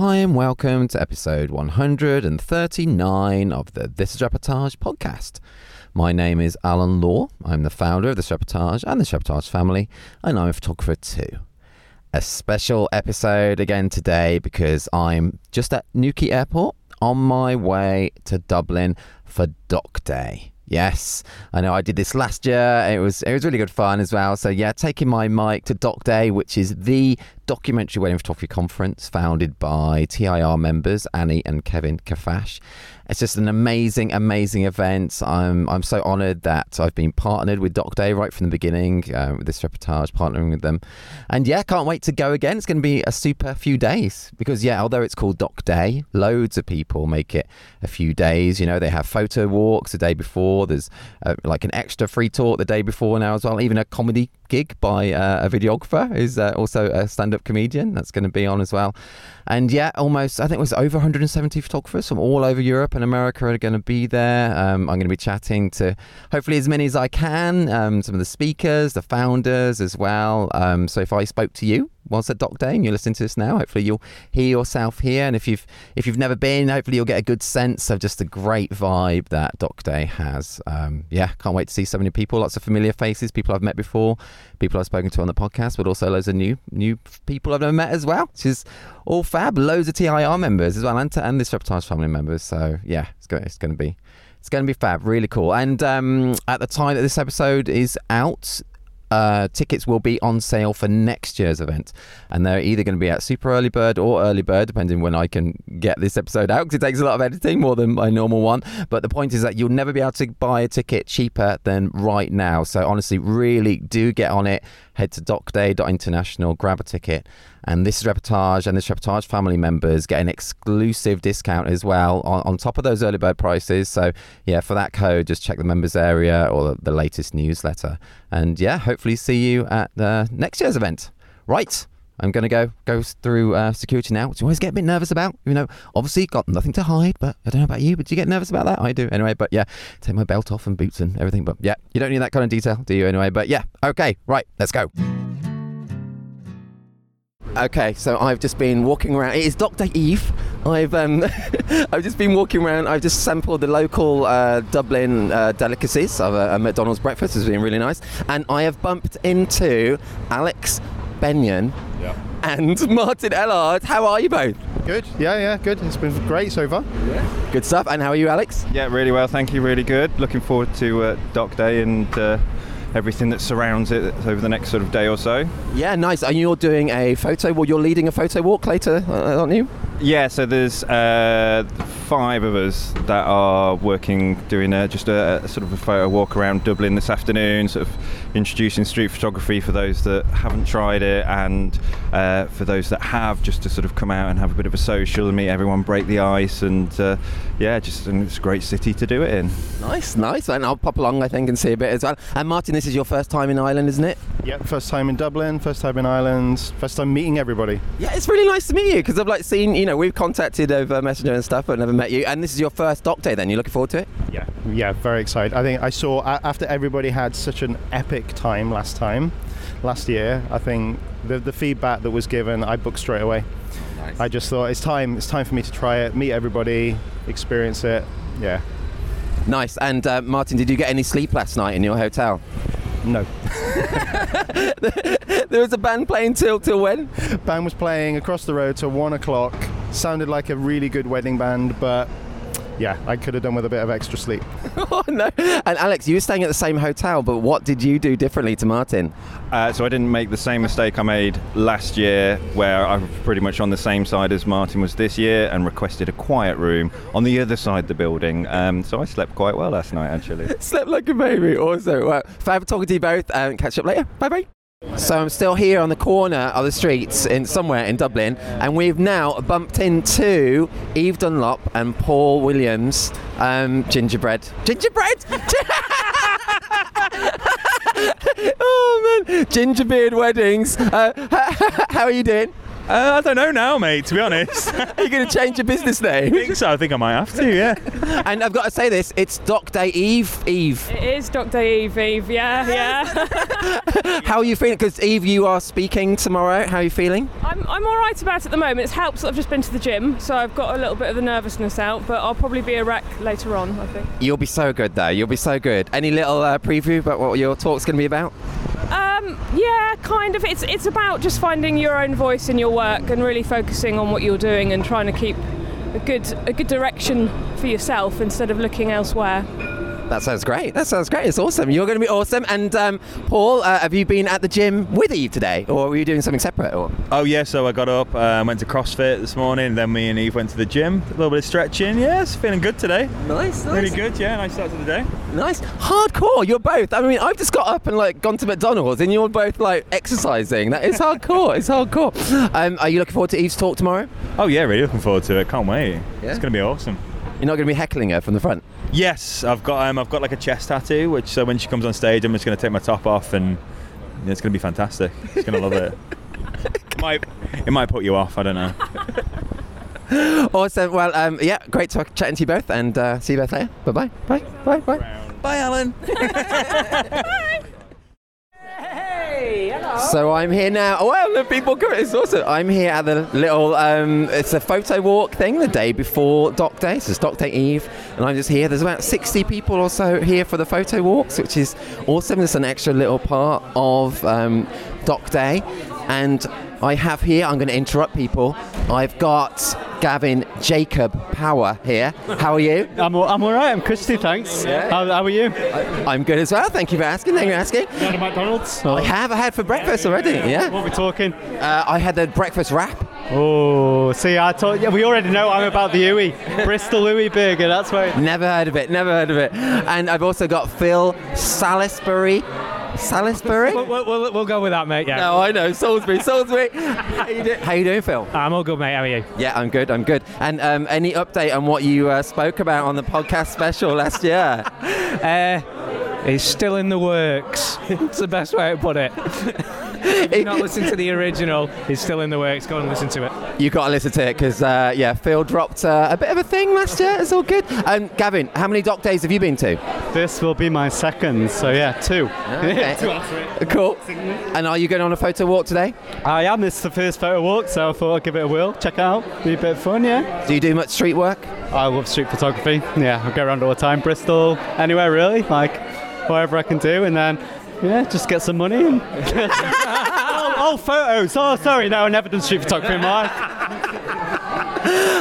Hi, and welcome to episode 139 of the This is Reportage podcast. My name is Alan Law. I'm the founder of the Reportage and the Reportage family, and I'm a photographer too. A special episode again today because I'm just at Newquay Airport on my way to Dublin for Doc Day. Yes, I know I did this last year. It was it was really good fun as well. So yeah, taking my mic to Doc Day, which is the documentary wedding photography conference founded by TIR members Annie and Kevin Kheffache. It's just an amazing, amazing event. I'm I'm so honoured that I've been partnered with Doc Day right from the beginning uh, with this reportage, partnering with them, and yeah, can't wait to go again. It's going to be a super few days because yeah, although it's called Doc Day, loads of people make it a few days. You know, they have photo walks the day before. There's uh, like an extra free talk the day before now as well. Even a comedy gig by uh, a videographer who's uh, also a stand-up comedian that's going to be on as well. And yeah, almost I think it was over 170 photographers from all over Europe and America are going to be there. Um, I'm going to be chatting to hopefully as many as I can. Um, some of the speakers, the founders as well. Um, so if I spoke to you once at Doc Day and you're listening to this now, hopefully you'll hear yourself here. And if you've if you've never been, hopefully you'll get a good sense of just the great vibe that Doc Day has. Um, yeah, can't wait to see so many people, lots of familiar faces, people I've met before, people I've spoken to on the podcast, but also loads of new new people I've never met as well, which is all fab. Loads of TIR members as well, and, and this Reportage family members. So yeah, it's going it's going to be. It's going to be fab, really cool. And um, at the time that this episode is out, uh, tickets will be on sale for next year's event, and they're either going to be at super early bird or early bird, depending when I can get this episode out. Because it takes a lot of editing, more than my normal one. But the point is that you'll never be able to buy a ticket cheaper than right now. So honestly, really do get on it. Head to docday.international, grab a ticket, and this is reportage and this reportage family members get an exclusive discount as well on, on top of those early bird prices. So yeah, for that code, just check the members area or the, latest newsletter. And yeah, hopefully see you at uh, next year's event. Right. I'm going to go go through uh, security now, which you always get a bit nervous about. You know, obviously got nothing to hide, but I don't know about you, but do you get nervous about that? I do anyway. But yeah, take my belt off and boots and everything. But yeah, you don't need that kind of detail, do you? Anyway, but yeah, okay, right, let's go. Okay, so I've just been walking around. It is Dr. Eve. I've um, I've just been walking around. I've just sampled the local uh, Dublin uh, delicacies of a, a McDonald's breakfast. It's been really nice, and I have bumped into Alex Benyon Yeah. and Martin Ellard. How are you both? Good. Yeah, yeah, good. It's been great so far. Yeah. Good stuff. And how are you, Alex? Yeah, really well. Thank you. Really good. Looking forward to uh, Doc Day and uh, everything that surrounds it over the next sort of day or so. Yeah, nice. And you're doing a photo. Well, you're leading a photo walk later, uh, aren't you? Yeah, so there's uh, five of us that are working, doing a, just a, a sort of a photo walk around Dublin this afternoon, sort of introducing street photography for those that haven't tried it and uh, for those that have, just to sort of come out and have a bit of a social and meet everyone, break the ice, and uh, yeah, just and it's a great city to do it in. Nice, nice. And I'll pop along, I think, and see a bit as well. And Martin, this is your first time in Ireland, isn't it? Yeah, first time in Dublin, first time in Ireland, first time meeting everybody. Yeah, it's really nice to meet you because I've like seen, you know, we've contacted over Messenger and stuff, but never met you. And this is your first doc day, then. You're looking forward to it? Yeah, yeah, very excited. I think I saw after everybody had such an epic time last time, last year. I think the the feedback that was given, I booked straight away. Nice. I just thought it's time. It's time for me to try it, meet everybody, experience it. Yeah. Nice. And uh, Martin, did you get any sleep last night in your hotel? No. There was a band playing till till when? band was playing across the road till one o'clock. Sounded like a really good wedding band, but yeah, I could have done with a bit of extra sleep. oh no! And Alex, you were staying at the same hotel, but what did you do differently to Martin? Uh, so I didn't make the same mistake I made last year, where I was pretty much on the same side as Martin was this year, and requested a quiet room on the other side of the building. Um, so I slept quite well last night, actually. Slept like a baby. Also, well, fab talking to you both, and catch up later. Bye bye. So I'm still here on the corner of the streets in somewhere in Dublin, and we've now bumped into Eve Dunlop and Paul Williams. Um, gingerbread, gingerbread. oh man, gingerbeard weddings. Uh, how are you doing? Uh, I don't know now, mate. To be honest, Are you going to change your business name? I think so. I think I might have to. Yeah. and I've got to say this: it's Doc Day Eve. Eve, It is Dr. Eve, Eve, yeah, yeah. how are you feeling? Because Eve, you are speaking tomorrow. How are you feeling? I'm, I'm all right about it at the moment. It's helped that I've just been to the gym, so I've got a little bit of the nervousness out, but I'll probably be a wreck later on, I think. You'll be so good, though. You'll be so good. Any little uh, preview about what your talk's going to be about? Um, yeah, kind of. It's, it's about just finding your own voice in your work and really focusing on what you're doing and trying to keep a good, a good direction for yourself instead of looking elsewhere. That sounds great. That sounds great. It's awesome. You're going to be awesome. And um, Paul, uh, have you been at the gym with Eve today, or were you doing something separate? Or Oh yeah. So I got up, uh, went to CrossFit this morning. Then me and Eve went to the gym. A little bit of stretching. Yes, feeling good today. nice, Really good. Yeah. Nice start to the day. nice. Hardcore. You're both. I mean, I've just got up and like gone to McDonald's, and you're both like exercising. That is hardcore. it's hardcore. Um, are you looking forward to Eve's talk tomorrow? Oh yeah. Really looking forward to it. Can't wait. Yeah? It's going to be awesome. You're not going to be heckling her from the front. Yes, I've got um, I've got like a chest tattoo, which so when she comes on stage, I'm just going to take my top off, and it's going to be fantastic. She's going to love it. it might it might put you off. I don't know. Awesome. Well, um, yeah, great talk, chatting to you both, and uh, see you both later. Bye bye. Bye bye bye. Bye, Alan. Bye, So I'm here now. Oh, the people come. It's awesome. I'm here at the little. Um, it's a photo walk thing the day before Doc Day. So it's Doc Day Eve, and I'm just here. There's about 60 people or so here for the photo walks, which is awesome. It's an extra little part of um, Doc Day, and I have here. I'm going to interrupt people. I've got Gavin Jacob Power here. How are you? I'm, all- I'm all right. I'm Christy, thanks. How, how are you? I'm good as well. Thank you for asking. Thank you for asking. You had a McDonald's? I have. I had for breakfast already. Yeah. What are we talking? Uh, I had the breakfast wrap. Oh, see, I told you, we already know I'm about the Uwe. Bristol Uwe burger, that's right. Never heard of it. Never heard of it. And I've also got Phil Salisbury. Salisbury? We'll, we'll, we'll go with that, mate. Yeah. No, I know. Salisbury. Salisbury. How you, do- how you doing, Phil? I'm all good, mate. How are you? Yeah, I'm good. I'm good. And um, any update on what you uh, spoke about on the podcast special last year? Uh, it's still in the works. it's the best way to put it. if you've not listened to the original, it's still in the works. Go and listen to it. you got to listen to it because, uh, yeah, Phil dropped uh, a bit of a thing last year. It's all good. Um, Gavin, how many doc days have you been to? This will be my second, so yeah, two. Okay. cool. And are you going on a photo walk today? I am. This is the first photo walk, so I thought I'd give it a whirl. Check it out. Be a bit of fun, yeah. Do you do much street work? I love street photography. Yeah, I go around all the time. Bristol, anywhere really, like whatever I can do, and then yeah, just get some money. And oh, oh, photos. Oh, sorry, no, I've never done street photography in my life.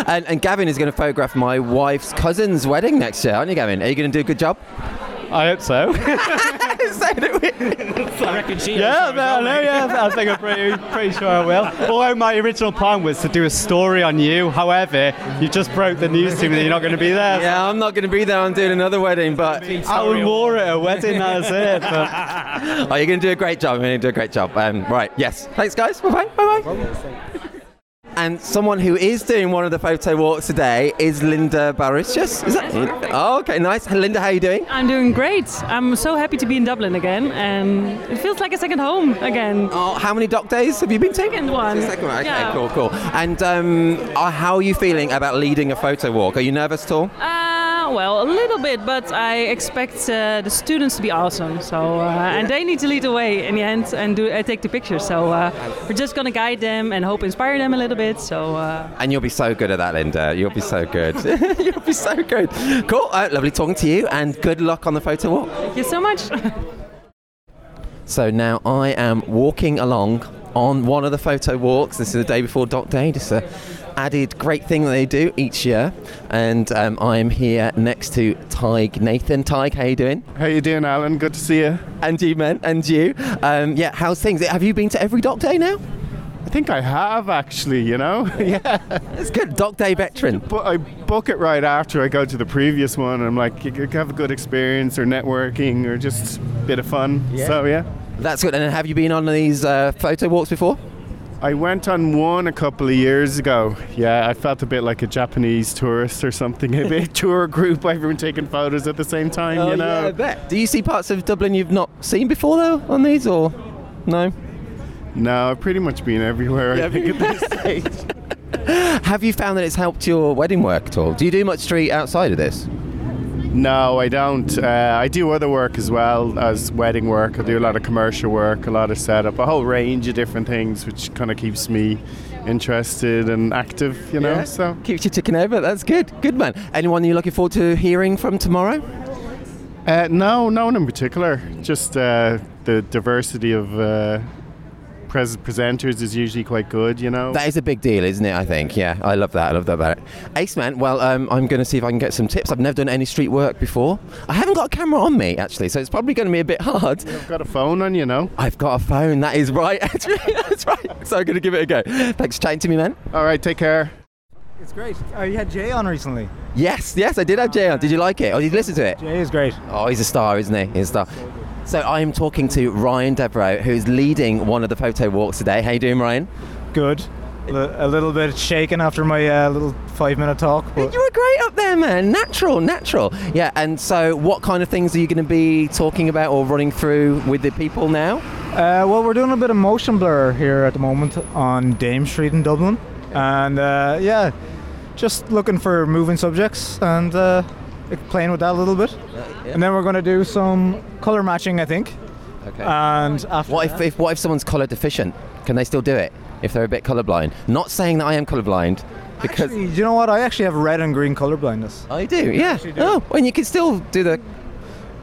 And, and Gavin is going to photograph my wife's cousin's wedding next year, aren't you, Gavin? Are you going to do a good job? I hope so. I reckon she. yeah, no, I know, yeah, I think I'm pretty, pretty sure I will. Although my original plan was to do a story on you. However, you just broke the news to me that you're not going to be there. Yeah, I'm not going to be there. I'm doing another wedding, but Alan Moore at a wedding, that's it. But oh, you're going to do a great job. You're going to do a great job. Um, right, yes. Thanks, guys. Bye bye. Bye bye. And someone who is doing one of the photo walks today is Linda Bouritius. Is that? Oh, okay, nice. Linda, how are you doing? I'm doing great. I'm so happy to be in Dublin again, and it feels like a second home again. Oh, how many doc days have you been taking? Second one. Second one. Okay, Yeah. cool, cool. And um, uh, how are you feeling about leading a photo walk? Are you nervous at all? Uh, well, a little bit, but I expect uh, the students to be awesome. So, uh, and they need to lead the way in the end and do uh, take the pictures. So, uh, we're just gonna guide them and hope inspire them a little bit. So, uh, And you'll be so good at that, Linda. You'll be so good. you'll be so good. Cool. Uh, lovely talking to you, and good luck on the photo walk. thank you so much. So now I am walking along on one of the photo walks. This is the day before Doc Day. Just a added great thing that they do each year. And um, I am here next to Tadhg Nathan. Tadhg, how you doing? How you doing, Alan? Good to see you. And you, man. And you. Um, yeah, how's things? Have you been to every Doc Day now? I think I have actually. You know, yeah. It's good. Doc Day veteran. But I book it right after I go to the previous one. I'm like, you could have a good experience or networking or just a bit of fun. Yeah. So yeah. That's good. And have you been on these uh, photo walks before? I went on one a couple of years ago. Yeah, I felt a bit like a Japanese tourist or something. A big tour group, everyone taking photos at the same time. you oh, know. Do you see parts of Dublin you've not seen before though on these, or no? No, I've pretty much been everywhere. I think at this stage. Have you found that it's helped your wedding work at all? Do you do much street outside of this? No, I don't. Uh, I do other work as well as wedding work. I do a lot of commercial work, a lot of setup, a whole range of different things, which kind of keeps me interested and active. You know, Yeah. so Keeps you ticking over. That's good. Good man. Anyone you're looking forward to hearing from tomorrow? uh, no, no one in particular. Just uh, the diversity of uh, pres- presenters is usually quite good. You know. That is a big deal, isn't it? I think. Yeah, I love that. I love that about it. Ace man. Well, um, I'm going to see if I can get some tips. I've never done any street work before. I haven't got a camera on me actually, so it's probably going to be a bit hard. I've got a phone on, you know. I've got a phone. That is right. Actually, that's right. So I'm going to give it a go. Thanks for chatting to me, man. All right, take care. It's great. Oh, you had Jay on recently. Yes, yes, I did have Jay on. Did you like it? Or did you listen to it? Jay is great. Oh, he's a star, isn't he? He's a star. So I am talking to Ryan Devereux, who's leading one of the photo walks today. How you doing, Ryan? Good. A little bit shaken after my uh, little five-minute talk, but You were great up there, man. Natural, natural. Yeah. And so, what kind of things are you going to be talking about or running through with the people now? uh, well, we're doing a bit of motion blur here at the moment on Dame Street in Dublin, and uh, yeah, just looking for moving subjects and uh, playing with that a little bit. Uh, and then we're going to do some color matching, I think. Okay. And after What if, if what if someone's colour deficient? Can they still do it if they're a bit colorblind? Not saying that I am colorblind. because Actually, you know what? I actually have red and green color blindness. I do. Yeah. actually do. Oh, and you can still do the.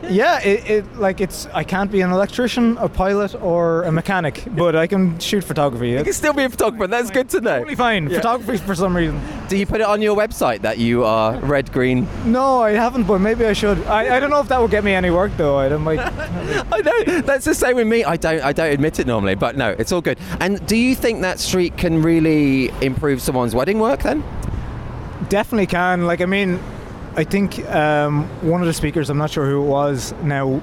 Yeah, it, it like it's. I can't be an electrician, a pilot, or a mechanic, but I can shoot photography. You can still be a photographer. That's good to know. totally fine. Photography for some reason. Do you put it on your website that you are red, green? No, I haven't, but maybe I should. I, I don't know if that would get me any work though. I don't might. I know that's the same with me. I don't I don't admit it normally, but no, it's all good. And do you think that street can really improve someone's wedding work then? definitely can. Like, I mean, I think um, one of the speakers, I'm not sure who it was now,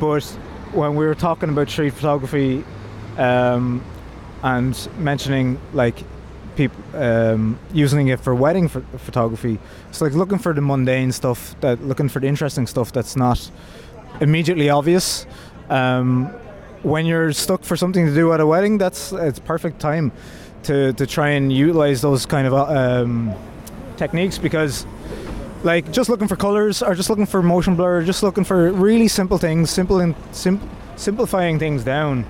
but when we were talking about street photography um, and mentioning like people um, using it for wedding ph- photography, it's like looking for the mundane stuff, that looking for the interesting stuff that's not immediately obvious. Um, when you're stuck for something to do at a wedding, that's it's perfect time to, to try and utilize those kind of um, techniques because like just looking for colors or just looking for motion blur just looking for really simple things simple and sim- simplifying things down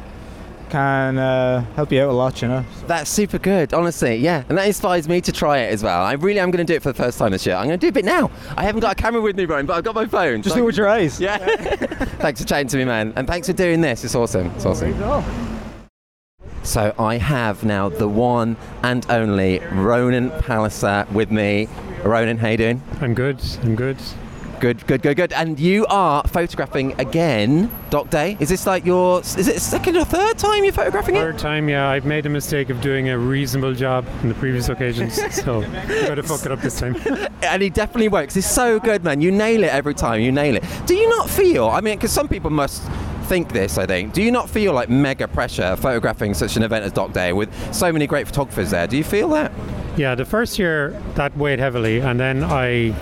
can uh, help you out a lot you know That's super good, honestly. Yeah, and that inspires me to try it as well. I really am going to do it for the first time this year. I'm going to do a bit now. I haven't got a camera with me, Brian, but I've got my phone. just so do it with your eyes Yeah. thanks for chatting to me, man, and thanks for doing this. It's awesome. It's awesome. So I have now the one and only Ronan Palliser with me. Ronan, how you doing? I'm good. I'm good. Good, good, good, good. And you are photographing again, Doc Day. Is this like your? Is it second or third time you're photographing it? Third time, yeah. I've made a mistake of doing a reasonable job in the previous occasions, so I'm to fuck it up this time. and he definitely works. It's so good, man. You nail it every time. You nail it. Do you not feel? I mean, because some people must think this. I think. Do you not feel like mega pressure photographing such an event as Doc Day with so many great photographers there? Do you feel that? Yeah, the first year that weighed heavily, and then I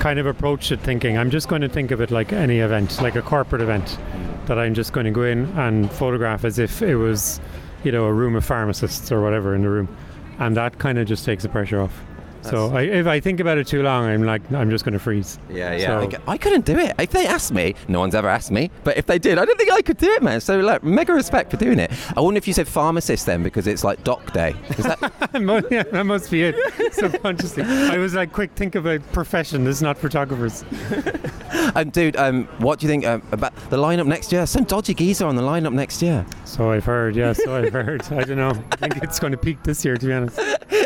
kind of approached it thinking I'm just going to think of it like any event, like a corporate event, that I'm just going to go in and photograph as if it was, you know, a room of pharmacists or whatever in the room, and that kind of just takes the pressure off. So I, if I think about it too long, I'm like I'm just going to freeze. Yeah, yeah. So- I c- I, couldn't do it. If they asked me, no one's ever asked me, but if they did, I don't think I could do it, man. So, like, mega respect for doing it. I wonder if you said pharmacist then because it's like Doc Day. Is that? Yeah, that must be it. Subconsciously, I was like, quick, think of a profession. This is not photographers. um, dude, um, what do you think um, about the lineup next year? Some dodgy geezer on the lineup next year. So I've heard. Yeah, so I've heard. I don't know. I think it's going to peak this year, to be honest.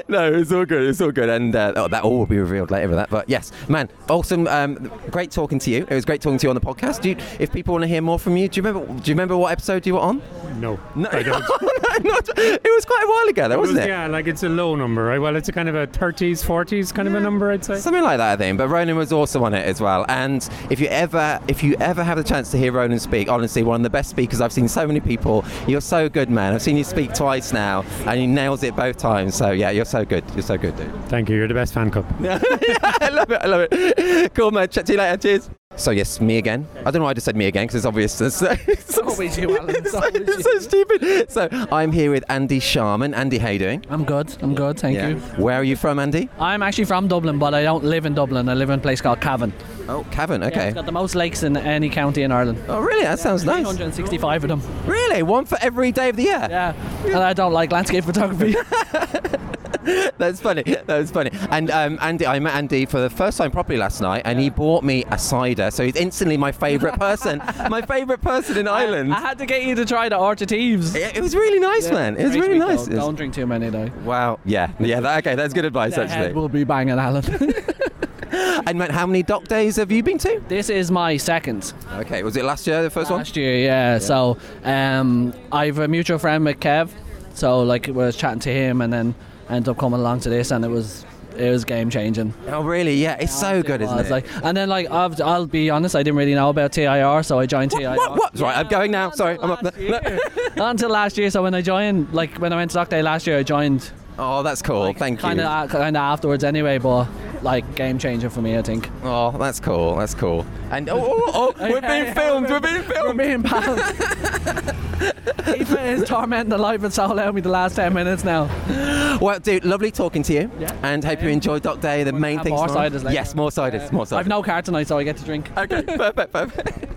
no, it's all good. It's all good, and uh, oh, that all will be revealed later. With that, but yes, man, awesome. Um, great talking to you. It was great talking to you on the podcast. Do you, if people want to hear more from you, do you remember? Do you remember what episode you were on? No, No, I don't. not, it was quite a while ago, though, was- wasn't it? Yeah, like it's a low number, right? Well, it's a kind of a 30s, 40s kind of a number, I'd say. Something like that, I think. But Ronan was also on it as well. And if you ever, if you ever have the chance to hear Ronan speak, honestly, one of the best speakers I've seen. So many people. You're so good, man. I've seen you speak twice now, and he nails it both times. So yeah, you're so good. You're so good, dude. Thank you. You're the best fan club. I love it. I love it. Cool, man. Chat to you later. Cheers. So yes, me again. I don't know why I just said me again because it's obvious. It's, it's, always you, Alan. It's so, always you. so stupid. So I'm here with Andy Sharman. Andy, how you doing? I'm good. I'm good. Thank Yeah. you. Where are you from, Andy? I'm actually from Dublin, but I don't live in Dublin. I live in a place called Cavan. Oh, Cavan. Yeah, Okay. it's got the most lakes in any county in Ireland. Oh, really? That sounds nice. 365 of them. Really? One for every day of the year? Yeah. And I don't like landscape photography. That's funny. That's funny. And um, Andy, I met Andy for the first time properly last night, and he bought me a cider. So he's instantly my favourite person. my favourite person in Ireland. I had to get you to try the Orchard Thieves. It, it was really nice, man. It was really nice. It Don't drink too many though. Wow. Yeah. Yeah. That, okay. That's good advice, The head actually. will be banging, Alan. And man, how many doc days have you been to? this is my second. Okay. Was it last year, the first one? Last year, yeah. So um, I've a mutual friend with Kev. So like, was chatting to him, and then ended up coming along to this, and it was it was game changing. Oh, really? Yeah. It's so good, isn't it? Like, and then like I've, I'll be honest, I didn't really know about TIR, so I joined TIR. what? What? Right. I'm going now. Sorry. I'm up. Not until last year. So when I joined, like when I went to Doc Day last year, I joined Oh, that's cool. Thank you. kind you. of kind of afterwards anyway. But like game changer for me, I think. Oh, that's cool. That's cool. And oh, oh, oh we're being filmed. We're being filmed. We're being pals. Eva is tormenting the life and soul out of me the last ten minutes now. Well, dude, lovely talking to you. Yeah. And hope you enjoyed Doc Day. The main have thing. more ciders later. Yes, more ciders. More ciders. I've no car tonight, so I get to drink. Okay, perfect, perfect.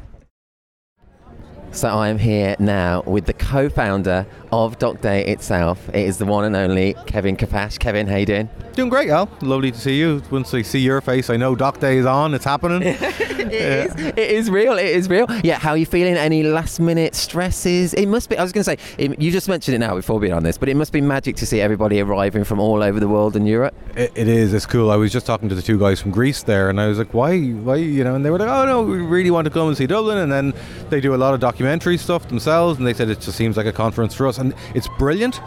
So I am here now with the co-founder of Doc Day itself. It is the one and only Kevin Kheffache. Kevin, how you doing? Doing great, Al. Lovely to see you. Once I see your face, I know Doc Day is on. It's happening. it, is, it is real. It is real. Yeah. How are you feeling? Any last-minute stresses? It must be. I was going to say it, you just mentioned it now before being on this, but it must be magic to see everybody arriving from all over the world and Europe. It, it is. It's cool. I was just talking to the two guys from Greece there, and I was like, "Why? Why?" You know, and they were like, "Oh no, we really want to come and see Dublin." And then they do a lot of documentary stuff themselves, and they said it just seems like a conference for us, and it's brilliant.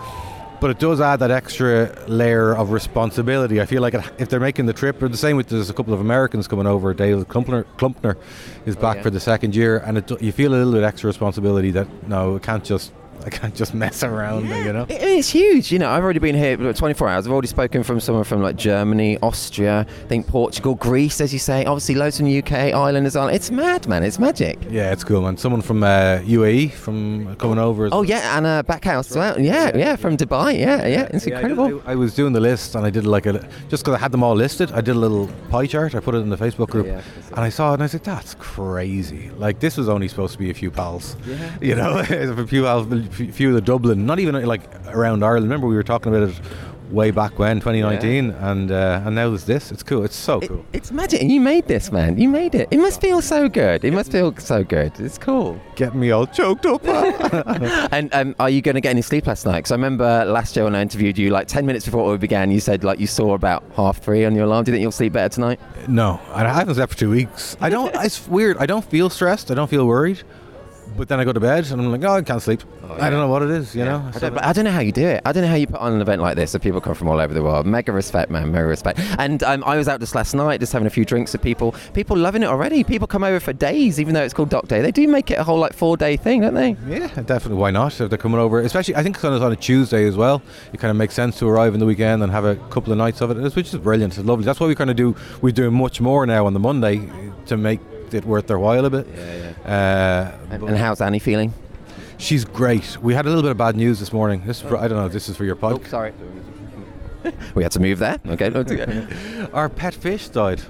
But it does add that extra layer of responsibility. I feel like it, if they're making the trip, or the same with there's a couple of Americans coming over. David Klumpner, Klumpner is oh, back yeah. for the second year, and it, you feel a little bit extra responsibility that no, it can't just I can't just mess around. You know. It- It's huge. You know, I've already been here for 24 hours. I've already spoken from someone from like Germany, Austria, I think Portugal, Greece, as you say. Obviously, loads from the UK, Ireland as well. It's mad, man. It's magic. Yeah, it's cool, man. Someone from uh, UAE from coming over. Oh yeah, and uh, Backhaus as well. Yeah, yeah, from Dubai. Yeah, yeah, it's Yeah, I incredible. did- I, was doing the list and I did like a just because I had them all listed. I did a little pie chart. I put it in the Facebook group, Yeah, and I saw it and I said, "That's crazy! Like this was only supposed to be a few pals, Yeah. you know, a few pals, few of the Dublin, not even like around Ireland. Remember we were talking about it way back when, 2019, and uh, and now there's this. It's cool. It's so It- cool. it's magic. And you made this, man. You made it. It must feel so good. It must feel so good. It's cool. Getting me all choked up. And um, are you going to get any sleep last night? Because I remember last year when I interviewed you, like 10 minutes before we began, you said like you saw about half three on your alarm. Do you think you'll sleep better tonight? No, I haven't slept for two weeks. I don't. It's weird. I don't feel stressed. I don't feel worried. But then I go to bed and I'm like, oh, I can't sleep. I don't know what it is. You know. I don't, but I don't know how you do it. I don't know how you put on an event like this. So people come from all over the world. Mega respect, man. Mega respect. And um, I was out just last night, just having a few drinks with people. People loving it already. People come over for days, even though it's called Doc Day. They do make it a whole like four day thing, don't they? Yeah, definitely. Why not? If they're coming over, especially, I think it's on a Tuesday as well. It kind of makes sense to arrive in the weekend and have a couple of nights of it, which is brilliant. It's lovely. That's why we kind of do. We're doing much more now on the Monday to make it worth their while a bit. Yeah, yeah. Uh, And, and how's Annie feeling? she's great. We had a little bit of bad news this morning. This is for, I don't know. if This is for your pod. Oh, sorry. We had to move there. Okay. Our pet fish died.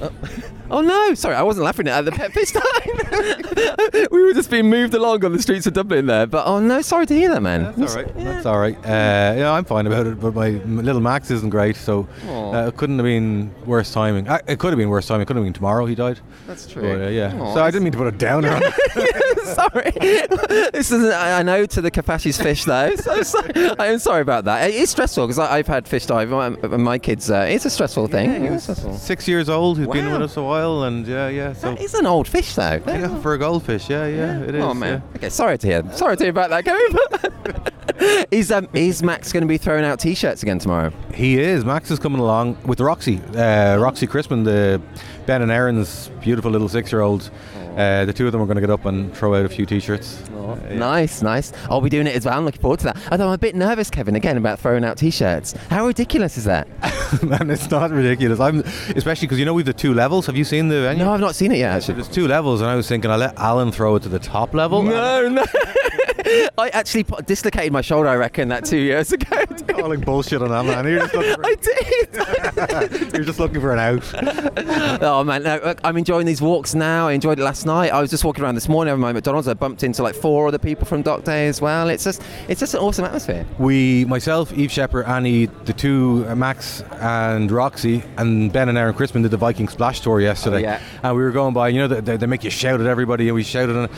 Oh no! Sorry, I wasn't laughing at the pet fish time. we were just being moved along on the streets of Dublin there. But oh no, sorry to hear that, man. That's all right. That's all right. Uh, yeah, I'm fine about it. But my little Max isn't great, so uh, it couldn't have been worse timing. Uh, it could have been worse timing. It could have been tomorrow. He died. That's true. But, uh, yeah. Aw, so I didn't mean to put a downer on. sorry. this is I know to the Kheffache's fish though. So sorry. I am sorry about that. It is stressful because I've had fish die. My, my kids. Uh, it's a stressful thing. It's stressful. Six years old. He's been with us a while, and yeah, yeah. So That is an old fish though. yeah, for a goldfish, yeah, yeah, it is. Oh man. yeah. Okay, sorry to hear. Sorry to hear about that, Kevin. is um is Max going to be throwing out T-shirts again tomorrow? He is. Max is coming along with Roxy, uh, Roxy Crispin, the Ben and Aaron's beautiful little six-year-old. Uh, the two of them are going to get up and throw out a few t-shirts. Oh, Nice, nice. I'll be doing it as well. I'm looking forward to that. Although I'm a bit nervous, Kevin, again about throwing out t-shirts. How ridiculous is that? Man, it's not ridiculous. I'm especially because you know we've the two levels. Have you seen the venue? No, I've not seen it yet. Actually, there's two levels, and I was thinking I'll let Alan throw it to the top level. No, no. I actually put, dislocated my shoulder. I reckon that two years ago. Calling bullshit on that man. You're just looking for, I did. you're just looking for an out. oh man, no, look, I'm enjoying these walks now. I enjoyed it last night. I was just walking around this morning over my McDonald's. I bumped into like four other people from Doc Day as well. It's just, it's just an awesome atmosphere. We, myself, Eve Shepard, Annie, the two, uh, Max and Roxy, and Ben and Aaron Crispin did the Viking Splash Tour yesterday. Oh, yeah. And we were going by, you know, they, they make you shout at everybody, and we shouted. And,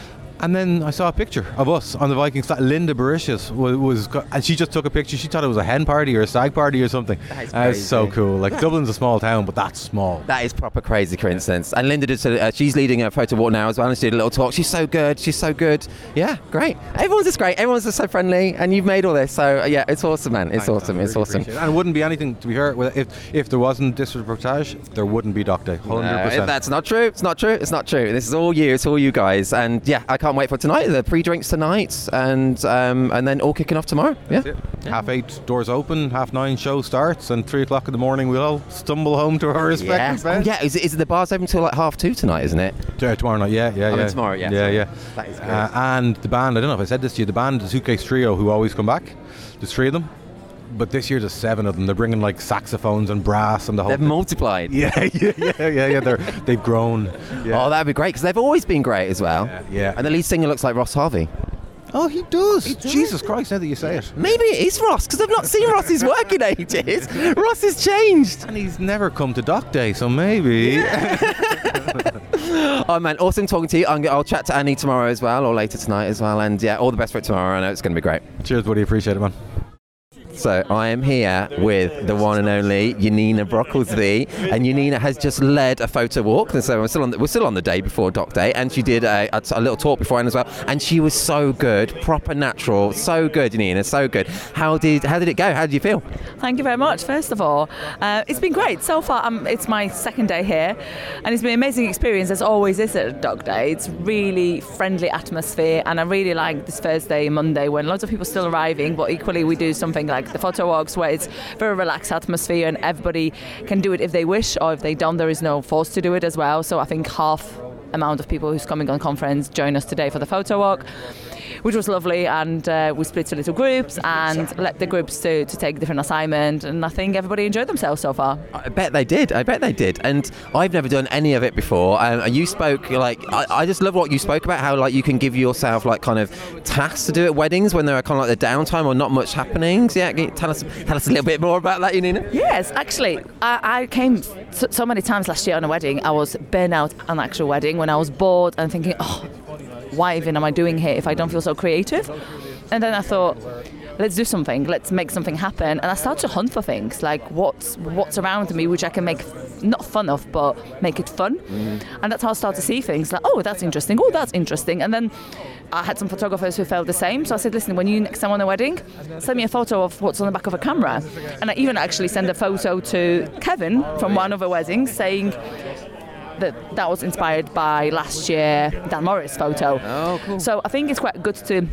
and then I saw a picture of us on the Viking Splash. Linda Bouritius was, was, and she just took a picture. She thought it was a hen party or a stag party or something. That is Uh, so cool. Like Dublin's a small town, but that's small. That is proper crazy coincidence. And Linda did. Uh, she's leading a photo walk now as well, and she did a little talk. She's so good. She's so good. Yeah, great. Everyone's just great. Everyone's just so friendly, and you've made all this. So uh, yeah, it's awesome, man. It's awesome. It's awesome. And it wouldn't be anything to be heard with- if if there wasn't this reportage, there wouldn't be Doc Day. Hundred No, percent. that's not true. It's not true. It's not true. This is all you. It's all you guys. And yeah, I can't wait for tonight. The pre-drinks tonight, and um, and then all kicking off tomorrow. Yeah. Half eight, doors open. Half nine, show starts, and three o'clock in the morning, we'll all stumble home to our Yeah. respective Oh, beds. yeah. Is, it, is it the bars open till like half two tonight? Isn't it? Yeah, tomorrow night, yeah, yeah, Oh, yeah. then tomorrow, yeah, yeah, sorry. yeah. That is great. Uh, and the band, I don't know if I said this to you, the band, the Suitcase Trio, who always come back. There's three of them, but this year there's seven of them. They're bringing like saxophones and brass and the whole. They've thing. multiplied. Yeah, yeah, yeah, yeah, yeah. They're they've grown. Yeah. Oh, that'd be great because they've always been great as well. yeah. And the lead singer looks like Ross Harvey. Oh, he does. Jesus Christ! Now that you say it, Maybe it is Ross because I've not seen Ross's work in ages. Ross has changed. and he's never come to Doc Day, so maybe. Yeah. Oh man, awesome talking to you. I'm, I'll chat to Annie tomorrow as well, or later tonight as well. And yeah, all the best for it tomorrow. I know it's going to be great. Cheers, buddy. Appreciate it, man. So I am here with the one and only Janina Brocklesby, and Janina has just led a photo walk. And so we're still on the, we're still on the day before Doc Day, and she did a, a, a little talk beforehand as well. And she was so good, proper natural, so good, Janina, so good. How did how did it go? How did you feel? Thank you very much. First of all, uh, it's been great so far. Um, it's my second day here, and it's been an amazing experience. As always is at Doc Day. It's really friendly atmosphere, and I really like this Thursday, Monday when lots of people still arriving, but equally we do something like the photo walks where it's very relaxed atmosphere and everybody can do it if they wish, or if they don't, there is no force to do it as well. So I think half amount of people who's coming on conference join us today for the photo walk which was lovely and uh, we split to little groups and let the groups to, to take different assignment and I think everybody enjoyed themselves so far. I bet they did. I bet they did. And I've never done any of it before. Um, and you spoke like I, I just love what you spoke about. How like you can give yourself like kind of tasks to do at weddings when there are kind of like the downtime or not much happenings. Yeah, can you tell us tell us a little bit more about that, Janina. Yes, actually, I, I came so, so many times last year on a wedding. I was burnt out on an actual wedding when I was bored and thinking, oh, why even am I doing here if I don't feel so creative? And then I thought, let's do something. Let's make something happen. And I started to hunt for things like what's what's around me, which I can make not fun of, but make it fun. Mm. And that's how I started to see things like, oh, that's interesting. Oh, that's interesting. And then I had some photographers who felt the same. So I said, listen, when you next time on a wedding, send me a photo of what's on the back of a camera. And I even actually sent a photo to Kevin from one of the weddings saying that that was inspired by last year Dan Morris photo. Oh, cool. So I think it's quite good to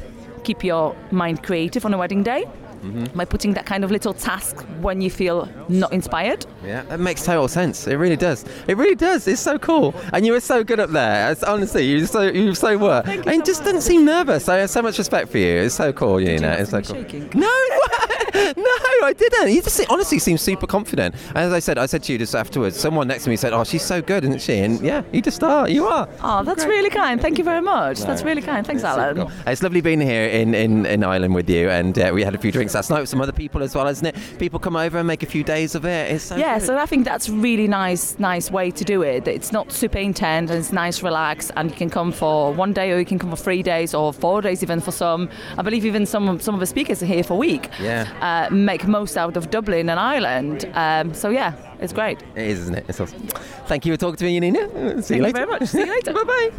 keep your mind creative on a wedding day Mm-hmm. by putting that kind of little task when you feel not inspired. Yeah, that makes total sense. It really does. It really does. It's so cool. And you were so good up there. It's, honestly, you so you so were. and just didn't seem nervous. I have so much respect for you. It's so cool, you know. It's so cool. No, no, I didn't. He just honestly seem super confident. As I said, I said to you just afterwards. Someone next to me said, "Oh, she's so good, isn't she?" And yeah, you just are. You are. Oh, that's really kind. Thank you very much. No. That's really kind. Thanks, Alan. Cool. It's lovely being here in, in, in Ireland with you, and uh, we had a few drinks last night with some other people as well, isn't it? People come over and make a few days of it. It's so yeah, good. so I think that's really nice, nice way to do it. It's not super intense and it's nice, relaxed, and you can come for one day or you can come for three days or four days even for some. I believe even some some of the speakers are here for a week. Yeah. Uh, make most out of Dublin and Ireland. Um, so yeah, it's great. It is, isn't it? It's awesome. Thank you for talking to me, Janina. Uh, See Thank you you later. very much. See you later. bye bye.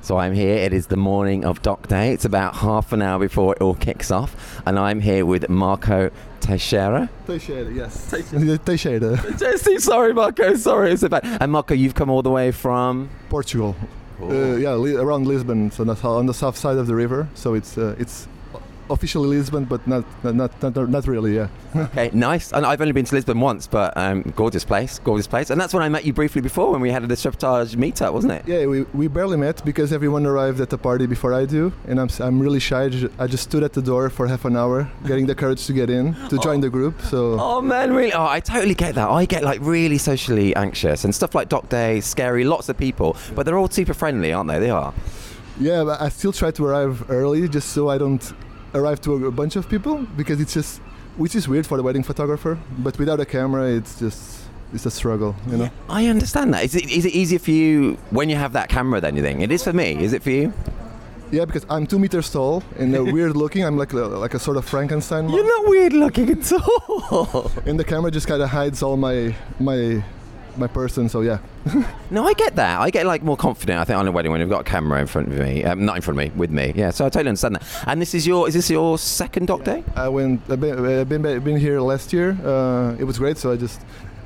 So I'm here. It is the morning of Doc Day. It's about half an hour before it all kicks off, and I'm here with Marco Teixeira. Teixeira, yes. Teixeira. Jesse, sorry, Marco. Sorry, it's so bad. And Marco, you've come all the way from Portugal. Uh, yeah, li- around Lisbon, so on the south side of the river. So it's uh, it's officially Lisbon, but not not not, not, really. Yeah. okay, nice. And I've only been to Lisbon once, but um, gorgeous place, gorgeous place. And that's when I met you briefly before when we had a Disruptage meetup, wasn't it? Yeah, we, we barely met because everyone arrived at the party before I do, and I'm, I'm really shy. I I just stood at the door for half an hour, getting the courage to get in to join the group. So. Oh man, really? Oh, I totally get that. I get like really socially anxious and stuff like Doc Day, scary, lots of people, but they're all super friendly, aren't they? They are. Yeah, but I still try to arrive early just so I don't arrive to a, a bunch of people because it's just, which is weird for the wedding photographer. But without a camera, it's just, it's a struggle, you know. I understand that. Is it, is it easier for you when you have that camera then you think? It is for me. Is it for you? Yeah, because I'm two meters tall and uh, weird looking. I'm like a, like a sort of Frankenstein. You're not weird looking at all. and the camera just kind of hides all my my my person. So yeah. No, I get that. I get like more confident. I think on a wedding when you've got a camera in front of me, um, not in front of me, with me. Yeah, so I totally understand that. And this is your is this your second doc day? I went. I've been, I've been, been here last year. Uh, it was great. So I just.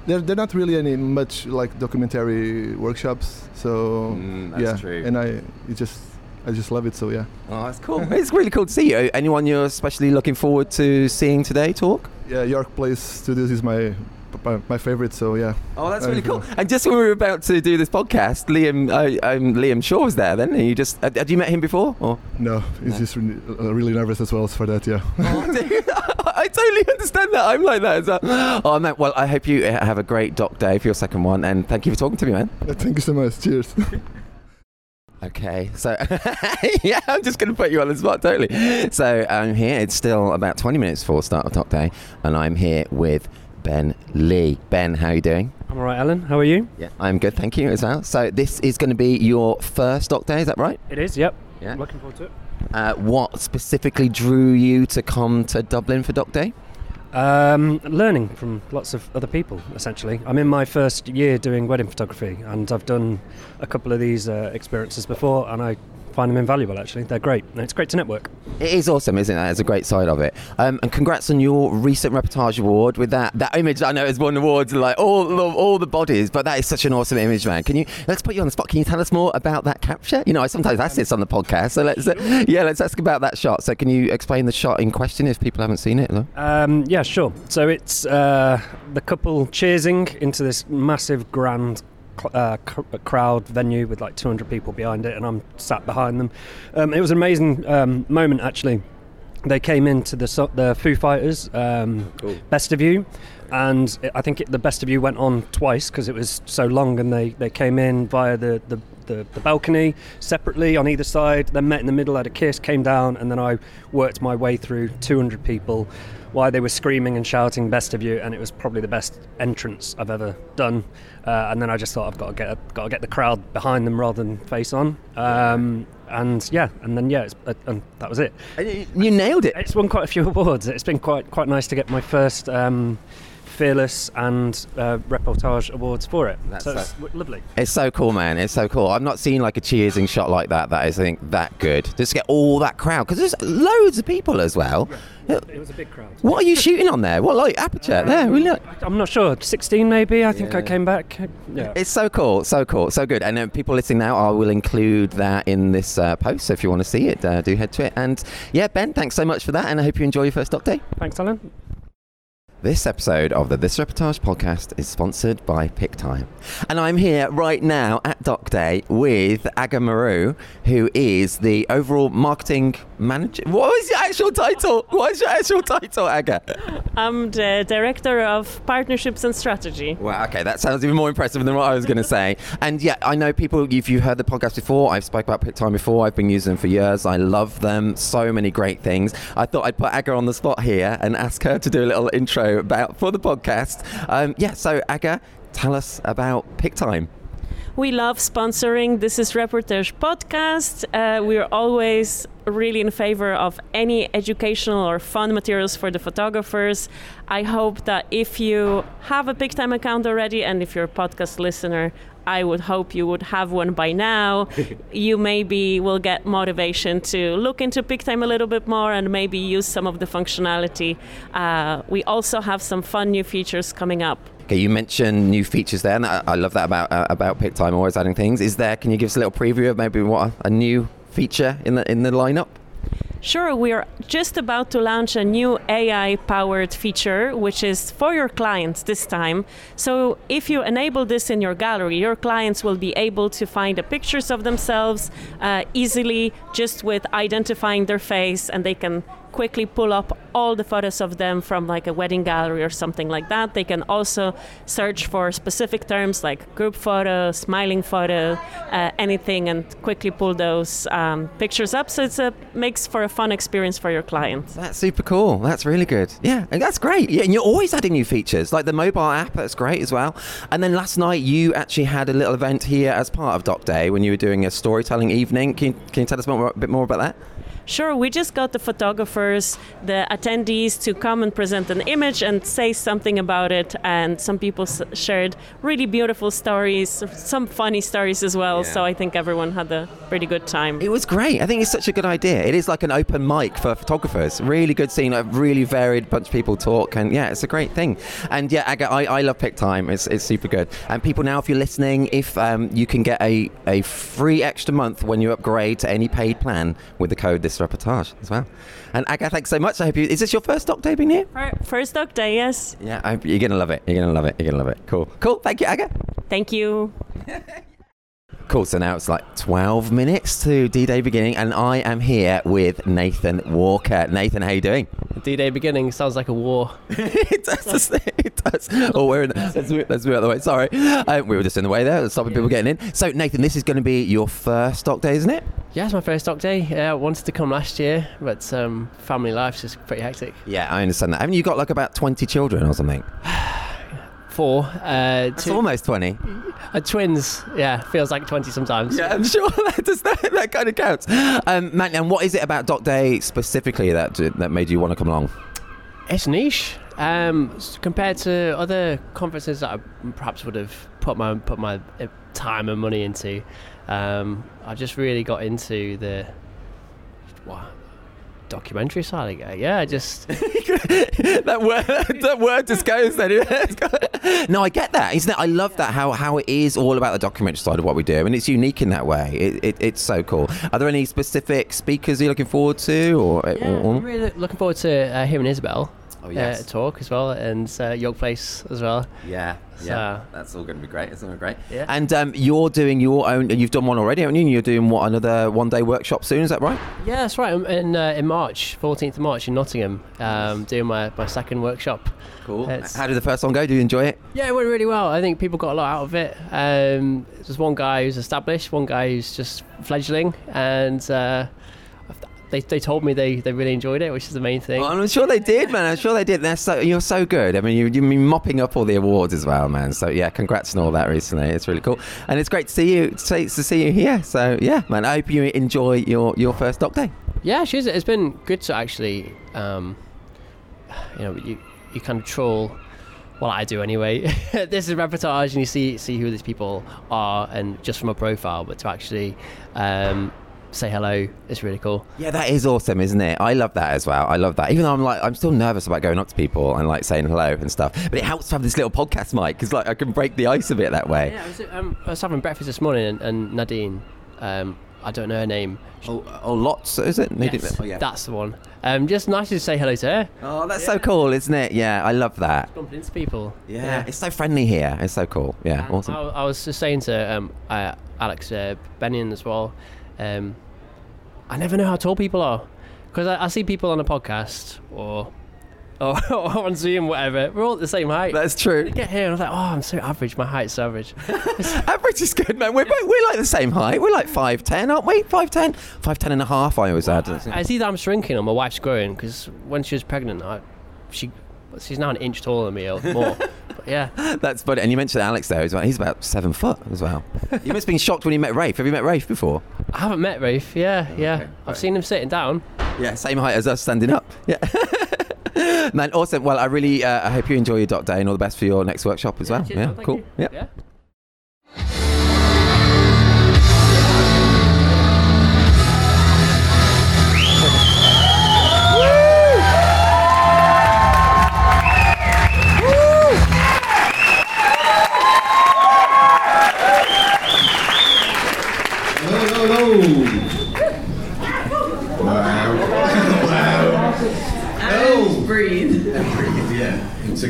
There, there are not really any much like documentary workshops. So Mm, that's yeah, true. and I it just I just love it. So yeah. Oh, that's cool. it's really cool to see you. Anyone you're especially looking forward to seeing today talk? Yeah, York Place Studios is my my, my favorite. So yeah. Oh, that's really cool. And just when we were about to do this podcast, Liam uh, um, Liam Shaw was there. Then you just had you met him before? Or No, he's just really, uh, really nervous as well as for that. Yeah. I totally understand that. I'm like that as well. Oh man, well I hope you uh, have a great doc day for your second one, and thank you for talking to me, man. Thank you so much. Cheers. Okay, so yeah, I'm just going to put you on the spot, totally. So I'm here. It's still about 20 minutes before start of Doc Day, and I'm here with Ben Lee. Ben, how are you doing? I'm all right, Alan. How are you? Yeah, I'm good, thank you as well. So this is going to be your first Doc Day, is that right? It is, yep. Yeah. Looking forward to it. Uh, what specifically drew you to come to Dublin for Doc Day? Um, learning from lots of other people, essentially. I'm in my first year doing wedding photography, and I've done a couple of these uh, experiences before, and I find them invaluable, actually. They're great. And it's great to network. It is awesome, isn't it? It's a great side of it. Um, and congrats on your recent reportage award with that that image. I know it's won awards like all the, all the bodies, but that is such an awesome image, man. Can you let's put you on the spot? Can you tell us more about that capture? You know, I sometimes ask this on the podcast, so let's uh, yeah, let's ask about that shot. So can you explain the shot in question if people haven't seen it? Though? Um, yeah, sure. So it's uh, the couple cheersing into this massive, grand uh, cr- crowd venue with like 200 people behind it, and I'm sat behind them. Um, it was an amazing um, moment, actually. They came into the the Foo Fighters um, Best of You, and I think it, the Best of You went on twice because it was so long, and they, they came in via the, the, the, the balcony separately on either side, then met in the middle, had a kiss, came down, and then I worked my way through 200 people while they were screaming and shouting "Best of You," and it was probably the best entrance I've ever done. Uh, and then I just thought I've got to get got to get the crowd behind them rather than face on. Um, and yeah, and then yeah, it's, uh, and that was it. You nailed it. It's won quite a few awards. It's been quite quite nice to get my first. Um, Fearless and uh, Reportage awards for it. That's so it's w- lovely. It's so cool, man. It's so cool. I've not seen like a cheersing shot like that. That is, I think, that good. Just to get all that crowd because there's loads of people as well. It was a big crowd. What are you shooting on there? What like aperture? there, we look. I'm not sure. 16 maybe. I think I came back. Yeah. It's so cool, so cool, so good. And uh, people listening now, I will include that in this uh, post. So if you want to see it, uh, do head to it. And yeah, Ben, thanks so much for that. And I hope you enjoy your first doc day. Thanks, Alan. This episode of the This Reportage podcast is sponsored by PicTime. And I'm here right now at Doc Day with Aga Maru, who is the overall marketing manager. What was your actual title? What is your actual title, Aga? I'm the director of partnerships and strategy. Well, okay, that sounds even more impressive than what I was going to say. And yeah, I know people, if you've heard the podcast before, I've spoke about PicTime before, I've been using them for years. I love them, so many great things. I thought I'd put Aga on the spot here and ask her to do a little intro about for the podcast. Um, yeah, so Aga, tell us about PicTime. We love sponsoring This is Reportage podcast. Uh, we're always really in favor of any educational or fun materials for the photographers. I hope that if you have a PicTime account already and if you're a podcast listener, I would hope you would have one by now. you maybe will get motivation to look into PicTime a little bit more and maybe use some of the functionality. Uh, we also have some fun new features coming up Okay, you mentioned new features there, and I, I love that about uh, about PicTime always adding things. Is there? Can you give us a little preview of maybe what a, a new feature in the in the lineup? Sure, we are just about to launch a new AI powered feature, which is for your clients this time. So, if you enable this in your gallery, your clients will be able to find the pictures of themselves uh, easily just with identifying their face, and they can quickly pull up all the photos of them from like a wedding gallery or something like that. They can also search for specific terms like group photo, smiling photo, uh, anything, and quickly pull those um, pictures up. So it makes for a fun experience for your clients. That's super cool. That's really good. Yeah, and that's great. Yeah, and you're always adding new features like the mobile app. That's great as well. And then last night you actually had a little event here as part of Doc Day when you were doing a storytelling evening. Can you, can you tell us a bit more about that? Sure, we just got the photographers, the attendees to come and present an image and say something about it. And some people s- shared really beautiful stories, some funny stories as well. Yeah. So I think everyone had a pretty good time. It was great. I think it's such a good idea. It is like an open mic for photographers. Really good scene, a really varied bunch of people talk. And yeah, it's a great thing. And yeah, Aga, I, I love PicTime. It's, it's super good. And people now, if you're listening, if um, you can get a, a free extra month when you upgrade to any paid plan with the code this reportage as well. And Aga, thanks so much. I hope you. Is this your first doc day being here? First doc day, yes. Yeah, I hope you're gonna love it. You're gonna love it. You're gonna love it. Cool. Cool. Thank you, Aga. Thank you. Cool. So now it's like 12 minutes to D-Day beginning, and I am here with Nathan Walker. Nathan, how you doing? D-Day beginning sounds like a war. it does. It does. Oh, we're in. The, let's, move, let's move out of the way. Sorry, uh, we were just in the way there, stopping yeah. people getting in. So, Nathan, this is going to be your first doc day, isn't it? Yeah, it's my first doc day. Yeah, I wanted to come last year, but um, family life's just pretty hectic. Yeah, I understand that. Haven't you got like about 20 children or something? Four. Uh, two, almost 20. Uh, twins, yeah, feels like 20 sometimes. Yeah, I'm sure that, does, that, that kind of counts. Um, Matt, and what is it about Doc Day specifically that, that made you want to come along? It's niche. Um, compared to other conferences that I perhaps would have put my put my uh, time and money into, um, I just really got into the what documentary side. Of Yeah, just that word that word just goes then. no, I get that. Isn't it? I love that how how it is all about the documentary side of what we do, and it's unique in that way. It, it, it's so cool. Are there any specific speakers you're looking forward to, or? Yeah, or, I'm really looking forward to uh, hearing Isabelle. Oh, yes. uh, talk as well, and uh, York Place as well. Yeah, so, yeah, that's all going to be great. It's all great. Yeah. And um, you're doing your own. You've done one already, haven't you? You're doing what another one day workshop soon. Is that right? Yeah, that's right. I'm in uh, in March, 14th of March in Nottingham, um, doing my, my second workshop. Cool. It's, How did the first one go? Do you enjoy it? Yeah, it went really well. I think people got a lot out of it. Um, there's one guy who's established, one guy who's just fledgling, and uh, they, they told me they, they really enjoyed it, which is the main thing. Well, I'm sure they did, man. I'm sure they did. They're so you're so good. I mean, you, you've been mopping up all the awards as well, man. So yeah, congrats on all that recently. It's really cool, and it's great to see you. To, to see you here. So yeah, man. I hope you enjoy your, your first doc day. Yeah, she's, it's been good to actually, um, you know, you you kind of troll well, I do anyway. this is reportage, and you see see who these people are, and just from a profile, but to actually um, say hello It's really cool. Yeah, that is awesome, isn't it? I love that as well. I love that. Even though I'm like, I'm still nervous about going up to people and like saying hello and stuff. But it helps to have this little podcast mic because like I can break the ice a bit that way. Yeah, I was, um, I was having breakfast this morning and, and Nadine, um, I don't know her name. Oh, oh lots is it? Yes, oh, yeah. that's the one. Um, just nice to say hello to her. Oh, that's yeah. so cool, isn't it? Yeah, I love that. Bumping into people. Yeah. yeah. it's so friendly here. It's so cool. Yeah, and awesome. I, I, was just saying to um, uh, Alex uh, Benyon as well. Um, I never know how tall people are because I, I, see people on a podcast or, or or on Zoom, whatever. We're all at the same height. That's true. I get here and I'm like, oh, I'm so average. My height's average. average is good, man. We're, we're like the same height. We're like 5'10, aren't we? 5'10? 5'10 and a half, I always add. I see that I'm shrinking or my wife's growing because when she was pregnant, I, she she's now an inch taller than me or more. yeah. That's funny. And you mentioned Alex there as well. He's about seven foot as well. you must have been shocked when you met Rafe. Have you met Rafe before? I haven't met Rafe. Yeah, oh, yeah. Okay. I've right. seen him sitting down. Yeah, same height as us standing up. Yeah. Man, awesome. Well, I really uh, I hope you enjoy your doc day and all the best for your next workshop as well. Cheers, yeah, cool. Yeah. yeah.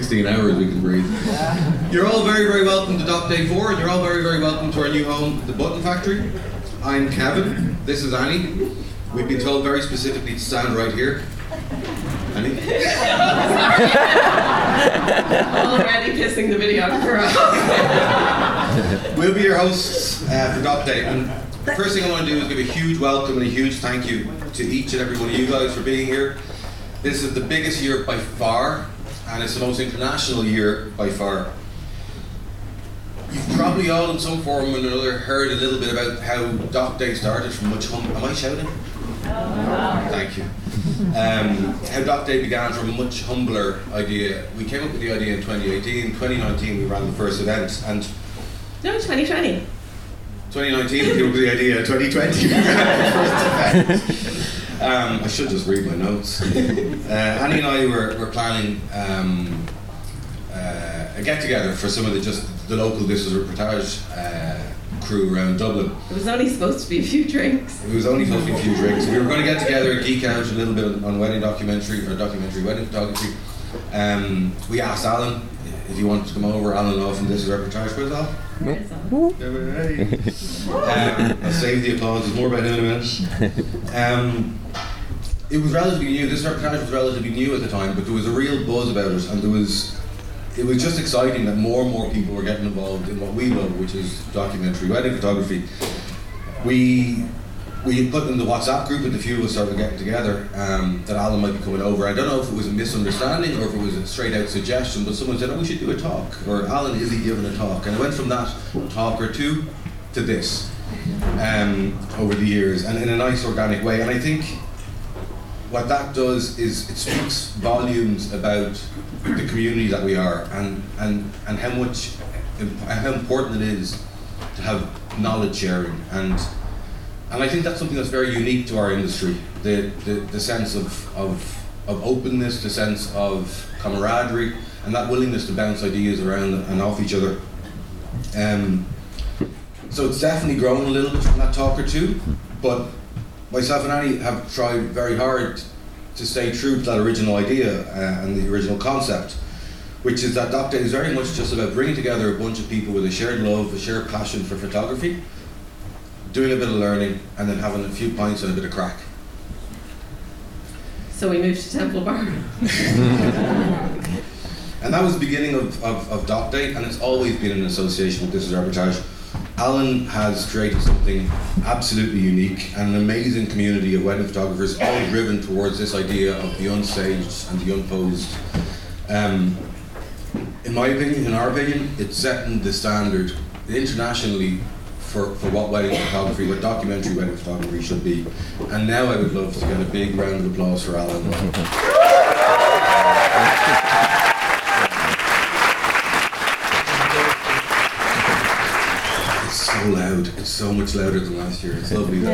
16 hours we can breathe. You're all very, very welcome to Doc Day 4, and you're all very, very welcome to our new home, the Button Factory. I'm Kevin. This is Annie. We've been told very specifically to stand right here. Annie? Already pissing the videographer off. We'll be your hosts uh, for Doc Day, and the first thing I want to do is give a huge welcome and a huge thank you to each and every one of you guys for being here. This is the biggest year by far, and it's the most international year by far. You've probably all, in some form or another, heard a little bit about how Doc Day started from much hum. Am I shouting? Thank you. Um, how Doc Day began from a much humbler idea. We came up with the idea in 2018. 2019, we ran the first event, and No, 2020. 2019 we came up with the idea. 2020, we ran the first event. Um, I should just read my notes. Uh, Annie and I were, were planning um, uh, a get together for some of the just the local This Is Reportage uh, crew around Dublin. It was only supposed to be a few drinks. It was only supposed to be a few drinks. We were going to get together and geek out a little bit on, on wedding documentary or documentary wedding photography. Um, we asked Alan if he wanted to come over. Alan Law from This Is Reportage. Where's Alan? Um, I'll save the applause. There's more about him in a minute. Um, it was relatively new. This reportage was relatively new at the time, but there was a real buzz about it, and there was. It was just exciting that more and more people were getting involved in what we love, which is documentary wedding photography. We we put in the WhatsApp group and a few of us started getting together um, that Alan might be coming over. I don't know if it was a misunderstanding or if it was a straight out suggestion, but someone said, oh, we should do a talk. Or Alan, is he giving a talk? And it went from that talk or two to this um, over the years and in a nice organic way. And I think what that does is it speaks volumes about the community that we are and, and, and how much how important it is to have knowledge sharing and and I think that's something that's very unique to our industry the, the, the sense of, of, of openness, the sense of camaraderie, and that willingness to bounce ideas around and off each other. Um, so it's definitely grown a little bit from that talk or two, but myself and Annie have tried very hard to stay true to that original idea uh, and the original concept, which is that Doc Day is very much just about bringing together a bunch of people with a shared love, a shared passion for photography, doing a bit of learning, and then having a few pints and a bit of crack. So we moved to Temple Bar. And that was the beginning of, of, of Doc Day, and it's always been an association with This Is Reportage. Alan has created something absolutely unique and an amazing community of wedding photographers, all driven towards this idea of the unstaged and the unposed. Um, in my opinion, in our opinion, it's setting the standard internationally for, for what wedding photography, what documentary wedding photography should be. And now I would love to get a big round of applause for Alan. It's so loud. It's so much louder than last year. It's lovely.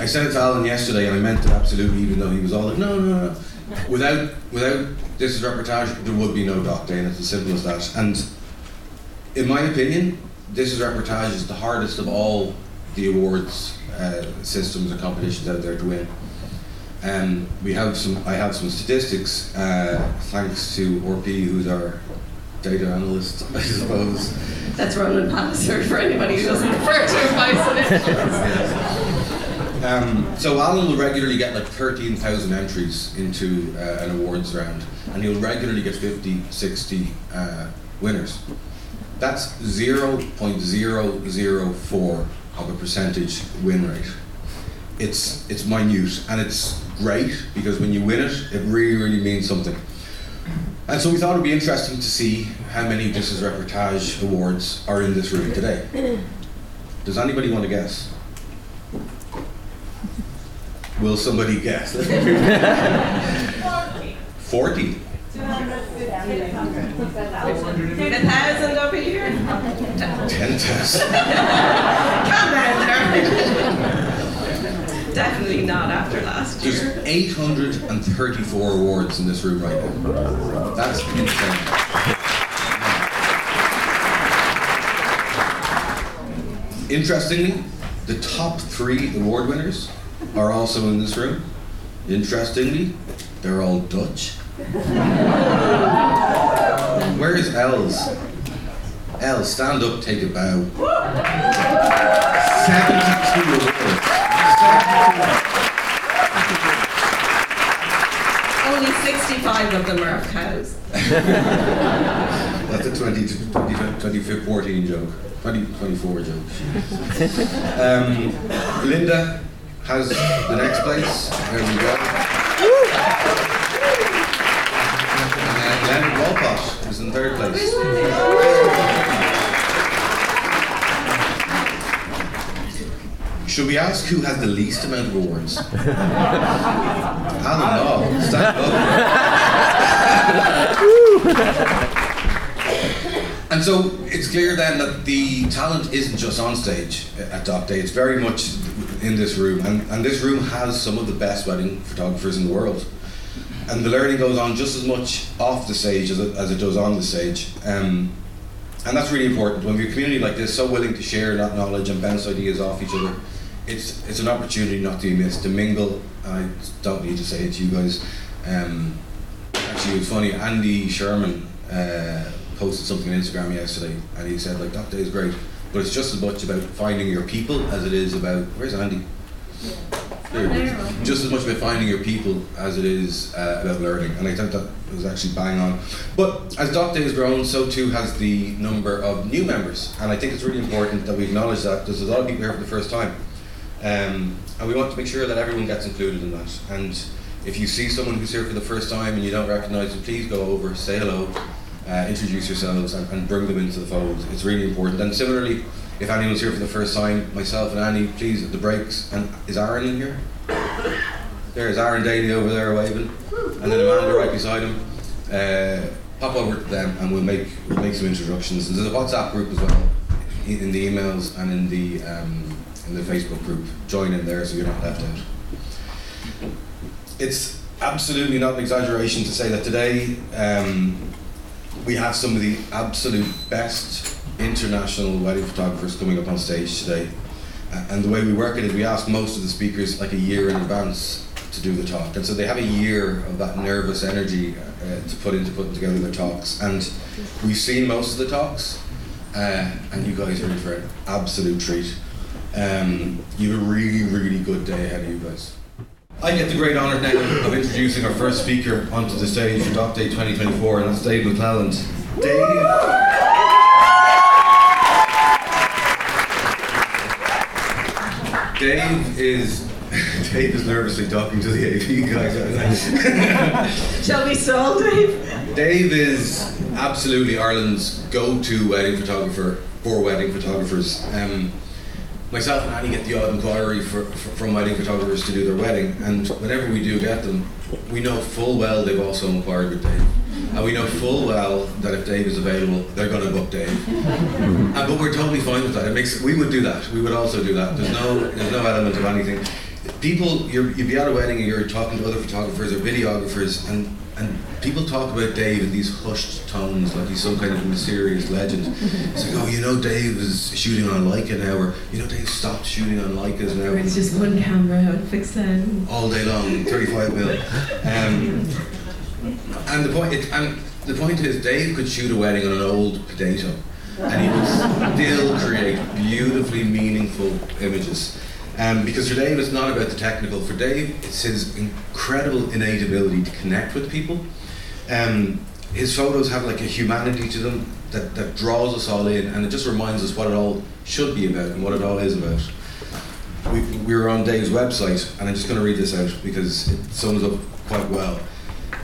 I said it to Alan yesterday, and I meant it absolutely, even though he was all like, "No, no, no." Without, without this is reportage, there would be no Doc Day, it's as simple as that. And in my opinion, this is reportage is the hardest of all the awards uh, systems and competitions out there to win. Um, we have some. I have some statistics, uh, thanks to RP, who's our data analyst, I suppose. That's Ronan Palliser for anybody who doesn't refer to on it. Um, so Alan will regularly get like 13,000 entries into uh, an awards round, and he'll regularly get 50, 60 uh, winners that's 0.004 of a percentage win rate. It's, it's minute and it's great because when you win it, it really, really means something. And so we thought it would be interesting to see how many of this is reportage awards are in this room today. Does anybody want to guess? Will somebody guess? 40. 40. Ten thousand over here? Ten thousand. Come on, Definitely not after last year. There's 834 awards in this room right now. That's insane. Interestingly, the top three award winners are also in this room. Interestingly, they're all Dutch. Where is Els? Els, stand up, take a bow. 72 awards. 72. Only 65 of them are of cows. That's a 20 to 20, 2014 joke. 2024 joke. um, Linda has the next place. There we go. And then Leonard Walpot is in third place. Should we ask who has the least amount of awards? Alan Law, stand up. And so it's clear then that the talent isn't just on stage at Doc Day, it's very much in this room. And, and this room has some of the best wedding photographers in the world. And the learning goes on just as much off the stage as it, as it does on the stage. Um, and that's really important. When we're a community like this, so willing to share that knowledge and bounce ideas off each other, it's, it's an opportunity not to be missed, to mingle. I don't need to say it to you guys. Um, actually, it's funny, Andy Sharman. Uh, posted something on Instagram yesterday, and he said like that day is great, but it's just as much about finding your people as it is about where's Andy? Just as much about finding your people as it is uh, about learning, and I think that was actually bang on. But as Doc Day has grown, so too has the number of new members, and I think it's really important that we acknowledge that. There's a lot of people here for the first time, um, and we want to make sure that everyone gets included in that. And if you see someone who's here for the first time and you don't recognise them, please go over, say hello, uh, introduce yourselves and, and, bring them into the fold. It's really important. And similarly, if anyone's here for the first time, myself and Annie, please at the breaks. And is Aaron in here? There's Aaron Daly over there waving, and then Amanda right beside him. Uh, pop over to them and we'll make we'll make some introductions. And there's a WhatsApp group as well in the emails and in the um, in the Facebook group. Join in there so you're not left out. It's absolutely not an exaggeration to say that today. Um, we have some of the absolute best international wedding photographers coming up on stage today. Uh, and the way we work it is we ask most of the speakers like a year in advance to do the talk. And so they have a year of that nervous energy uh, to put into putting together their talks. And we've seen most of the talks, uh, and you guys are in for an absolute treat. Um, you have a really, really good day ahead of you guys. I get the great honour now of introducing our first speaker onto the stage for Doc Day 2024, and that's Dave McClelland. Dave. Dave is Dave is nervously talking to the AV guys. Shall we stall, Dave? Dave is absolutely Ireland's go-to wedding photographer for wedding photographers. Um, myself and Annie get the odd inquiry for, for, from wedding photographers to do their wedding, and whenever we do get them, we know full well they've also inquired with Dave. And we know full well that if Dave is available, they're going to book Dave. and, but we're totally fine with that. It makes we would do that. We would also do that. There's no there's no element of anything. People, you would be at a wedding and you're talking to other photographers or videographers, and and people talk about Dave in these hushed tones, like he's some kind of mysterious legend. It's like, oh, you know, Dave is shooting on Leica now, or you know, Dave stopped shooting on Leicas now. Or it's just one camera fixed then. All day long, 35 mil. Um, and the point, it, and the point is, Dave could shoot a wedding on an old potato, and he would still create beautifully meaningful images. Um, because for Dave, it's not about the technical. For Dave, it's his incredible innate ability to connect with people. Um, his photos have like a humanity to them that, that draws us all in, and it just reminds us what it all should be about and what it all is about. We, we were on Dave's website, and I'm just going to read this out because it sums up quite well.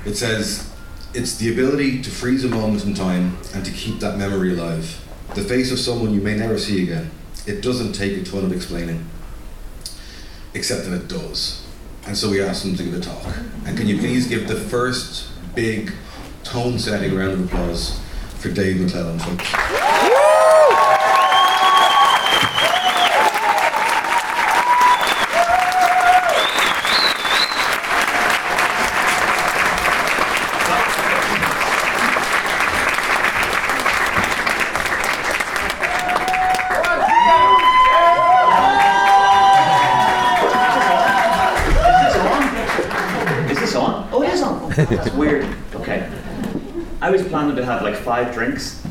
It says, It's the ability to freeze a moment in time and to keep that memory alive. The face of someone you may never see again. It doesn't take a ton of explaining except that it does. And so we asked him to give a talk. And can you please give the first big tone setting round of applause for Dave McClelland, That's weird. Okay. I was planning to have like five drinks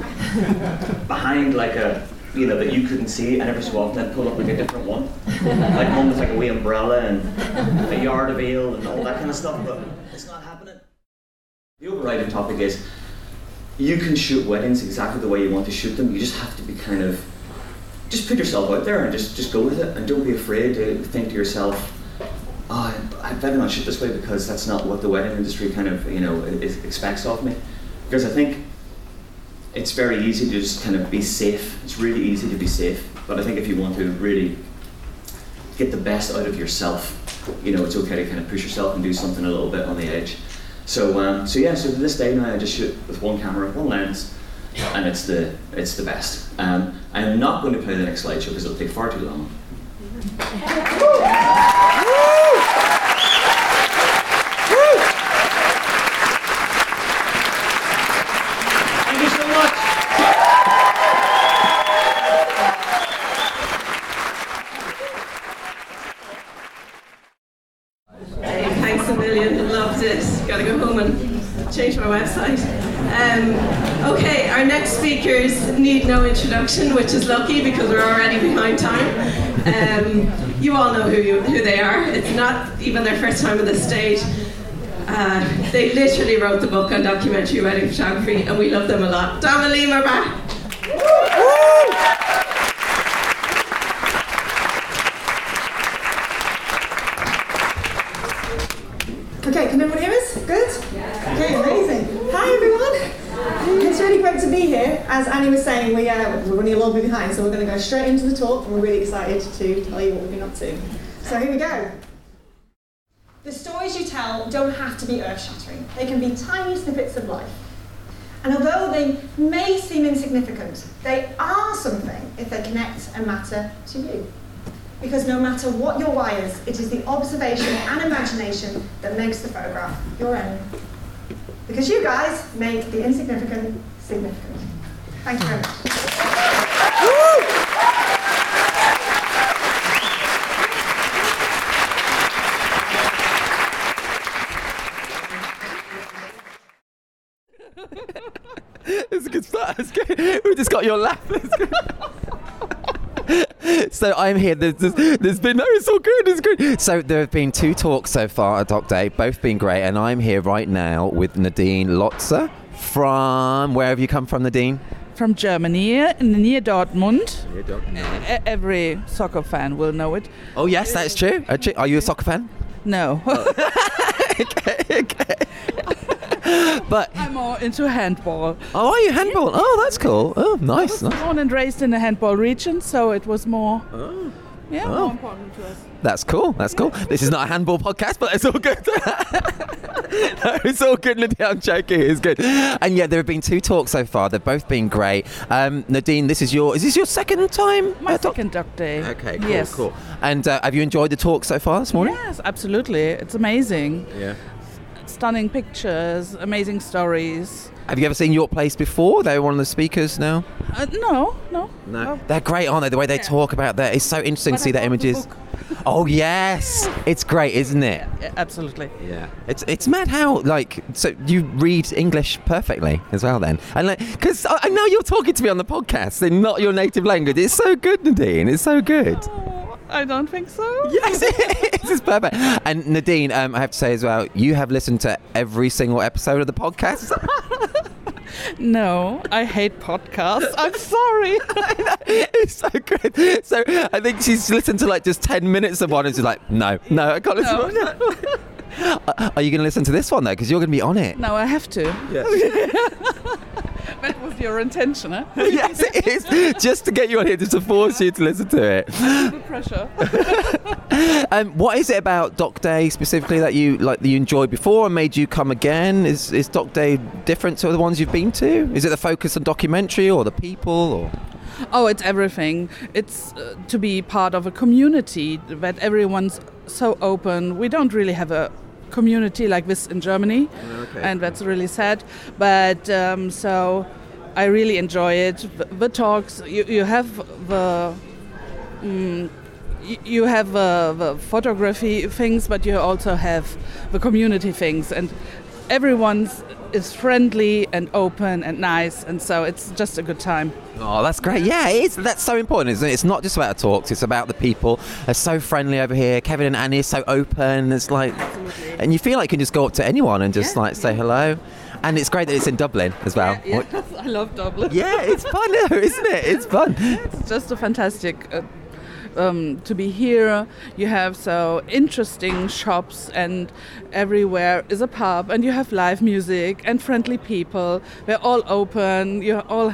behind like a, you know, that you couldn't see, and every so often I'd pull up like a different one. Like one with like a wee umbrella and a yard of ale and all that kind of stuff, but it's not happening. The overriding topic is you can shoot weddings exactly the way you want to shoot them. You just have to be kind of just put yourself out there and just just go with it, and don't be afraid to think to yourself, "Oh, I, I better not shoot this way because that's not what the wedding industry kind of you know expects of me." Because I think it's very easy to just kind of be safe. It's really easy to be safe, but I think if you want to really get the best out of yourself, you know, it's okay to kind of push yourself and do something a little bit on the edge. So, um, so yeah. So to this day now, I just shoot with one camera, one lens, and it's the it's the best. Um, I'm not going to play the next slideshow because it'll take far too long. Thank you so much. Hey, thanks a million. Loved it. Gotta go home and change my website. Um, okay, our next speakers need no introduction, which is lucky because we're already behind time. Um, you all know who, you, who they are. It's not even their first time on the stage. Uh, they literally wrote the book on documentary wedding photography, and we love them a lot. Liam are back. Saying, we, uh, we're running a little bit behind, so we're going to go straight into the talk, and we're really excited to tell you what we've been up to. So here we go. The stories you tell don't have to be earth-shattering. They can be tiny snippets of life. And although they may seem insignificant, they are something if they connect and matter to you. Because no matter what your why is, it is the observation and imagination that makes the photograph your own. Because you guys make the insignificant significant. Thank you very much. it's a good start. It's good. We just got your laugh. So I'm here. There's, there's, there's been no, it's all good. It's good. So there have been two talks so far at Doc Day, both been great, and I'm here right now with Nadine Lotze from where have you come from, Nadine? From Germany, near Dortmund. E- Every soccer fan will know it. Oh yes, that's true. Uh, Actually, Are you a soccer fan? No. Oh. Okay. but I'm more into handball. Oh, are you handball? Oh, that's cool. Oh, nice. I was nice. born and raised in the handball region, so it was more. Oh. Yeah, Oh. more important to us. That's cool. That's cool. This is not a handball podcast, but it's all good. no, it's all good, Nadine. I'm joking. It's good. And yeah, there have been two talks so far. They've both been great. Um, Nadine, this is your is this your second time? My second doc day. Okay, cool, yes. cool. And uh, have you enjoyed the talk so far this morning? Yes, absolutely. It's amazing. Yeah. Stunning pictures, amazing stories. Have you ever seen York Place before? They were one of the speakers now. Uh, no, no. No, they're great, aren't they? The way they talk about that, it's so interesting But to see I their bought the images. Oh yes, it's great, isn't it? Absolutely. Yeah, it's it's mad how like so you read English perfectly as well then, and like because I, I know you're talking to me on the podcast in not your native language. It's so good, Nadine. It's so good. I don't think so. Yes, it is is perfect. And Nadine, um, I have to say as well, you have listened to every single episode of the podcast. No, I hate podcasts. I'm sorry. it's so good. So I think she's listened to like just ten minutes of one, and she's like, no, no, I can't listen. No, to one. Are you going to listen to this one though? Because you're going to be on it. No, I have to. Yeah. that was your intention, huh? yes, it is. Just to get you on here, just to force you to listen to it. The pressure. Um, what is it about Doc Day specifically that you like that you enjoyed before and made you come again? Is is Doc Day different to the ones you've been to? Is it the focus on documentary or the people or? Oh, it's everything. It's uh, to be part of a community that everyone's so open. We don't really have a community like this in Germany, Okay. and that's really sad. But um, so I really enjoy it. The, the talks you, you have the. Mm, you have uh, the photography things, but you also have the community things, and everyone is friendly and open and nice, and so it's just a good time. Oh, that's great. Yeah, it is. That's so important, isn't it? It's not just about the talks, it's about the people. They're so friendly over here. Kevin and Annie are so open. It's like, and you feel like you can just go up to anyone and just like say hello. And it's great that it's in Dublin as well. Yeah, I love Dublin. Yeah, it's fun, isn't it? It's fun. It's just a fantastic. Uh, um, to be here, you have so interesting shops, and everywhere is a pub, and you have live music and friendly people. We're all open. You're all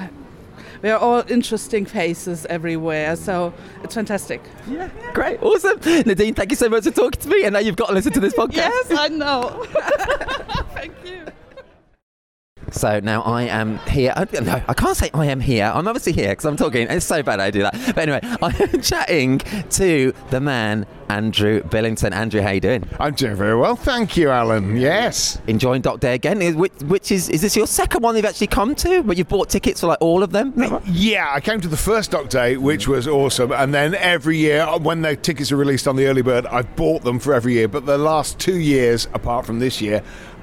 we are all interesting faces everywhere, so it's fantastic. Yeah, great, awesome. Nadine, thank you so much for talking to me, and now you've got to listen to this podcast. yes, I know. thank you. So now I am here. I, no, I can't say I am here. I'm obviously here because I'm talking. It's so bad I do that. But anyway, I am chatting to the man Andrew Billington. Andrew, how you doing? I'm doing very well, thank you, Alan. Yes. Enjoying Doc Day again. Which, which is is this your second one you've actually come to? But you've bought tickets for like all of them? Right? Yeah, I came to the first Doc Day, which was awesome, and then every year uh, when the tickets are released on the early bird, I've bought them for every year. But the last two years, apart from this year,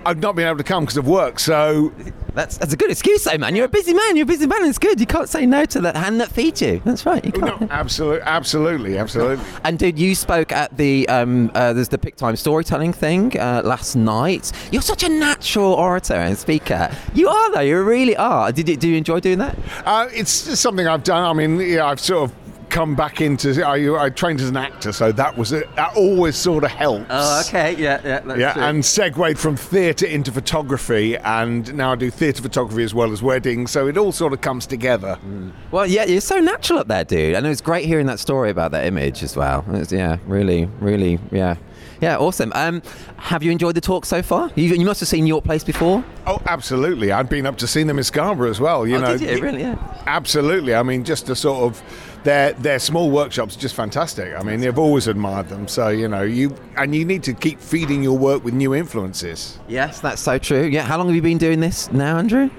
I've not been able to come because of work. So that's that's a good excuse, though, man. You're a busy man. You're a busy man. It's good. You can't say no to that hand that feeds you. That's right. You can't. No, absolutely, absolutely, absolutely. And dude, you spoke at the um, uh, there's the PicTime storytelling thing uh, last night. You're such a natural orator and speaker. You are though. You really are. Did you, do you enjoy doing that? Uh, it's just something I've done. I mean, yeah, I've sort of come back into. I, I trained as an actor, so that was it. That always sort of helps. Oh, okay, yeah, yeah, that's yeah, true. and segued from theatre into photography, and now I do theatre photography as well as weddings. So it all sort of comes together. Mm. Well, yeah, you're so natural up there, dude, and it was great hearing that story about that image as well. It was, yeah, really, really, yeah. Yeah, awesome. Um, have you enjoyed the talk so far? You, you, must have seen York Place before. Oh, absolutely. I've been up to see them in Scarborough as well. You oh, know, did you? really? Yeah. Absolutely. I mean, just to sort of their their small workshops are just fantastic. I mean, they've always admired them. So you know, you and you need to keep feeding your work with new influences. Yes, that's so true. Yeah, how long have you been doing this now, Andrew?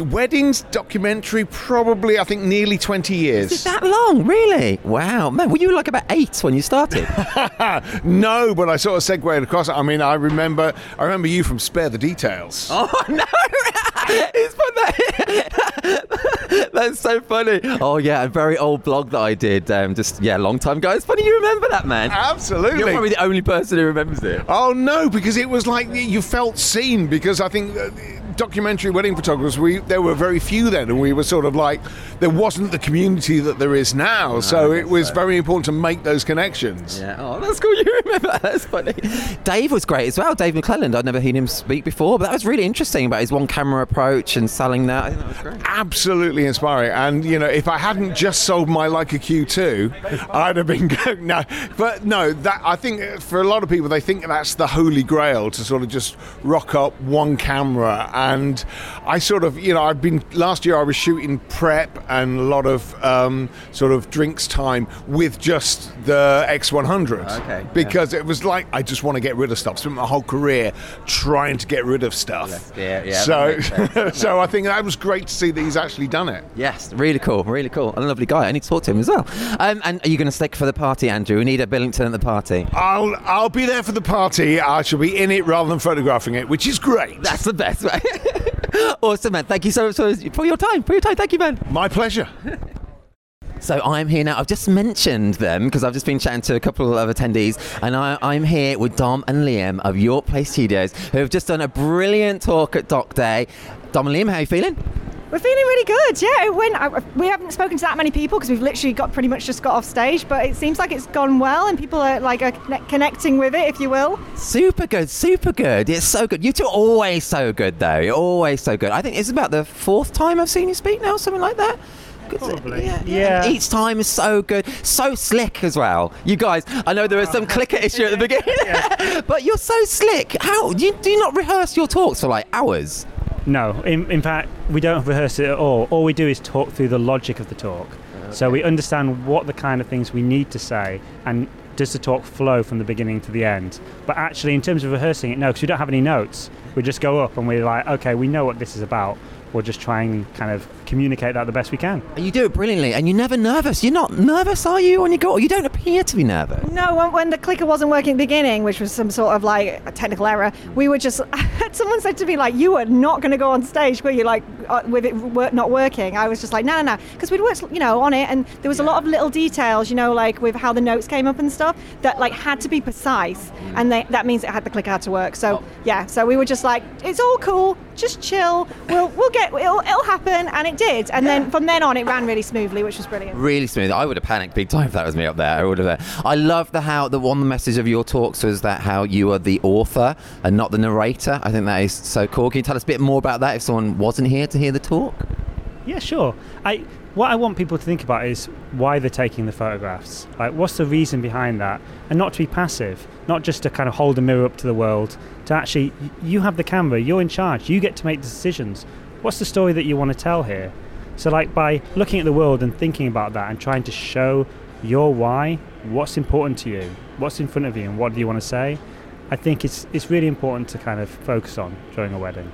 Weddings documentary, probably I think nearly twenty years. Is it that long? Really? Wow, man. Were you like about eight when you started? no, but I sort of segued across. I mean, I remember I remember you from Spare the Details. Oh no! It's fun that. That's so funny. Oh yeah, a very old blog that I did. Um, just yeah, long time ago. It's funny you remember that, man. Absolutely. You're probably the only person who remembers it. Oh no, because it was like you felt seen. Because I think. Uh, documentary wedding photographers, we there were very few then, and we were sort of like there wasn't the community that there is now. No, so it was so. very important to make those connections. Yeah, oh, that's cool. You remember? That's funny. Dave was great as well. Dave McClelland. I'd never heard him speak before, but that was really interesting about his one camera approach and selling that. I think that was great. Absolutely inspiring. And you know, if I hadn't just sold my Leica Q2, I'd have been going no. But no, that I think for a lot of people, they think that's the holy grail to sort of just rock up one camera and and I sort of, you know, I've been last year I was shooting prep and a lot of um, sort of drinks time with just the X100. Okay. Because yeah. it was like I just want to get rid of stuff. Spent my whole career trying to get rid of stuff. Yeah, yeah. So, so I think that was great to see that he's actually done it. Yes, really cool, really cool, and a lovely guy. I need to talk to him as well. Um, and are you going to stick for the party, Andrew? We need a Billington at the party. I'll I'll be there for the party. I shall be in it rather than photographing it, which is great. That's the best way. awesome, man. Thank you so much for your time. For your time. Thank you, man. My pleasure. So I'm here now. I've just mentioned them because I've just been chatting to a couple of attendees, and I, am here with Dom and Liam of York Place Studios, who have just done a brilliant talk at Doc Day. Dom and Liam, how are you feeling? We're feeling really good. Yeah, it went. I, we haven't spoken to that many people because we've literally got pretty much just got off stage, but it seems like it's gone well and people are like are connecting with it, if you will. Super good, super good. It's so good. You two are always so good, though. You're always so good. I think it's about the fourth time I've seen you speak now, something like that. Probably. Yeah, yeah. Each time is so good, so slick as well. You guys, I know there was some oh. clicker issue at the beginning, but you're so slick. How do you, do you not rehearse your talks for like hours? No, in, in fact, we don't rehearse it at all. All we do is talk through the logic of the talk. Okay. So we understand what the kind of things we need to say and does the talk flow from the beginning to the end. But actually, in terms of rehearsing it, no, because we don't have any notes. We just go up and we're like, okay, we know what this is about. We'll just try and kind of communicate that the best we can. You do it brilliantly, and you're never nervous. You're not nervous, are you, when you go? You don't appear to be nervous. No, when, when the clicker wasn't working at the beginning, which was some sort of like a technical error, we were just. someone said to me like, "You were not going to go on stage, were you?" Like uh, with it wor- not working. I was just like, "No, no, no," because we'd worked, you know, on it, and there was a lot of little details, you know, like with how the notes came up and stuff that like had to be precise, and they, that means it had the clicker had to work. So yeah, so we were just like, "It's all cool, just chill. We'll we'll get it'll, it'll happen," and it did. And then from then on, it ran really smoothly, which was brilliant. Really smooth. I would have panicked big time if that was me up there. I would have. Uh, I love the how the one message of your talks was that how you are the author and not the narrator. I think that is so cool. Can you tell us a bit more about that if someone wasn't here to hear the talk? Yeah, sure. I what I want people to think about is why they're taking the photographs. Like, what's the reason behind that? And not to be passive, not just to kind of hold a mirror up to the world. To actually, you have the camera, you're in charge, you get to make the decisions. What's the story that you want to tell here? So, like, by looking at the world and thinking about that and trying to show your why, what's important to you, what's in front of you, and what do you want to say, I think it's it's really important to kind of focus on during a wedding.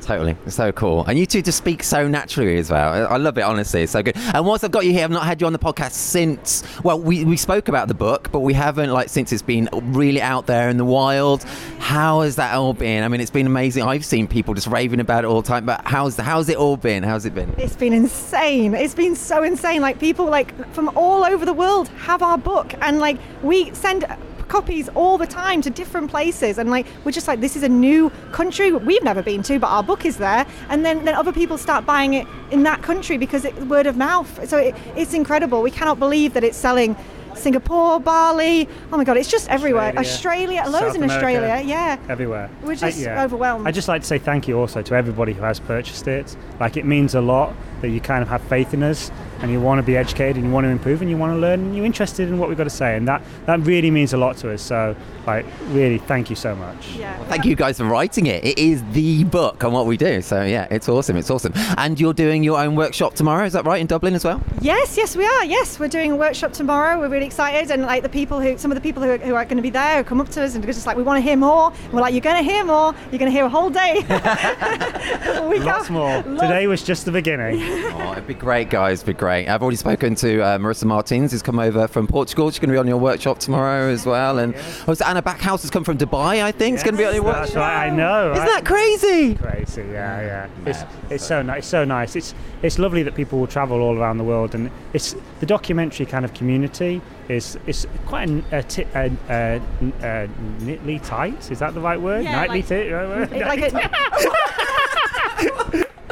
Totally, so cool, and you two just speak so naturally as well. I I love it, honestly, it's so good. And once I've got you here, I've not had you on the podcast since. Well, we, we spoke about the book, but we haven't like since it's been really out there in the wild. How has that all been? I mean, it's been amazing. I've seen people just raving about it all the time. But how's how's it all been? How's it been? It's been insane. It's been so insane. Like people like from all over the world have our book, and like we send copies all the time to different places. And like we're just like this is a new country. We've never been to but our book is there. And then then other people start buying it in that country because it word of mouth. So it, it's incredible. We cannot believe that it's selling Singapore, Bali. Oh my God, it's just everywhere. Australia, loads South in America, Australia. Yeah, everywhere. We're uh, just I, overwhelmed. I'd just like to say thank you also to everybody who has purchased it. Like it means a lot that you kind of have faith in us and you want to be educated and you want to improve and you want to learn and you're interested in what we've got to say and that that really means a lot to us. So like really thank you so much. Yeah. Thank you guys for writing it. It is the book on what we do. So yeah, it's awesome. It's awesome. And you're doing your own workshop tomorrow. Is that right in Dublin as well? Yes, yes, we are. Yes, we're doing a workshop tomorrow. We're really excited, and like the people who, some of the people who, who are going to be there, who come up to us and they're just like, we want to hear more. And we're like, you're going to hear more. You're going to hear a whole day. we Lots more. Today was just the beginning. Oh, it'd be great, guys. It'd be great. I've already spoken to uh, Marisa Martins, who's come over from Portugal. She's going to be on your workshop tomorrow as well. And oh, so Ana Backhaus has come from Dubai, I think. It's going to be on your That's workshop. right, I know. Isn't that crazy? Crazy, yeah, yeah. It's it's so nice. It's so nice. It's it's lovely that people will travel all around the world, and it's the documentary kind of community is is quite a, a, ti- a, a, a knitly tight. Is that the right word? Yeah, Nightly like- tight. Right word? Like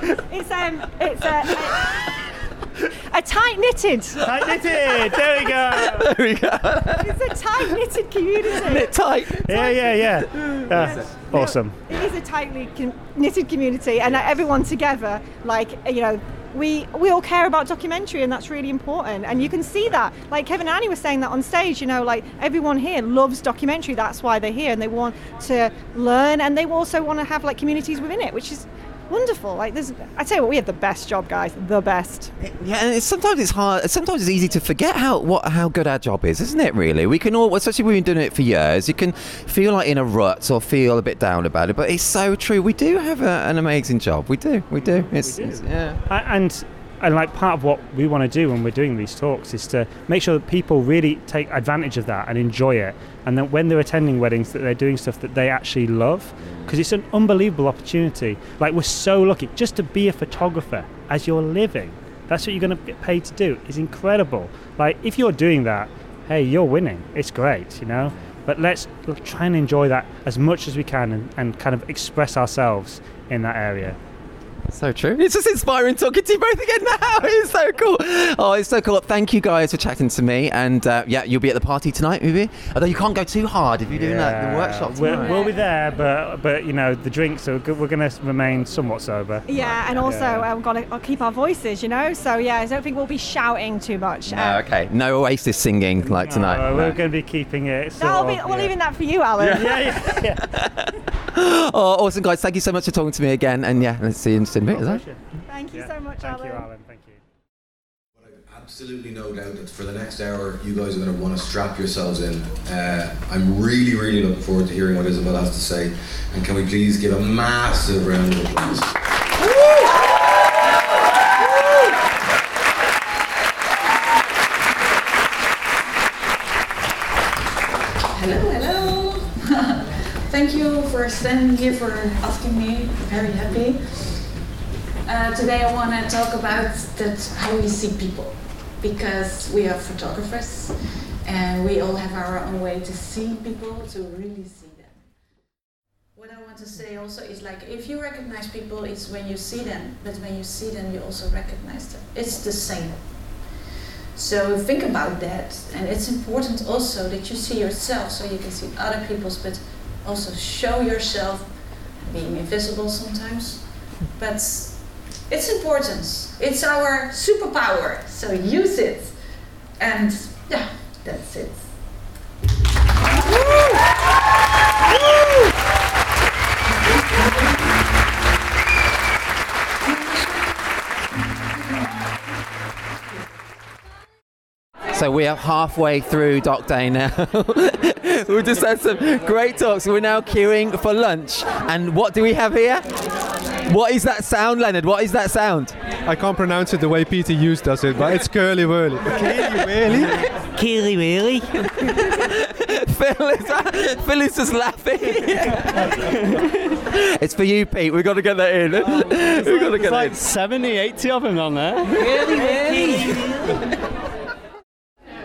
it's um, it's a, a, a tight knitted. Tight knitted. There we go. There we go. It's a tight knitted community. Knit tight. Yeah, yeah, yeah. That's awesome. It is a tightly con- knitted community, and uh, everyone together, like you know, we we all care about documentary, and that's really important. And you can see that, like Kevin and Annie were saying that on stage. You know, like everyone here loves documentary. That's why they're here, and they want to learn, and they also want to have like communities within it, which is wonderful. Like there's, I tell you what, we have the best job, guys, the best. Yeah, and it's, sometimes it's hard. Sometimes it's easy to forget how what how good our job is, isn't it? Really, we can all, especially when we've been doing it for years, you can feel like in a rut or feel a bit down about it. But it's so true. We do have a, an amazing job. We do. We do. It's, it's- yeah. A- and and like part of what we want to do when we're doing these talks is to make sure that people really take advantage of that and enjoy it and that when they're attending weddings that they're doing stuff that they actually love because it's an unbelievable opportunity. Like we're so lucky. Just to be a photographer as you're living that's what you're going to get paid to do is incredible. Like if you're doing that hey you're winning. It's great you know? But let's try and enjoy that as much as we can and, and kind of express ourselves in that area So true. It's just inspiring talking to you both again now. It's so cool. Oh, it's so cool. Thank you guys for chatting to me. And uh, yeah, you'll be at the party tonight, maybe. Although you can't go too hard if you're doing that, the workshop We'll, we'll be there, but but you know the drinks are good. We're going to remain somewhat sober. Yeah, and also Yeah. um, got to keep our voices, you know. So yeah, I don't think we'll be shouting too much. No, okay. No Oasis singing like tonight. No. we're going to be keeping it. Sort That'll be, of, we're yeah. leaving that for you, Alan. Yeah, yeah, yeah. Oh, awesome, guys. Thank you so much for talking to me again. And yeah, let's see you Thank you yeah. so much, Thank Alan. you, Alan. Thank you. Absolutely no doubt that for the next hour, you guys are going to want to strap yourselves in. Uh, I'm really, really looking forward to hearing what Isabelle has to say. And can we please give a massive round of applause? Hello, hello. Thank you for standing here, for asking me. Very happy. Uh, today I want to talk about that how we see people, because we are photographers, and we all have our own way to see people, to really see them. What I want to say also is like if you recognize people, it's when you see them, but when you see them, you also recognize them. It's the same. So think about that, and it's important also that you see yourself so you can see other people's, but also show yourself, being invisible sometimes. But it's important. It's our superpower, so use it. And yeah, that's it. So we are halfway through Doc Day now. we just had some great talks. We're now queuing for lunch. And what do we have here? What is that sound, Leonard? What is that sound? I can't pronounce it the way Peter Hughes does it, but it's curly whirly. Curly whirly? Curly whirly. Phil is, Phil is just laughing. it's for you, Pete. We've got to get that in. We've got to get that in. 70, 80 of them on there.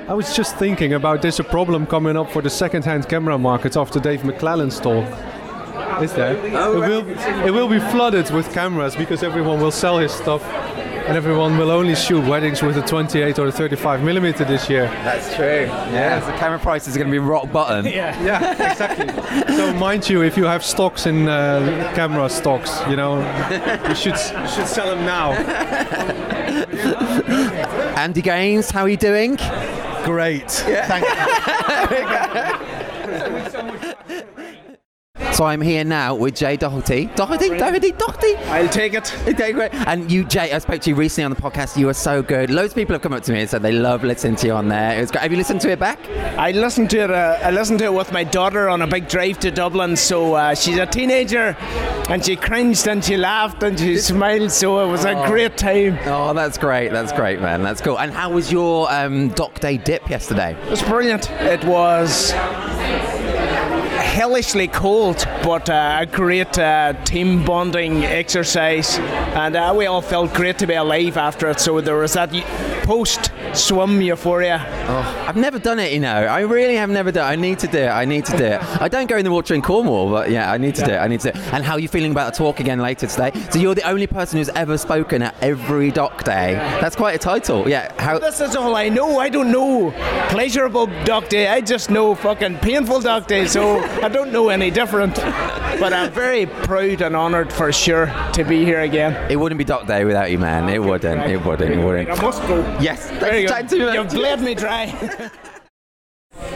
I was just thinking about there's a problem coming up for the second-hand camera market after Dave McClelland's talk. Is there? Oh, it, will, it will be flooded with cameras because everyone will sell his stuff and everyone will only shoot weddings with a 28 or a 35 millimeter this year. That's true. Yeah, the camera prices are going to be rock bottom. Yeah, yeah, exactly. so mind you, if you have stocks in uh, camera stocks, you know, you should you should sell them now. Andy Gaines, how are you doing? Great. Thank So I'm here now with Jay Doherty. Doherty, Doherty, Doherty. I'll take it. Okay, great. And you, Jay, I spoke to you recently on the podcast. You were so good. Loads of people have come up to me and said they love listening to you on there. It was great. Have you listened to it back? I listened to it. Uh, I listened to it with my daughter on a big drive to Dublin. So uh, she's a teenager, and she cringed and she laughed and she smiled. So it was a Oh. great time. Oh, that's great. That's great, man. That's cool. And how was your um, Doc Day dip yesterday? It was brilliant. It was hellishly cold, but uh, a great uh, team bonding exercise, and uh, we all felt great to be alive after it. So there was that post swim euphoria. Oh, I've never done it, you know. I really have never done it. I need to do it. I need to do it. I don't go in the water in Cornwall, but yeah, I need to do it. I need to do it. And how are you feeling about the talk again later today? So you're the only person who's ever spoken at every doc day. That's quite a title. Yeah. How? This is all I know. I don't know pleasurable doc day. I just know fucking painful doc day. So I don't know any different. But I'm very proud and honoured for sure to be here again. It wouldn't be doc day without you, man. It wouldn't. It wouldn't. It wouldn't. I must go. Yes. To you, You've bled me dry.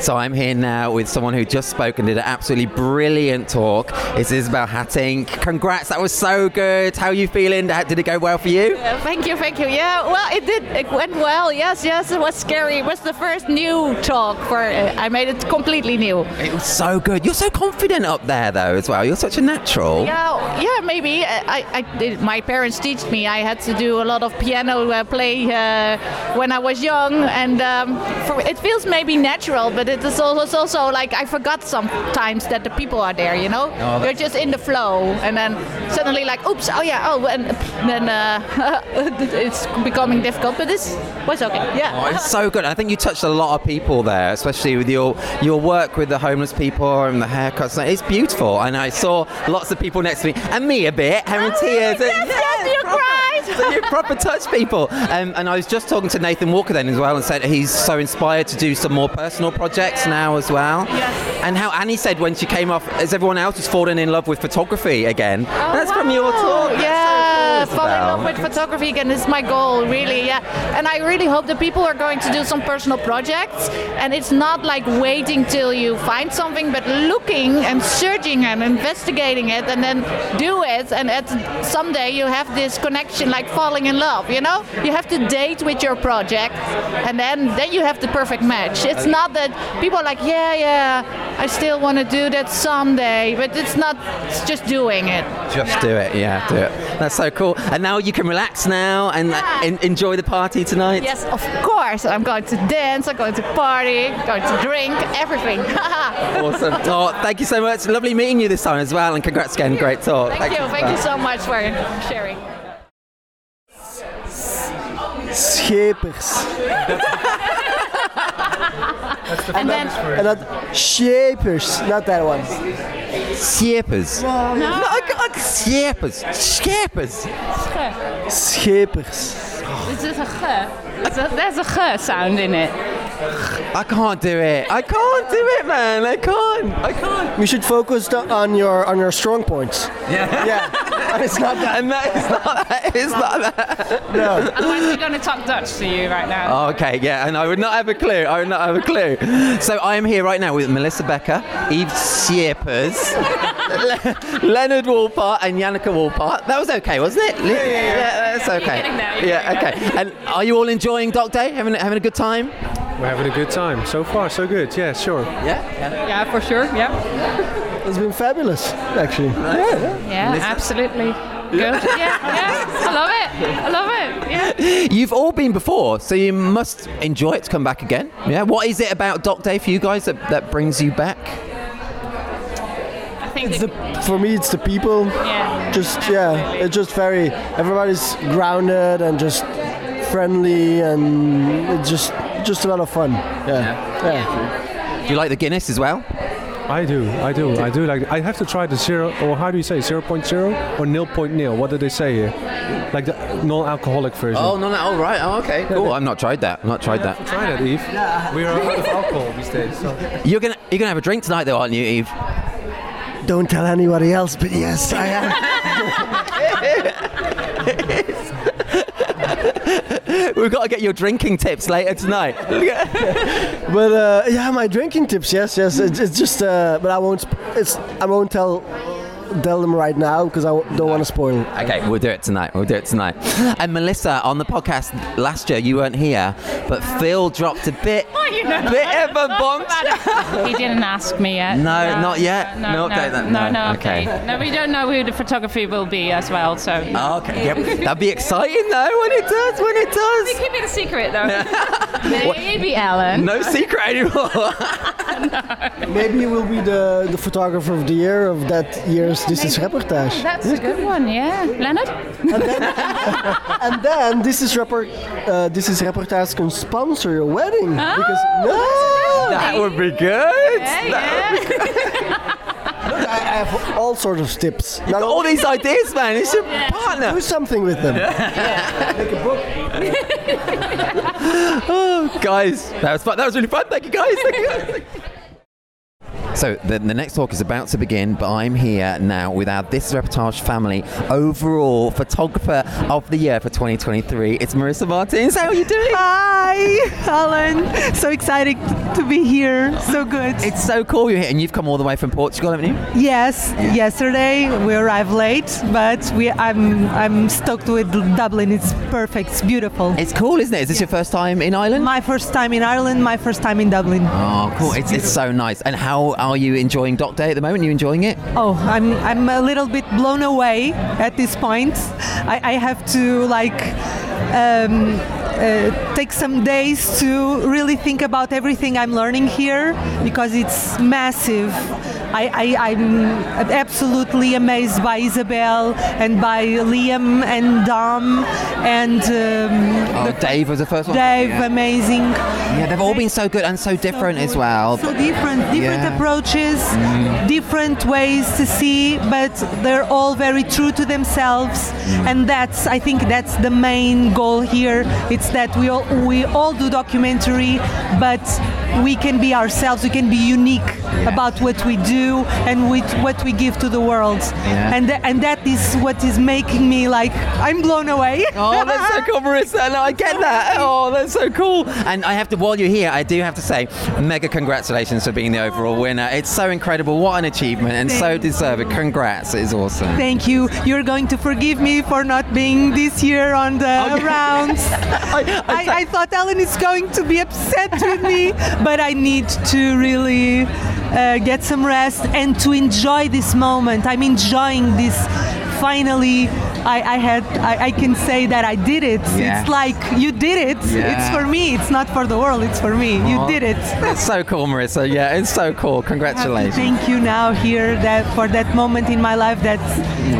So I'm here now with someone who just spoke and did an absolutely brilliant talk. It's Isabelle Hattink. Congrats, that was so good. How are you feeling? Did it go well for you? Yeah, thank you, thank you. Yeah, well, it did. It went well. Yes, yes. It was scary. It was the first new talk for. Uh, I made it completely new. It was so good. You're so confident up there, though, as well. You're such a natural. Yeah, yeah, maybe. I, I did, my parents teach me. I had to do a lot of piano uh, play uh, when I was young, and um, for, it feels maybe natural, but it is also, it's also like I forgot sometimes that the people are there. You know, Oh, you're just in the flow, and then suddenly like, oops, oh yeah, oh, and then uh, it's becoming difficult, but this was okay. Yeah. Oh, it's so good. I think you touched a lot of people there, especially with your your work with the homeless people and the haircuts. It's beautiful. And I saw lots of people next to me and me a bit having tears. Oh, yes, yes, you cried. So you proper touch people. Um, and I was just talking to Nathan Walker then as well and said he's so inspired to do some more personal projects now as well. Yes. And how Annie said when she came off, as everyone else was falling in love with photography again. That's from your talk. That's so Yeah, cool, falling in love with photography again is my goal, really. Yeah, and I really hope that people are going to do some personal projects, and it's not like waiting till you find something, but looking and searching and investigating it, and then do it. And at someday you have this connection, like falling in love. You know, you have to date with your project, and then then you have the perfect match. It's not that people are like, yeah, yeah, I still want to do that someday, but it's not. It's just doing it. Just do it, yeah, do it. That's so cool. And now you can relax now and uh, en- enjoy the party tonight. Yes, of course. I'm going to dance, I'm going to party, going to drink, everything. Awesome. Oh, thank you so much. Lovely meeting you this time as well, and congrats again. Great talk. Thank, you. Thank you so much for sharing. Schepers. And then And dat shapers, not that one. Shapers. No. No, I, I, shapers. Shapers. Schepers. Is a g? There's a g sound in it. I can't do it. I can't do it, man. I can't. I can't. You should focus on your on your strong points. Yeah. Yeah. And it's not that. And that is not that. It's not that. No. Otherwise, we're going to talk Dutch to you right now. Oh, okay, yeah, and I would not have a clue. I would not have a clue. So I am here right now with Melissa Beckker, Yves Schepers, Le- Leonard Walpot, and Janneke Walpot. That was okay, wasn't it? Yeah, yeah, yeah. that's okay. getting there, you're Yeah, okay. And are you all enjoying Doc Day? Having having a good time? We're having a good time. So far, so good. Yeah, sure. Yeah? Yeah. Yeah, for sure. Yeah. It's been fabulous, actually. Yeah, absolutely. Good. Yeah, yeah. I love it. I love it. Yeah. You've all been before, so you must enjoy it to come back again. Yeah. What is it about Doc Day for you guys that, that brings you back? I think It's the for me it's the people. Yeah. Just yeah, it's just very everybody's grounded and just friendly and it's just just a lot of fun. Yeah. Yeah. Do you like the Guinness as well? I do, I do, I do like. I have to try the zero, or how do you say, 0.0 or 0.0? What do they say here? Like the non-alcoholic version. Oh no, no. Oh right. Oh okay. Cool. I've not tried that. I've not tried that. Try that, Yves. We are out of alcohol these days. So. You're gonna you're gonna have a drink tonight, though, aren't you, Yves? Don't tell anybody else, but yes, I am. We've got to get your drinking tips later tonight. but uh, yeah, my drinking tips. Yes, yes. It's, it's just, uh, but I won't. It's I won't tell tell them right now because I don't want to spoil. Okay, we'll do it tonight. We'll do it tonight. And Melissa, on the podcast last year, you weren't here, but Phil dropped a bit, Oh, you know. bit of a bomb. He didn't ask me yet. No, not yet. No, No no, update then? no, No, no, okay. okay. No, we don't know who the photography will be as well, so. Oh, okay, yep. That'd be exciting though when it does. When it We does. keep it a secret though. Maybe Alan. No secret anymore. Maybe you will be the, the photographer of the year of that year's This Is Reportage. That's a good one, yeah. Leonard? And then This Is Report, uh, This Is Reportage can sponsor your wedding because no, that would be good. Yeah, Look, I, I have all sorts of tips. You've got all these ideas, man. It's your partner. Do something with them. Make a book. oh, guys, that was fun. That was really fun. Thank you, guys. Thank you. guys. So the, the next talk is about to begin, but I'm here now with our This Reportage family overall photographer of the year for 2023. It's Marisa Martins. How are you doing? Hi, Alan. So excited to be here. So good. It's so cool you're here, and you've come all the way from Portugal, haven't you? Yes, yesterday we arrived late, but we I'm I'm stoked with Dublin. It's perfect. It's beautiful. It's cool, isn't it? Is this your first time in Ireland? My first time in Ireland. My first time in Dublin. Oh, cool. It's, it's so nice. And how are you enjoying Doc Day at the moment? Are you enjoying it? Oh, I'm I'm a little bit blown away at this point. I, I have to like um, uh, take some days to really think about everything I'm learning here because it's massive. I, I, I'm absolutely amazed by Isabelle and by Liam and Dom and um, Oh, Dave was the first one. Dave, Yeah. amazing. Yeah, they've all been so good and so different as well. So different, different Yeah. approaches, Mm. different ways to see, but they're all very true to themselves, Mm. and that's I think that's the main goal here. It's that we all we all do documentary, but we can be ourselves. We can be unique about what we do and with what we give to the world, Yeah. and tha- and that is what is making me like I'm blown away. Oh, that's so cool, Marisa. No, I get that. Oh, that's so cool. And I have to, while you're here, I do have to say, mega congratulations for being the overall winner. It's so incredible. What an achievement and so deserved. Congrats. It is awesome. Thank you. You're going to forgive me for not being this year on the oh, rounds. I, I, thought Ellen is going to be upset with me, but I need to really uh, get some rest and to enjoy this moment. I'm enjoying this finally I, I had I, I can say that I did it. Yeah. It's like you did it. It's for me. It's not for the world. It's for me. You did it. That's so cool, Marisa. Yeah, it's so cool. Congratulations. Thank you now here that for that moment in my life that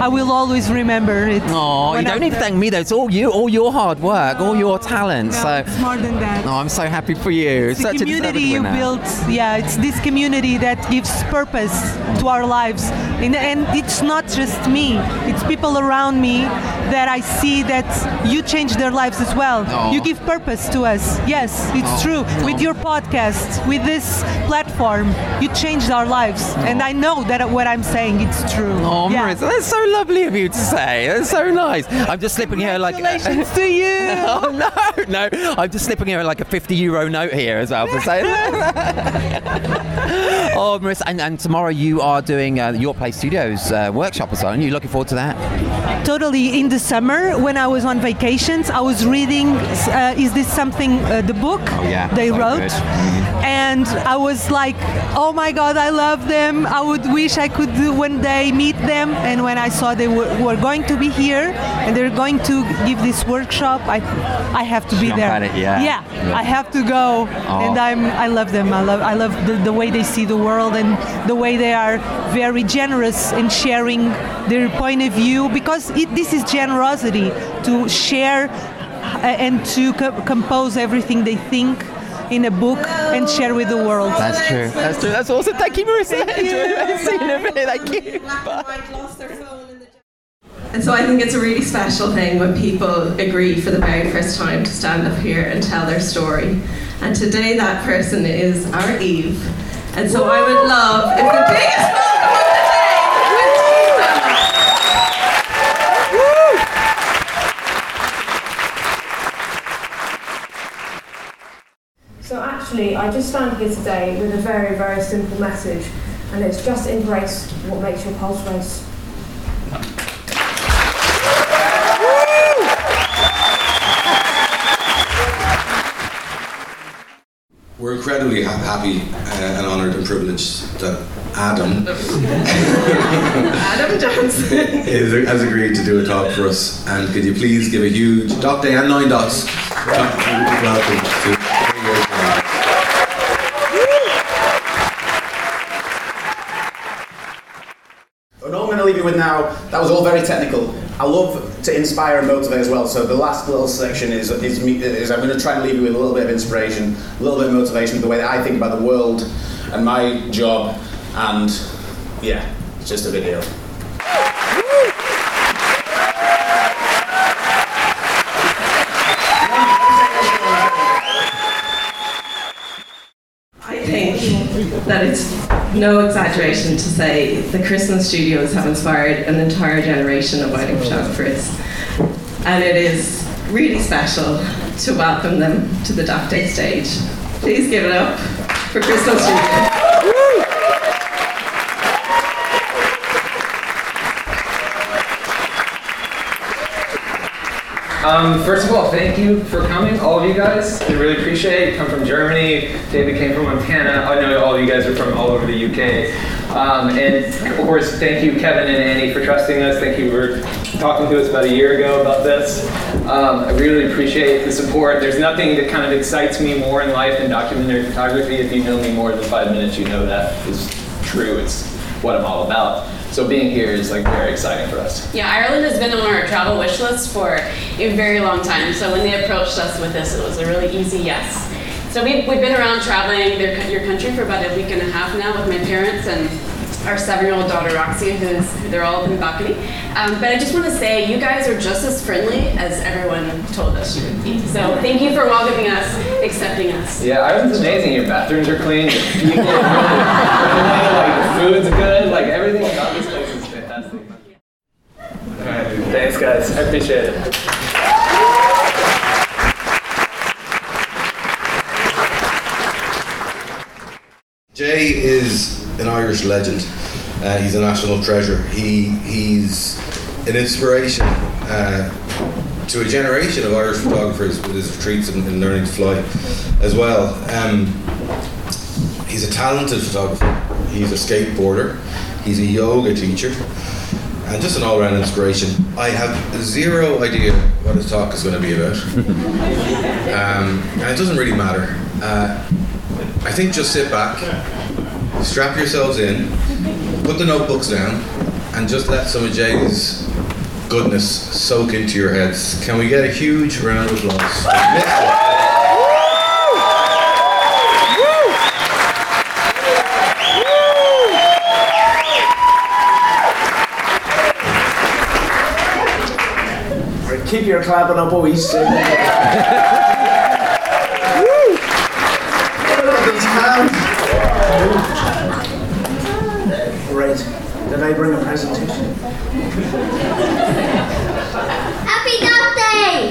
I will always remember it. Oh, you don't I'm- need to thank me though. It's all you, all your hard work, all your talent. No, so it's more than that. Oh, I'm so happy for you. It's the Such a community you built. Yeah, it's this community that gives purpose to our lives. And, and it's not just me, it's people around me that I see that you change their lives as well. Aw. You give purpose to us. Yes, it's Aw. true. With your podcast, with this platform, you changed our lives. And I know that what I'm saying, it's true. Oh, yeah. Marisa, that's so lovely of you to say. That's so nice. I'm just slipping here like. Congratulations to you. oh no, no! I'm just slipping here like a 50 euro note here as well for saying that. oh, Marisa, and, and tomorrow you are doing uh, York Place Studios uh, workshop as well. Are you looking forward to that? Totally. In the summer, when I was on vacations, I was reading. Uh, is this something? Uh, the book Oh, yeah, they so wrote. Mhm. and I was like, "Oh my God, I love them! I would wish I could do one day meet them." And when I saw they were, were going to be here and they're going to give this workshop, I, I have to be Jump there. it, yeah. yeah, Yeah. I have to go, Oh. and I'm, I love them. I love, I love the, the way they see the world and the way they are very generous in sharing their point of view because it, this is generosity to share uh, and to co- compose everything they think in a book and share with the world. That's true. That's true. That's awesome. Thank you, Marisa. Thank you. See you in a bit. Thank you. And so I think it's a really special thing when people agree for the very first time to stand up here and tell their story. And today that person is our Eve. And so I would love if the biggest So actually, I just stand here today with a very, very simple message, and it's just embrace what makes your pulse race. We're incredibly ha- happy uh, and honoured and privileged that Adam Adam Johnson. is, has agreed to do a talk for us. And could you please give a huge Doc Day and Nine Dots welcome to What I'm going to leave you with now, that was all very technical. I love to inspire and motivate as well. So the last little section is, is, me, is I'm going to try and leave you with a little bit of inspiration, a little bit of motivation the way that I think about the world and my job. And yeah, it's just a video. I think that it's no exaggeration to say the Christmas studios have inspired an entire generation of wedding photographers. And it is really special to welcome them to the Doc Day stage. Please give it up for Christmas Studios. Um, first of all, thank you for coming, all of you guys. I really appreciate it. You come from Germany. David came from Montana. I know all of you guys are from all over the UK. Um, and of course, thank you, Kevin and Annie, for trusting us. Thank you for talking to us about a year ago about this. Um, I really appreciate the support. There's nothing that kind of excites me more in life than documentary photography. If you know me more than five minutes, you know that is true. It's what I'm all about. So being here is like very exciting for us. Yeah, Ireland has been on our travel wish list for a very long time. So when they approached us with this, it was a really easy yes. So we've, we've been around traveling their, your country for about a week and a half now with my parents and our seven-year-old daughter Roxy, who's they're all up in the balcony. Um, but I just want to say, you guys are just as friendly as everyone told us you would be. So thank you for welcoming us, accepting us. Yeah, Ireland's amazing. Your bathrooms are clean. Your people are really, like the food's good. Like everything about this place is fantastic. All right, thanks guys. I appreciate it. Jay is an Irish legend. Uh, he's a national treasure. He he's an inspiration uh, to a generation of Irish photographers with his retreats and, and learning to fly, as well. Um, he's a talented photographer. He's a skateboarder. He's a yoga teacher. and just an all-round inspiration. I have zero idea what his talk is going to be about, um, and it doesn't really matter. Uh, I think just sit back, strap yourselves in, put the notebooks down, and just let some of Jay's goodness soak into your heads. Can we get a huge round of applause? Keep your clapping up, boys. These hands. Right. Did I bring a presentation? Happy Doc Day!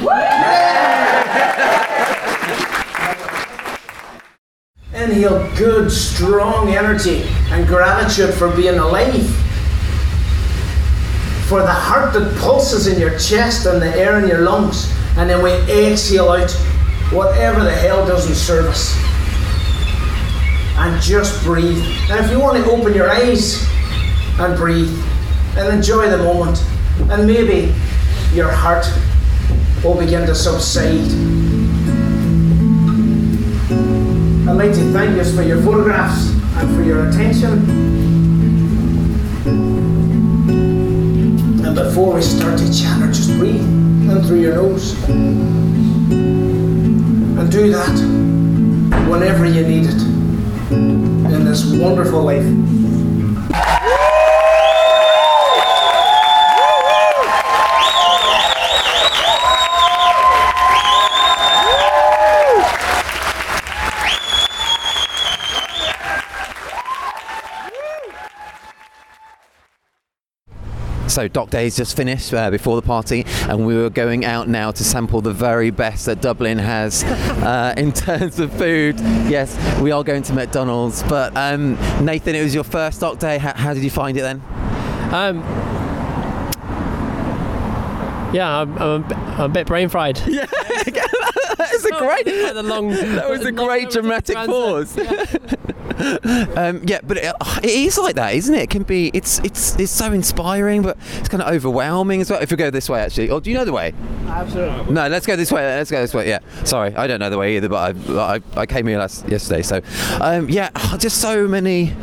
Inhale good, strong energy and gratitude for being alive. For the heart that pulses in your chest and the air in your lungs. And then we exhale out whatever the hell doesn't serve us. And just breathe. And if you want to open your eyes and breathe and enjoy the moment, and maybe your heart will begin to subside. I'd like to thank you for your photographs and for your attention. And before we start to chatter, just breathe in through your nose. And do that whenever you need it in this wonderful life. So Doc Days just finished uh, before the party, and we were going out now to sample the very best that Dublin has uh, in terms of food. Yes, we are going to McDonald's. But um, Nathan, it was your first Doc Day. How, how did you find it then? Um, yeah, I'm, I'm, a bit, I'm a bit brain fried. Yeah, that was a great. that was a great dramatic pause. um, yeah, but it, it is like that, isn't it? It can be. It's it's it's so inspiring, but it's kind of overwhelming as well. If we go this way, actually, or do you know the way? Absolutely. No, let's go this way. Let's go this way. Yeah. Sorry, I don't know the way either, but I I, I came here last yesterday, so um, yeah, just so many.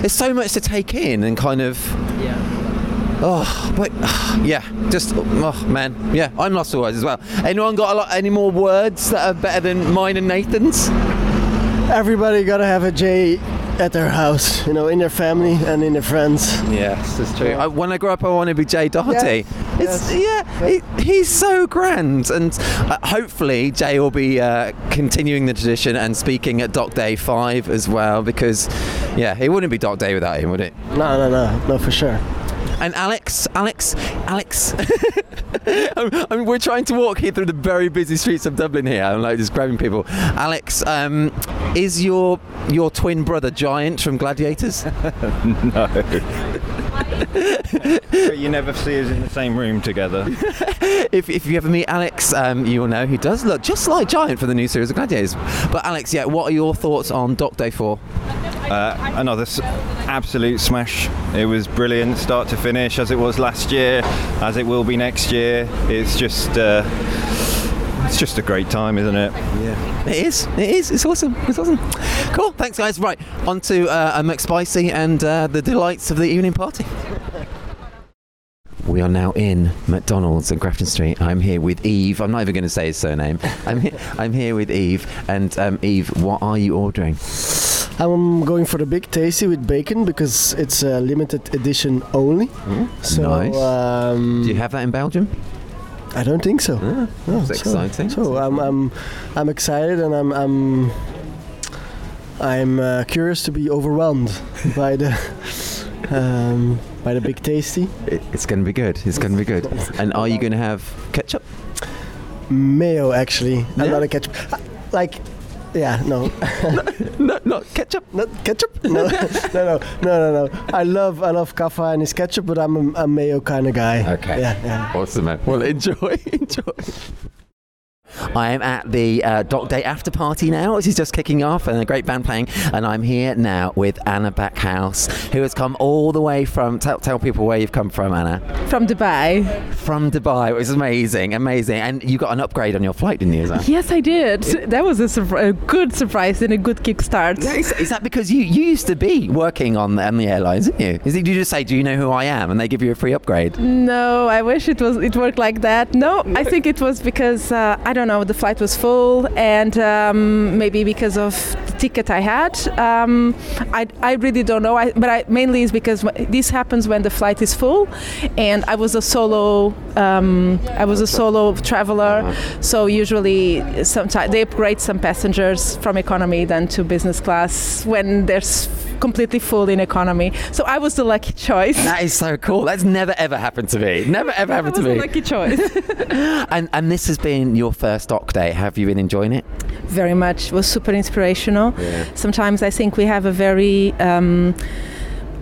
There's so much to take in and kind of. Yeah. Oh, but yeah, just oh man, yeah, I'm lost for words as well. Anyone got a lot, any more words that are better than mine and Nathan's? Everybody gotta have a Jay at their house, you know, in their family and in their friends. Yes, that's true. I, when I grow up, I want to be Jay Doherty. Yes, It's yeah, he, he's so grand, and uh, hopefully Jay will be uh, continuing the tradition and speaking at Doc Day Five as well, because yeah, it wouldn't be Doc Day without him, would it? No, no, no, no, for sure. And Alex, Alex, Alex. I mean, we're trying to walk here through the very busy streets of Dublin here. I'm like just grabbing people. Alex, um, is your your twin brother Giant from Gladiators? no. but you never see us in the same room together. if, if you ever meet Alex, um, you will know he does look just like Giant for the new series of Gladiators. But Alex, yeah, what are your thoughts on Doc Day 4? Uh, another s- absolute smash. It was brilliant, start to finish, as it was last year, as it will be next year. It's just, uh, it's just a great time, isn't it? Yeah, it is. It is. It's awesome. It's awesome. Cool. Thanks, guys. Right, on to uh, a McSpicy and uh, the delights of the evening party. We are now in McDonald's in Grafton Street. I'm here with Yves. I'm not even going to say his surname. I'm here, I'm here with Yves. And um, Yves, what are you ordering? I'm going for the big tasty with bacon because it's a limited edition only. so, nice. Um, Do you have that in Belgium? I don't think so. No, that's so- exciting. So I'm, I'm, I'm excited and I'm, I'm, I'm uh, curious to be overwhelmed by the, um, by the big tasty. It, it's going to be good. It's going to be good. And are you going to have ketchup? Mayo, actually. I'm not a ketchup. Like, yeah, no. no, not ketchup. Not ketchup. No, no, no, no, no, no. I love, I love kaffa and his ketchup, but I'm a, a mayo kind of guy. Okay. Yeah, yeah. Awesome, man. Well, enjoy. enjoy. I am at the uh, Doc Day after party now, which is just kicking off, and a great band playing. And I'm here now with Ana Backhaus, who has come all the way from. Tell, tell people where you've come from, Ana. From Dubai. From Dubai, which is amazing, amazing. And you got an upgrade on your flight, didn't you? Is that? Yes, I did. That was a, surpri- a good surprise and a good kickstart. Yeah, is, is that because you, you used to be working on the, on the airlines, didn't you? Is it, did you just say, "Do you know who I am?" and they give you a free upgrade? No, I wish it was it worked like that. No, I think it was because uh, I don't know the flight was full and um, maybe because of the ticket I had. Um, I, I really don't know. I, but I, mainly is because this happens when the flight is full, and I was a solo. Um, I was a solo traveler, so usually sometimes they upgrade some passengers from economy then to business class when there's completely full in economy. So I was the lucky choice. That is so cool. That's never ever happened to me. Never ever happened to me. lucky choice. and and this has been your first doc day. Have you been enjoying it? very much. It was super inspirational. Yeah. Sometimes I think we have a very um,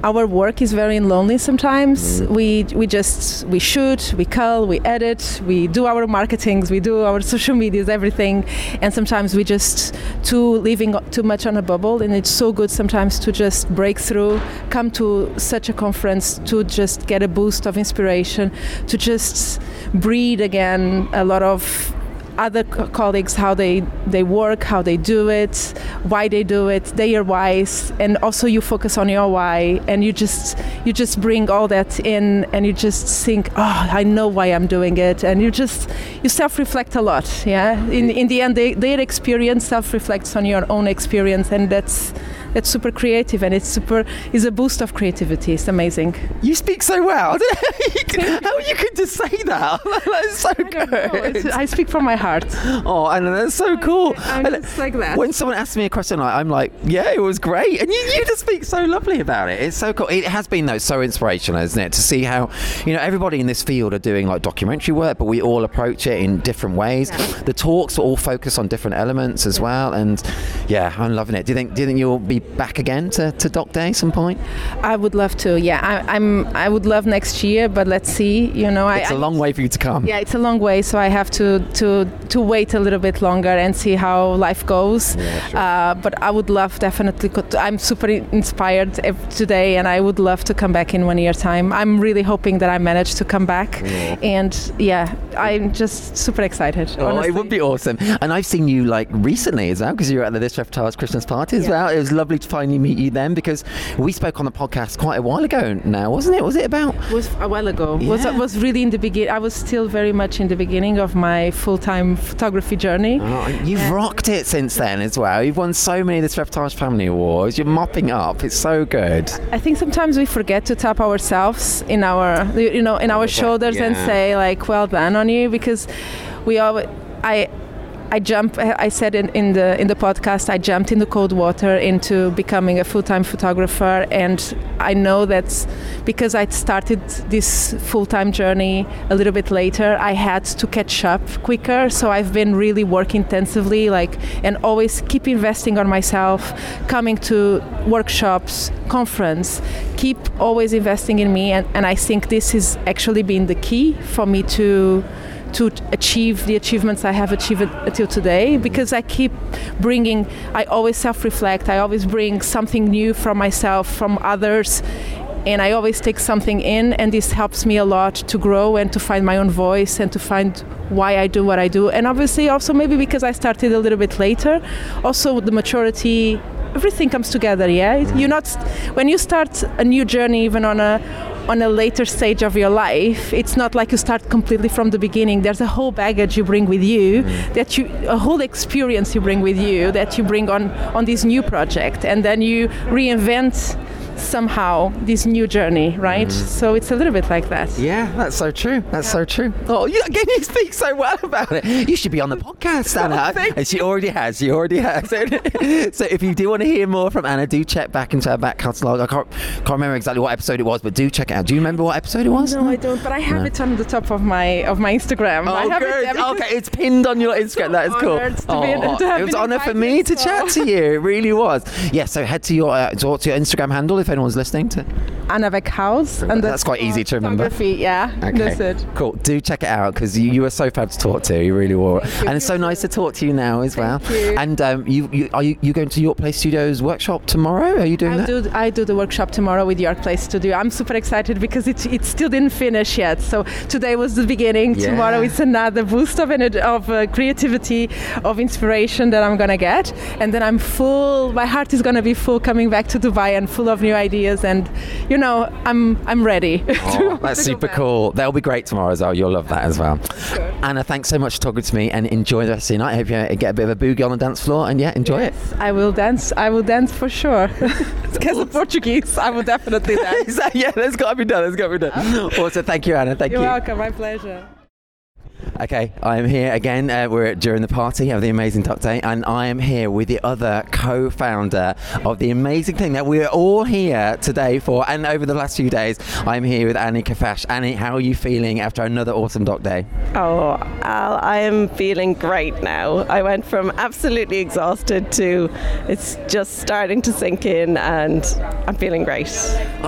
our work is very lonely sometimes we we just we shoot we call we edit we do our marketings we do our social medias everything and sometimes we just too living too much on a bubble and it's so good sometimes to just break through come to such a conference to just get a boost of inspiration to just breathe again a lot of other co- colleagues how they they work how they do it why they do it their whys and also you focus on your why and you just you just bring all that in and you just think oh i know why i'm doing it and you just you self-reflect a lot yeah? In in the end they, their experience self-reflects on your own experience and that's that's super creative and it's super is a boost of creativity. It's amazing. You speak so well. How you could just say that. That's so good. I speak from my heart. Oh and that's so cool. I'm And just like that. when someone asks me a question I- i'm like yeah it was great. And you, you just speak so lovely about it. It's so cool. It has been though so inspirational isn't it? To see how you know everybody in this field are doing like documentary work but we all approach it in different ways. The talks all focus on different elements as well. And yeah i'm loving it. Do you think do you think you'll be back again to, to doc day some point I would love to. Yeah, I, I'm. I would love next year, but let's see. You know, it's a I- long way for you to come yeah, it's a long way, so I have to to to wait a little bit longer and see how life goes. Yeah. uh, but I would love definitely. I'm super inspired today, and I would love to come back in one year time. I'm really hoping that I manage to come back, Yeah. and yeah, I'm just super excited. Oh, honestly. it would be awesome. And I've seen you like recently as well because you were at the This Reportage's Christmas party as well. It was lovely to finally meet you then because we spoke on the podcast quite a while ago now, wasn't it? Was it about? was a while ago. Was Yeah. was really in the beginning. I was still very much in the beginning of my full-time photography journey. Oh, you've rocked it since then as well. You've won so many of the Reportage's Family Awards. You're mopping up. It's so good. I think sometimes we forget to tap ourselves in our, you know, in our shoulders and say like, "Well done on you," because we always, I. I jump. I said in, in the in the podcast. I jumped in the cold water into becoming a full-time photographer, and I know that because I started this full-time journey a little bit later, I had to catch up quicker. So I've been really working intensively, like, and always keep investing on myself, coming to workshops, conference, keep always investing in me, and, and I think this has actually been the key for me to to achieve the achievements I have achieved until today because I keep bringing I always self-reflect I always bring something new from myself from others and I always take something in and this helps me a lot to grow and to find my own voice and to find why I do what I do. And obviously also maybe because I started a little bit later also the maturity everything comes together yeah? You're not when you start a new journey even on a on a later stage of your life it's not like you start completely from the beginning. There's a whole baggage you bring with you mm. that you a whole experience you bring with you that you bring on on this new project. And then you reinvent somehow this new journey right so it's a little bit like that Yeah, that's so true. That's so true. Oh, you, again, you speak so well about it. You should be on the podcast, Ana. and she already has. She already has. so if you do want to hear more from Ana, do check back into her back catalogue. I can't, can't remember exactly what episode it was, but do check it out. Do you remember what episode it was? no I don't but I have No. it on the top of my of my Instagram I Oh, have it good. there Okay, it's pinned on your Instagram. That is cool. to be- it was been honor for me to chat to you. It really was. Yeah. So head to your uh, to your Instagram handle if anyone's listening to. Ana Backhaus. And That's quite easy to remember. photography, Yeah, Okay. that's it. Cool. Do check it out because you, you were so fab to talk to. You really were, and it's so nice to talk to you now as well. you. And um, you, you are you, you going to York Place Studios workshop tomorrow? Are you doing I that? do, I do the workshop tomorrow with York Place Studio. I'm super excited because it, it still didn't finish yet. So today was the beginning. Yeah. Tomorrow it's another boost of, ener- of uh, creativity, of inspiration that I'm gonna get. And then I'm full. My heart is gonna be full coming back to Dubai and full of new ideas. And you know, I'm I'm ready. Oh, that's super cool. That'll be great tomorrow as well. You'll love that as well. Ana, thanks so much for talking to me and enjoy the rest of your night. I hope you get a bit of a boogie on the dance floor and yeah, enjoy it. I will dance. I will dance for sure. Because of Portuguese, I will definitely dance. Yeah, that's got to be done. That's got to be done. Also, Thank you, Ana. Thank You're you. welcome. My pleasure. Okay, I am here again. Uh, we're during the party of the Amazing Doc Day, and I am here with the other co-founder of the amazing thing that we're all here today for. And over the last few days, I'm here with Annie Kheffache. Annie, how are you feeling after another awesome Doc Day? Oh, Al, I am feeling great now. I went from absolutely exhausted to it's just starting to sink in, and I'm feeling great.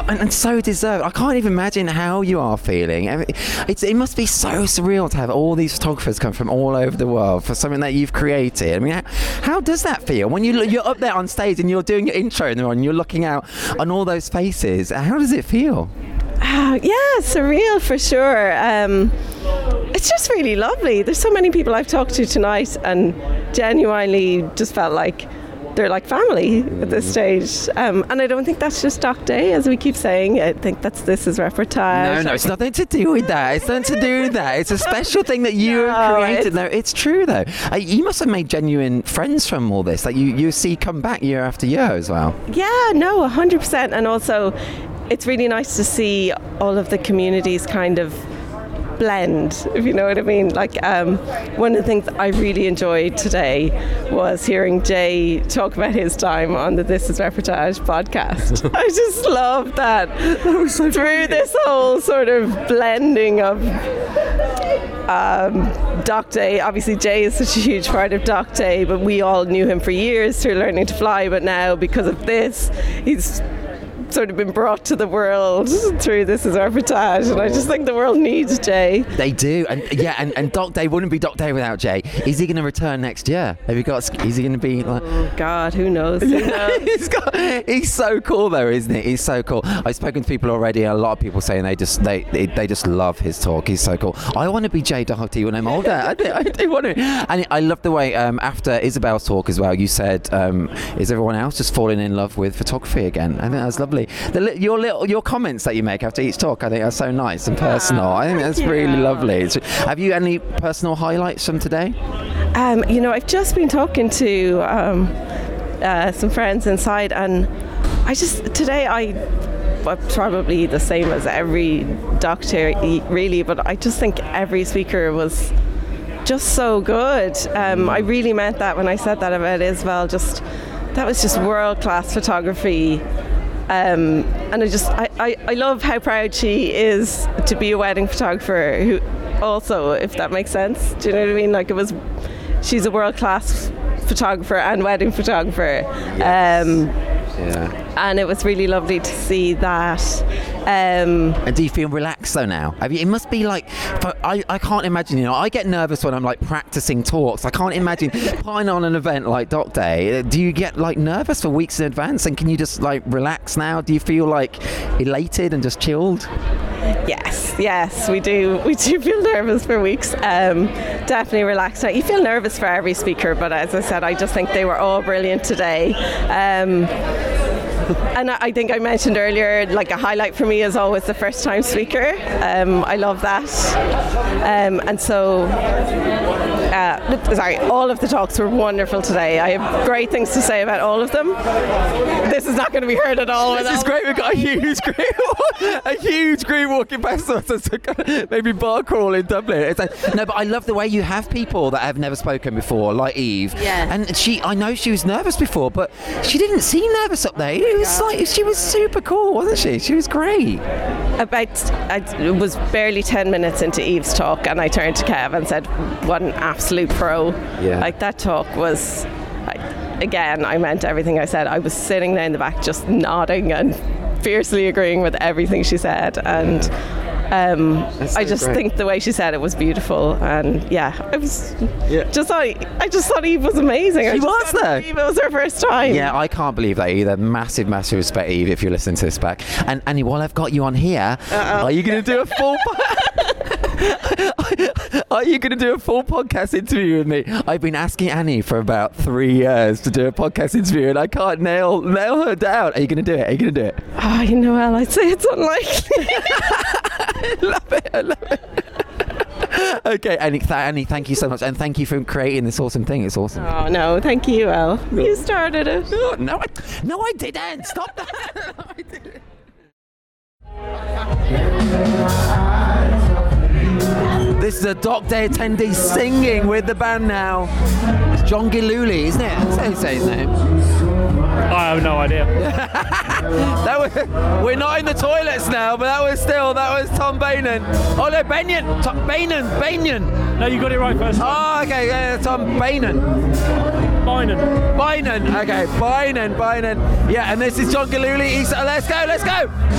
And, and so deserved. I can't even imagine how you are feeling. I mean, It's, it must be so surreal to have all these photographers come from all over the world for something that you've created. I mean, how, how does that feel when you you're up there on stage and you're doing your intro and you're looking out on all those faces? How does it feel? Ah, yeah, surreal for sure. Um, it's just really lovely. There's so many people I've talked to tonight, and genuinely just felt like they're like family at this stage. Um, and I don't think that's just Doc Day, as we keep saying. I think that's this is reportage. No, no, it's nothing to do with that. It's nothing to do with that. It's a special thing that you No, have created. it's- No, it's true though. Uh, you must have made genuine friends from all this that you, you see come back year after year as well. Yeah, no, 100%. And also, it's really nice to see all of the communities kind of blend, if you know what I mean. Like, um, one of the things I really enjoyed today was hearing Jay talk about his time on the This Is Reportage podcast. I just love that. that so Through this whole sort of blending of um, Doc Day. Obviously, Jay is such a huge part of Doc Day, but we all knew him for years through learning to fly. But now, because of this, he's sort of been brought to the world through this as reportage, and I just think the world needs Jay. They do, and yeah, and, and Doc Day wouldn't be Doc Day without Jay. Is he going to return next year? Have you got? Is he going to be like? Oh God, who knows? Who knows? he's, got, he's so cool though, isn't he? He's so cool. I've spoken to people already. A lot of people saying they just they they, they just love his talk. He's so cool. I want to be Jay Doherty when I'm older. I do, I do want to. And I love the way um, after Isabelle's talk as well. You said, um, "Is everyone else just falling in love with photography again?" I think that's lovely. The, your little your comments that you make after each talk, I think are so nice and personal. I think that's really lovely. Have you any personal highlights from today? Um, you know, I've just been talking to um, uh, some friends inside, and I just today I probably the same as every doctor, really, but I just think every speaker was just so good. Um, I really meant that when I said that about Isabelle. Just that was just world class photography. Um, and I just I, I, I love how proud she is to be a wedding photographer who also if that makes sense. Do you know what I mean? Like it was she's a world class photographer and wedding photographer. Um, Yeah. and it was really lovely to see that um, And do you feel relaxed though now? I mean, it must be like, I, I can't imagine, you know, I get nervous when I'm like practicing talks. I can't imagine putting on an event like Doc Day. Do you get like nervous for weeks in advance and can you just like relax now? Do you feel like elated and just chilled? Yes, yes, we do. We do feel nervous for weeks. Um, definitely relaxed. You feel nervous for every speaker, but as I said, I just think they were all brilliant today. Um, and I I think I mentioned earlier, like a highlight for me is always the first time speaker. Um, I love that. Um, and so, uh, sorry, all of the talks were wonderful today. I have great things to say about all of them. This is not going to be heard at all. This is great. We've got a huge group, a huge green walking past us. It's like maybe bar crawl in Dublin. It's like, no, but I love the way you have people that have never spoken before, like Eve. Yeah. And she, I know she was nervous before, but she didn't seem nervous up there. It was like she was super cool, wasn't she? She was great. About, I was barely 10 minutes into Eve's talk, and I turned to Kev and said, What an absolute pro. Yeah. Like, that talk was, I, again, I meant everything I said. I was sitting there in the back just nodding and fiercely agreeing with everything she said, and um, I just great. think the way she said it was beautiful, and yeah, I was just thought I just thought Eve was amazing. I She just was though. believe It was her first time. Yeah, I can't believe that either. Massive, massive respect, Eve, if you're listening to this back. And Annie, while I've got you on here, are you going to do a full? are you going to do a full podcast interview with me? I've been asking Annie for about three years to do a podcast interview, and I can't nail nail her down. Are you going to do it? Are you going to do it? Oh, you know, well, I'd say it's unlikely. Love it. I love it. okay, Annie, th- Annie, thank you so much, and thank you for creating this awesome thing. It's awesome. Oh no, thank you, El. You started it. no, I, no, I didn't. Stop that. no, I didn't. This is a Doc Day attendee singing with the band now. It's John Gillooley, isn't it? That's how you say his name. I have no idea. that was, we're not in the toilets now, but that was still that was Tom Bainan. Oh no, Banyan, Tom Bainan, Banyan. No, you got it right first. Oh, okay, yeah, Tom Bainan. Bainan. Bainan. Okay, Bainan, Bainan. Yeah, and this is John Gillooley. He's, let's go, let's go.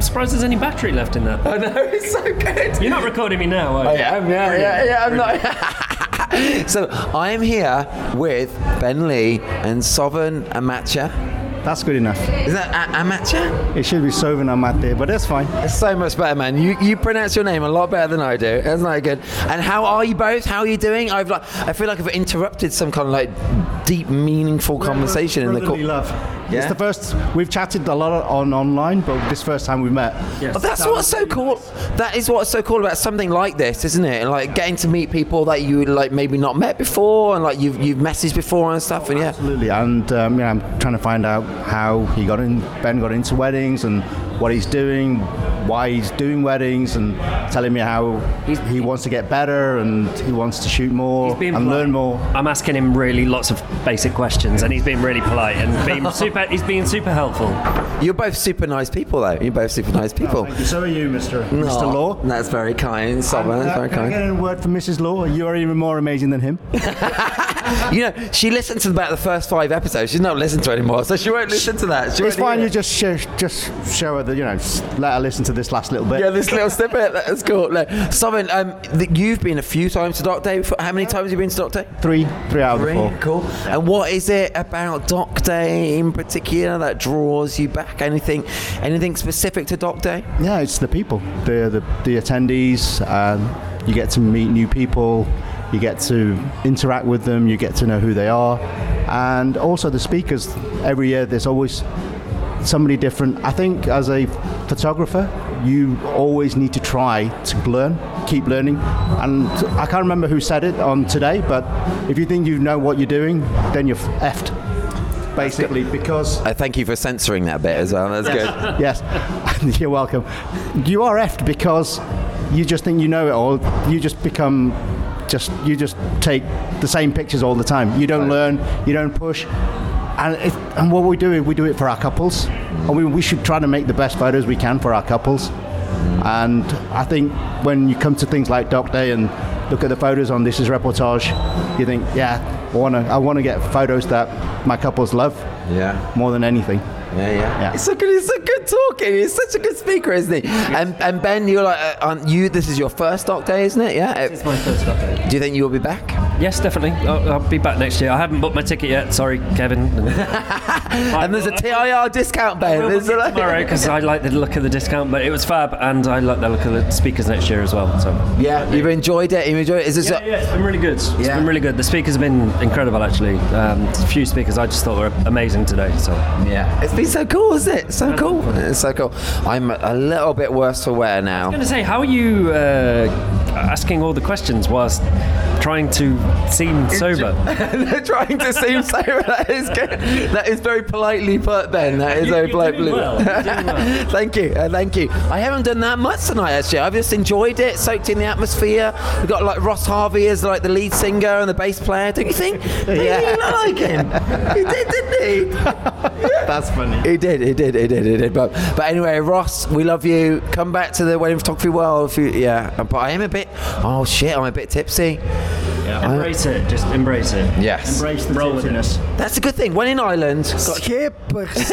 I'm surprised there's any battery left in that. I know it's so good. You're not recording me now, are you? I am, yeah, yeah, yeah. I'm not. so I am here with Ben Lee and Sovereign Amacha. That's good enough. Is that a- Amacha? It should be Soven Amatya, but that's fine. It's so much better, man. You you pronounce your name a lot better than I do. That's not good. And how are you both? How are you doing? I've like I feel like I've interrupted some kind of like deep, meaningful conversation in the Brotherly call. love. Yeah? It's the first we've chatted a lot on online, but this first time we met. But that's what's so cool. That is what's so cool about something like this, isn't it? And like getting to meet people that you like maybe not met before, and like you've you've messaged before and stuff. And yeah, Absolutely, and um, you know, I'm trying to find out how he got in. Ben got into weddings and what he's doing, why he's doing weddings, and telling me how he wants to get better and he wants to shoot more and polite. learn more. I'm asking him really lots of basic questions, and he's been really polite and being super. He's being super helpful. You're both super nice people, though. You're both super nice people. Thank you. So are you, Mr. No, Mr. Law. That's very kind, Soven. That's Uh, very can I kind. get a word from Mrs. Law? You are even more amazing than him. You know, she listened to about the first five episodes. She's not listened to anymore, so she won't listen to that. She it's fine. You it. just show, just show her that you know, let her listen to this last little bit. Yeah, this little snippet. That's cool. Soven, um, th- you've been a few times to Doc Day. Before. How many times have you been to Doc Day? Three, three out of Three. four. Cool. And what is it about Doc Day in particular that draws you back? Anything, anything specific to Doc Day? Yeah, it's the people, the the, the attendees. Um, you get to meet new people. You get to interact with them. You get to know who they are, and also the speakers. Every year, there's always somebody different. I think as a photographer, you always need to try to learn, keep learning. And I can't remember who said it on today, but if you think you know what you're doing, then you're effed. Basically, because I thank you for censoring that bit as well. That's good. yes, you're welcome. You are effed because you just think you know it all. You just become just you just take the same pictures all the time. You don't learn. You don't push. And, it, and what we do is we do it for our couples. And we, we should try to make the best photos we can for our couples. And I think when you come to things like Doc Day and look at the photos on This Is Reportage, you think, yeah, I want to I want to get photos that my couples love. Yeah. More than anything. Yeah, yeah. It's so good. He's so good talking. He's such a good speaker, isn't he? And and Ben, you're like, uh, you. This is your first doc day, isn't it? Yeah. It's my first doc day. Do you think you will be back? Yes, definitely. I'll, I'll be back next year. I haven't booked my ticket yet. Sorry, Kevin. and there's a TIR discount, Ben. There's a, tomorrow because I like the look of the discount, but it was fab, and I like the look of the speakers next year as well. So Yeah, you've enjoyed it. You've enjoyed it. Is this yeah, yeah, it's been really good. It's been really good. The speakers have been incredible, actually. Um, a few speakers I just thought were amazing today. So yeah, it's been so cool, isn't it? So cool. It's so cool. I'm a little bit worse for wear now. I was going to say, how are you uh, asking all the questions whilst trying to seem sober? They're trying to seem sober. That is good. That is very politely put, Ben. That is You- very politely. well. Well. thank you, uh, thank you. I haven't done that much tonight. Actually, I've just enjoyed it, soaked in the atmosphere. We've got like Ross Harvey as like the lead singer and the bass player. Don't you think? Yeah. you like him. he did, didn't he? That's funny. He did, he did, he did, he did. But but anyway, Ross, we love you. Come back to the wedding photography world. If you, yeah, but I am a bit. Oh shit, I'm a bit tipsy. I- Embrace it. Just embrace it. Yes. Embrace the Roll tipsiness. That's a good thing. When in Ireland, Skippers. He's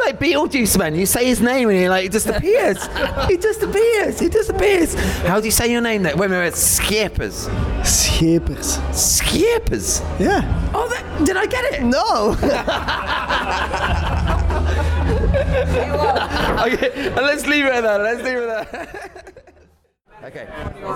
like Beetlejuice, man. You say his name and he like disappears. he disappears. He disappears. How do you say your name? There? Wait a minute. Skippers. Skippers. Skippers. Yeah. Oh, that, did I get it? No. okay, let's leave it at that. Let's leave it at that. Okay.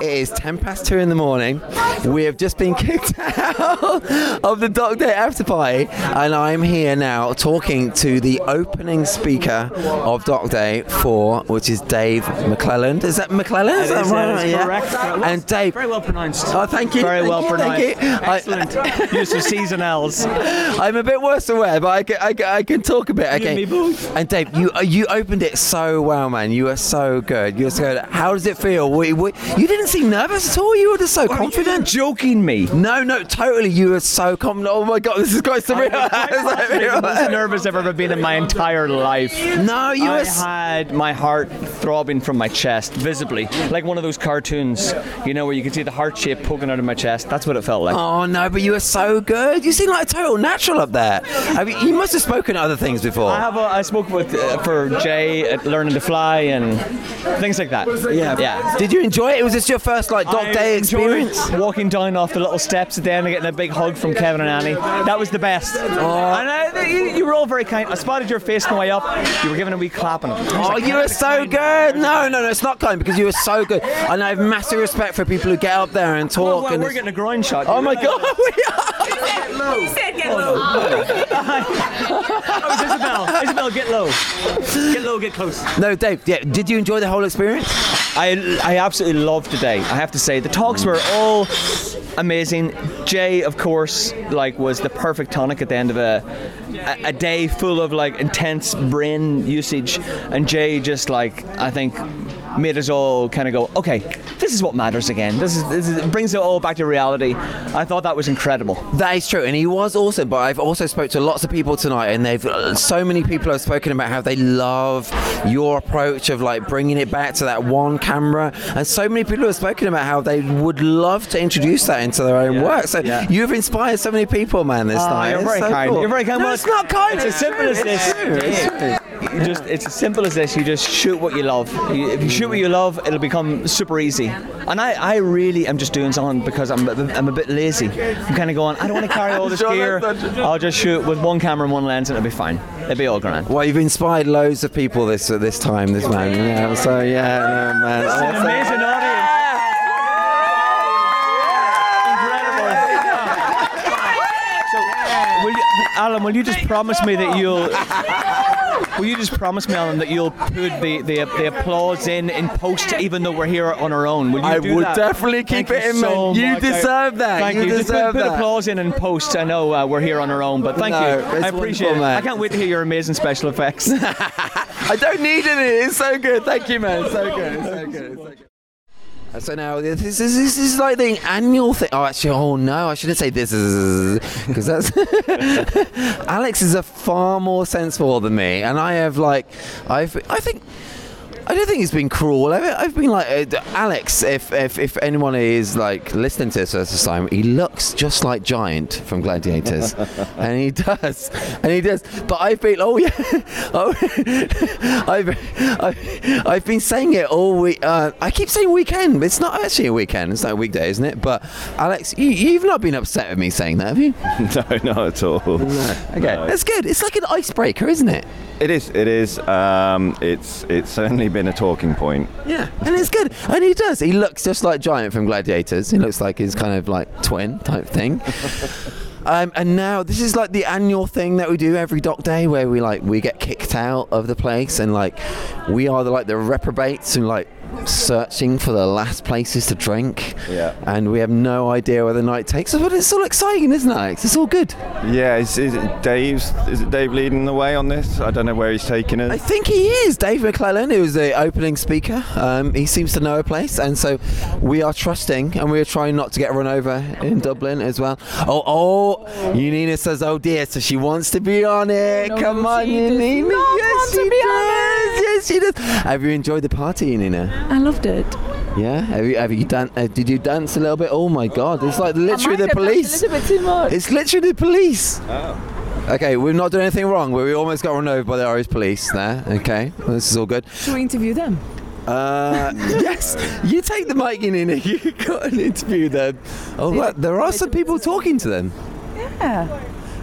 It is 10 past 2 in the morning. We have just been kicked out of the Doc Day after party, and I'm here now talking to the opening speaker of Doc Day 4, which is Dave McClelland. Is that McClelland? Is that is, right? Yeah. correct. Well, And Dave. Very well pronounced. Oh, thank you. Very thank well you, pronounced. Thank you. I- Excellent. Use of C's and L's. I'm a bit worse aware, but I can, I can, I can talk a bit. Okay. and me both. And Dave, you you opened it so well, man. You were so good. You were so good. How does it feel? We, we, you didn't seem nervous at all. You were just so confident. joking me? No, no, totally. You were so confident. Oh my god, this is quite surreal. the most nervous I've ever been in my entire life. No, you I were had my heart throbbing from my chest visibly, like one of those cartoons, you know, where you can see the heart shape poking out of my chest. That's what it felt like. Oh no, but you were so good. You seem like a total natural up there. I mean, you must have spoken other things before. I have a, I spoke with uh, for Jay at learning to fly and things like that. Yeah, yeah. Did you enjoy it? Was this your first like Doc I Day experience? Walking down off the little steps at the end and getting a big hug from Kevin and Annie. That was the best. Oh. And uh, I, you, you were all very kind. I spotted your face on the way up. You were giving a wee clap. And Oh, you were so good. No, no, no, it's not kind because you were so good. And I have massive respect for people who get up there and talk. Oh, well, and we're getting a groin shot. Oh my god, we He said get low. oh, Isabelle. Isabelle, get low. Get low, get close. No, Dave. Yeah, did you enjoy the whole experience? I, I absolutely loved today. I have to say the talks were all amazing. Jay, of course, like was the perfect tonic at the end of a a, a day full of like intense brain usage, and Jay just like I think made us all kind of go, okay, this is what matters again. This is this is, it brings it all back to reality. I thought that was incredible. That is true, and he was awesome. But I've also spoke to lots of people tonight, and they've uh, so many people have spoken about how they love your approach of like bringing it back to that one camera, and so many people have spoken about how they would love to introduce that into their own work. So you've inspired so many people, man. This Ah, night. you're It's very so kind. cool. You're very kind. No, Well, it's not kind. It's as simple as this. It's true. It's true. You just it's as simple as this. You just shoot what you love. You- If you shoot what you love, it'll become super easy. And I, I really am just doing something because I'm, a- I'm a bit lazy. I'm kind of going. I don't want to carry all this gear. that's not true. I'll just shoot with one camera and one lens, and it'll be fine. It'll be all grand. Well, you've inspired loads of people this uh, this time, this man. Yeah. So yeah, no, man. It's an amazing audience. Incredible. So, will you, Alan, will you just promise me that you'll will you just promise me, Alan, that you'll put the, the, the applause in in post, even though we're here on our own? Will you I do will that? definitely keep Thank it in, so. You much. Deserve that. Thank You you. Just put, put that. applause in in post. I know uh, we're here on our own, but thank No, you. I appreciate it. man. I can't wait to hear your amazing special effects. I don't need any. It's so good. Thank you, man. So good. It's so good. It's so good. So now this is this is like the annual thing. Oh, actually, oh no, I shouldn't say this is because that's Alex is a far more sensible than me, and I have like I've I think. I don't think it's been cruel. I've, I've been like uh, Alex. If, if if anyone is like listening to this at this time, he looks just like Giant from Gladiators, and he does, and he does. But I've been oh yeah, oh, I've, I've I've been saying it all week. Uh, I keep saying weekend, but it's not actually a weekend. It's like a weekday, isn't it? But Alex, you, you've not been upset with me saying that, have you? no, not at all. Okay, No. that's good. It's like an icebreaker, isn't it? It is. It is. Um, it's. It's certainly been a talking point. Yeah, and it's good. And he does. He looks just like Giant from Gladiators. He looks like his kind of like twin type thing. Um, and now this is like the annual thing that we do every doc day, where we like we get kicked out of the place, and like we are the like the reprobates and like searching for the last places to drink. Yeah. And we have no idea where the night takes us, but it's all exciting, isn't it, Alex? It's all good. Yeah. Is, is it Dave's? Is it Dave leading the way on this? I don't know where he's taking us. I think he is. Dave McClelland, who is the opening speaker, um, he seems to know a place, and so we are trusting, and we are trying not to get run over in Dublin as well. Oh, oh, Janina says, "Oh dear," so she wants to be on it. Come on, Janina. yes, she does. Yes, she does. Have you enjoyed the party, Janina? I loved it. Yeah. Have you? Have you done? Uh, did you dance a little bit? Oh my God! It's like literally the might have danced police. a little bit too much. It's literally the police. Oh. Okay, we've not done anything wrong, we almost got run over by the Irish police there. Okay, well, this is all good. Should we interview them? Uh, yes, you take the mic in, Nina. You got an interview then. Oh, well, there are some people talking to them. Yeah.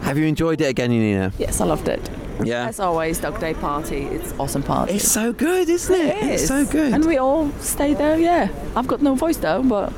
Have you enjoyed it again, Nina? Yes, I loved it. Yeah. As always, Doc Day party. It's awesome party. It's so good, isn't it? It It's so good. And we all stay there. Yeah. I've got no voice though, but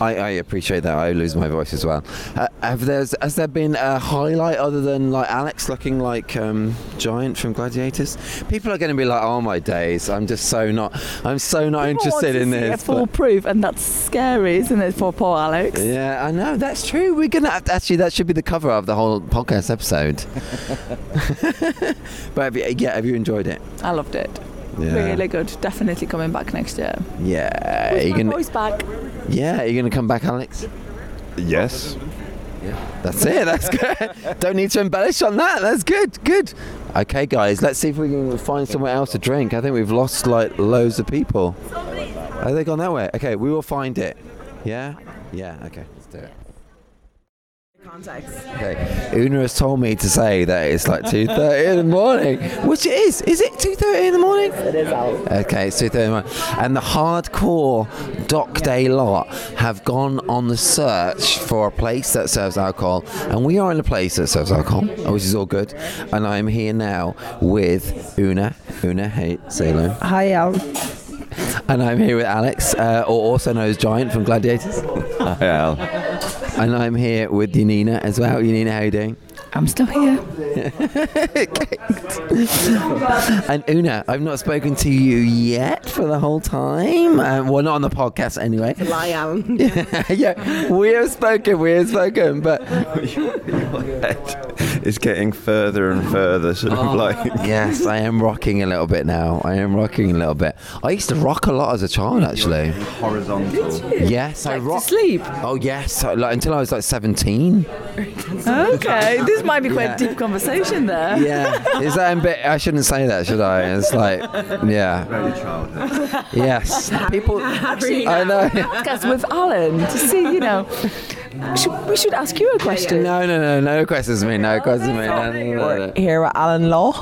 I, I appreciate that. I lose my voice as well. Uh, have there's has there been a highlight other than like Alex looking like um, Giant from Gladiators? People are going to be like, "Oh my days! I'm just so not. I'm so not People interested in this." A full but- proof, and that's scary, isn't it, for poor Alex? Yeah, I know. That's true. We're gonna have actually. That should be the cover of the whole podcast episode. but have you, yeah, have you enjoyed it? I loved it. Yeah. Really good. Definitely coming back next year. Yeah. With Are you my gonna? voice back. Yeah. Are you gonna come back, Alex? Yes. Yeah. That's it. That's good. Don't need to embellish on that. That's good. Good. Okay, guys. Let's see if we can find somewhere else to drink. I think we've lost like loads of people. Have they gone that way? Okay, we will find it. Yeah. Yeah. Okay. Let's do it. Context. Okay. Oonagh has told me to say that it's like 2.30 in the morning, which it is. Is it 2.30 in the morning? It is out. Okay, it's 2.30 in the morning. And the hardcore Doc Day lot have gone on the search for a place that serves alcohol. And we are in a place that serves alcohol, which is all good. And I'm here now with Oonagh. Oonagh, hey, say hello. Hi, Al. And I'm here with Alex, uh, or also known as Giant from Gladiators. Hi, Al. And I'm here with Janina as well. Janina, how are you doing? I'm still here. and Oonagh, I've not spoken to you yet for the whole time. Um, well, not on the podcast anyway. Lie, Alan. yeah, we have spoken, we have spoken, but It's getting further and further, sort of like. yes, I am rocking a little bit now. I am rocking a little bit. I used to rock a lot as a child, actually. Horizontal. Yes, I rocked. sleep. Oh yes, like, until I was like seventeen. Okay, this might be quite Yeah. a deep conversation there. Yeah, is that a bit? I shouldn't say that, should I? It's like, yeah. Very childhood. Yes, people. I know. Podcast with Alan to see, you know. Should, we should ask you a question. No, no, no, no questions me. No oh, questions me. No, no, no, no. We're here with Alan Law.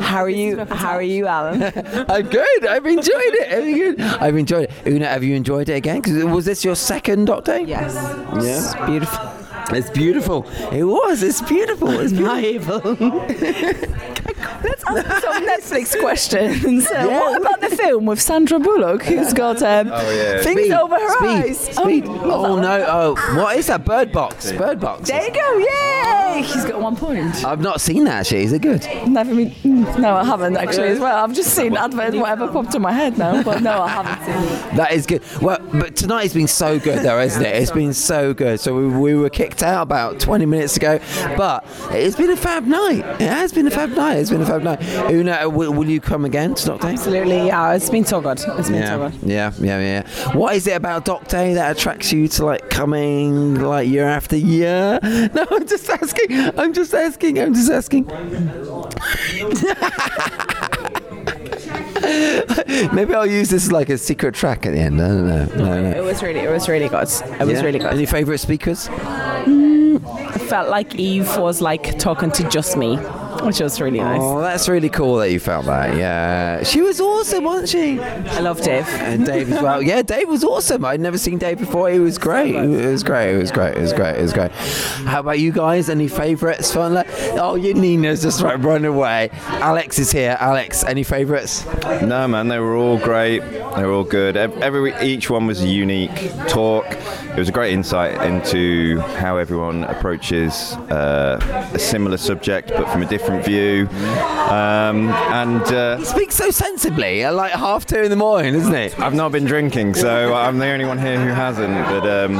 how are you? How are you, Alan? I'm good. I've enjoyed it. I'm good. I've enjoyed it. Oonagh, have you enjoyed it again? 'Cause was this your second doc day? Yes. Yeah. Beautiful. It's beautiful. It was. It's beautiful. It's beautiful. Let's let's ask some Netflix questions. Uh, What about the film with Sandra Bullock, who's got um, Oh, yeah. things Speed, over her speed, eyes? Speed. Oh, no. Oh, what is that? Bird Box. Bird Box. There you go. Yay! He's got one point. I've not seen that actually. Is it good? Never been. No, I haven't actually as well. I've just seen adverts, whatever popped in my head now, but no, I haven't seen it. That is good. Well, but tonight has been so good, though, isn't it? It's been so good. So we, we were kicked out about 20 minutes ago, but it's been a fab night. It has been a fab night. It's been a fab night. Oonagh, will, will you come again to Doc Day? Absolutely, yeah. It's been so good. It's been Yeah, so good. yeah, yeah, yeah. What is it about Doc Day that attracts you to like coming like year after year? No, I'm just asking. I'm just asking. I'm just asking. Maybe I'll use this as like a secret track at the end. I don't know. No, It no. was really, it was really good. It was really good. Any favourite speakers? I felt like Eve was like talking to just me, which was really nice. Oh, that's really cool that you felt that. Yeah, she was awesome, wasn't she? I love Dave. And Dave as well. Yeah, Dave was awesome. I'd never seen Dave before. He was great. It was great. It was great. It was great. It was great. How about you guys? Any favourites? Fun? Like, oh, your Nina's just like run away. Alex is here. Alex, any favourites? No, man, they were all great. They were all good. Every each one was a unique talk. It was a great insight into how everyone approaches uh, a similar subject, but from a different view. Um, and uh, He speaks so sensibly at like half two in the morning, isn't it? I've not been drinking, so I'm the only one here who hasn't. But um,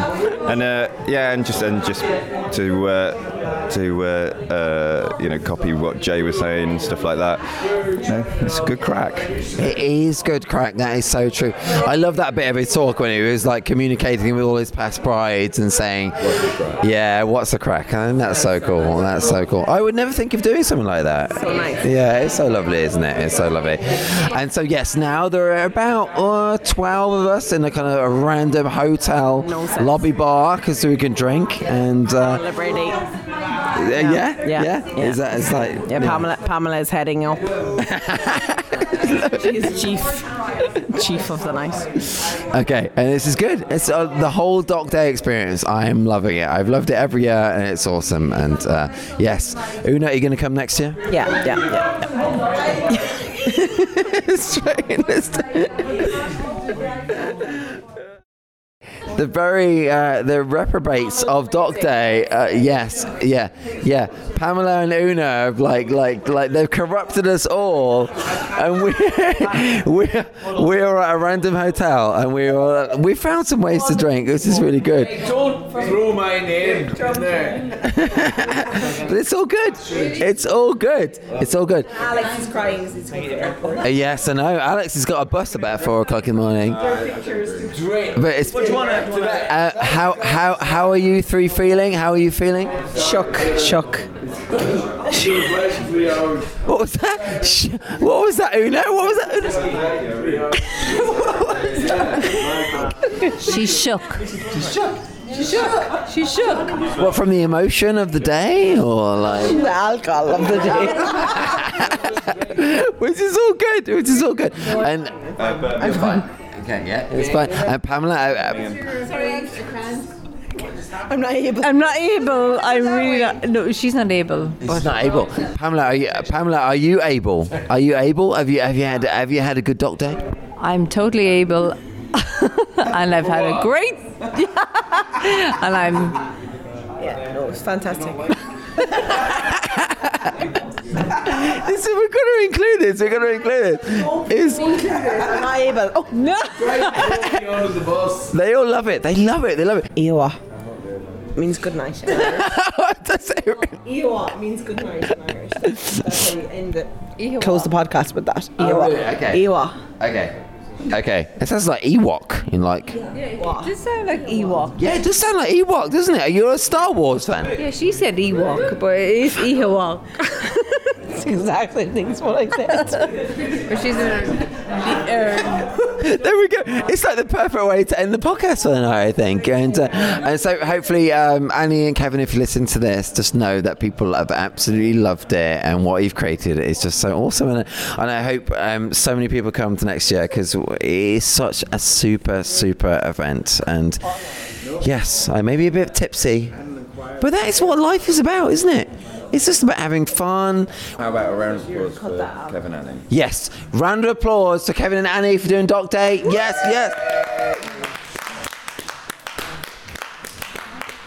and uh, yeah, and just and just to uh, to uh, uh, you know copy what Jay was saying and stuff like that. You know, it's a good crack. It is good crack. That is so true. I love that bit of his talk when he was like communicating with all his past brides and saying, "Yeah, what's the crack?" And that's so cool. That's so cool. I would never think of doing something like that. So nice. Yeah, it's so lovely, isn't it? It's so lovely. And so yes, now there are about uh, twelve of us in a kind of a random hotel lobby bar because we can drink and. Uh, Celebrity. uh, yeah, yeah, yeah. Is that? It's like Yeah, Pamela. Pamela is heading up. She's chief, chief of the night. Okay, and this is good. It's uh, the whole Doc Day experience. I am loving it. I've loved it every year, and it's awesome. And uh, yes, Oonagh, are you going to come next year? Yeah, yeah, yeah. Straight in this- the very uh, the reprobates of Doc Day. Uh, yes, yeah, yeah. Pamela and Oonagh have like like like they've corrupted us all, and we we're we're at a random hotel, and we are we found some ways to drink. This is really good. Don't throw my name down there. But it's all good. It's all good. It's all good. Alex is crying as he's going to the. Uh, yes, I know. Alex has got a bus about four o'clock in the morning. But it's. What do you want? Uh, how how how are you three feeling? How are you feeling? Shock, shock. What was that? Sh- What was that, Oonagh? What was that? She shook. She shook. She shook. She shook. What from the emotion of the day, or like? The alcohol of the day. which is all good. Which is all good. And I'm fine. Okay, yeah, it's fine. And Pamela, uh, uh, I'm not able. I'm not able. I'm really not. No, she's not able. She's not able. Pamela, are you, Pamela, are you able? Are you able? Have you have you had have you had a good doc day? I'm totally able, and I've had a great. and I'm. Yeah, no, it's fantastic. This is, we're going to include this. We're going to include it. Is I'm not able. Oh no! they all love it. They love it. They love it. Ewa means good night. what does it? Ewa means good night in Irish. That's how you end it. Close the podcast with that. Oh, Ewa. really? Okay. Ewa. Okay. Okay. It sounds like Ewok in like. It does sound like Ewok. Yeah, it does sound like Ewok, doesn't it? You're a Star Wars fan. Yeah, she said Ewok, but it is Ewok. It's exactly things what I said. but she's in there we go. It's like the perfect way to end the podcast for the night, I think. And uh, and so hopefully, um, Annie and Kevin, if you listen to this, just know that people have absolutely loved it, and what you've created is just so awesome. And, and I hope um, so many people come to next year because it is such a super super event. And yes, I may be a bit tipsy, but that is what life is about, isn't it? It's just about having fun. How about a round of applause for Kevin and Annie? Yes. Round of applause to Kevin and Annie for doing Doc Day. Yes, yes.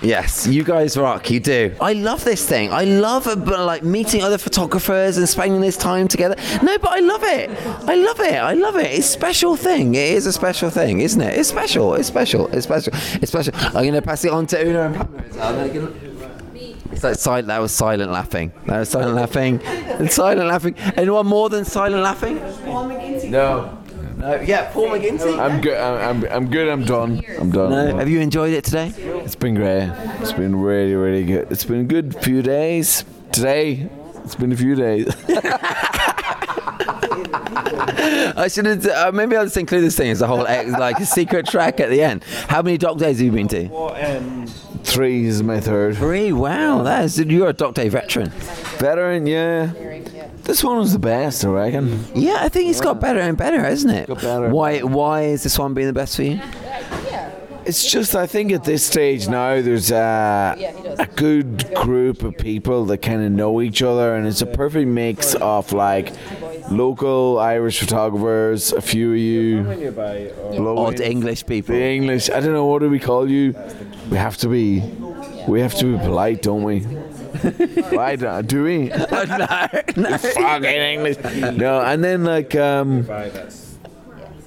Yes, you guys rock. You do. I love this thing. I love uh, but, like meeting other photographers and spending this time together. No, but I love it. I love it. I love it. It's a special thing. It is a special thing, isn't it? It's special. It's special. It's special. It's special. I'm going to pass it on to Oonagh and Pamela. as well. They're gonna- It's like silent. That was silent laughing. That was silent laughing. And silent laughing. Anyone more than silent laughing? No. No. Yeah, Paul McGinty. I'm good. I'm, I'm, I'm good. I'm done. I'm done. No. Have you enjoyed it today? It's been great. It's been really, really good. It's been a good few days. Today, it's been a few days. I should have. Uh, maybe I'll just include this thing as a whole, ex- like a secret track at the end. How many doc days have you been to? Three is my third. Three. Wow, that is. You're a doc day veteran. Veteran, yeah. This one was the best, I reckon. Yeah, I think it's got better and better, hasn't it? Got better. Why? Why is this one being the best for you? It's just, I think at this stage now, there's a, a good group of people that kind of know each other, and it's a perfect mix of like local Irish photographers, a few of you, Odd English people. The English, I don't know, what do we call you? We have to be, we have to be polite, don't we? Why don't, do we? no, no. Fucking English. No, and then like um,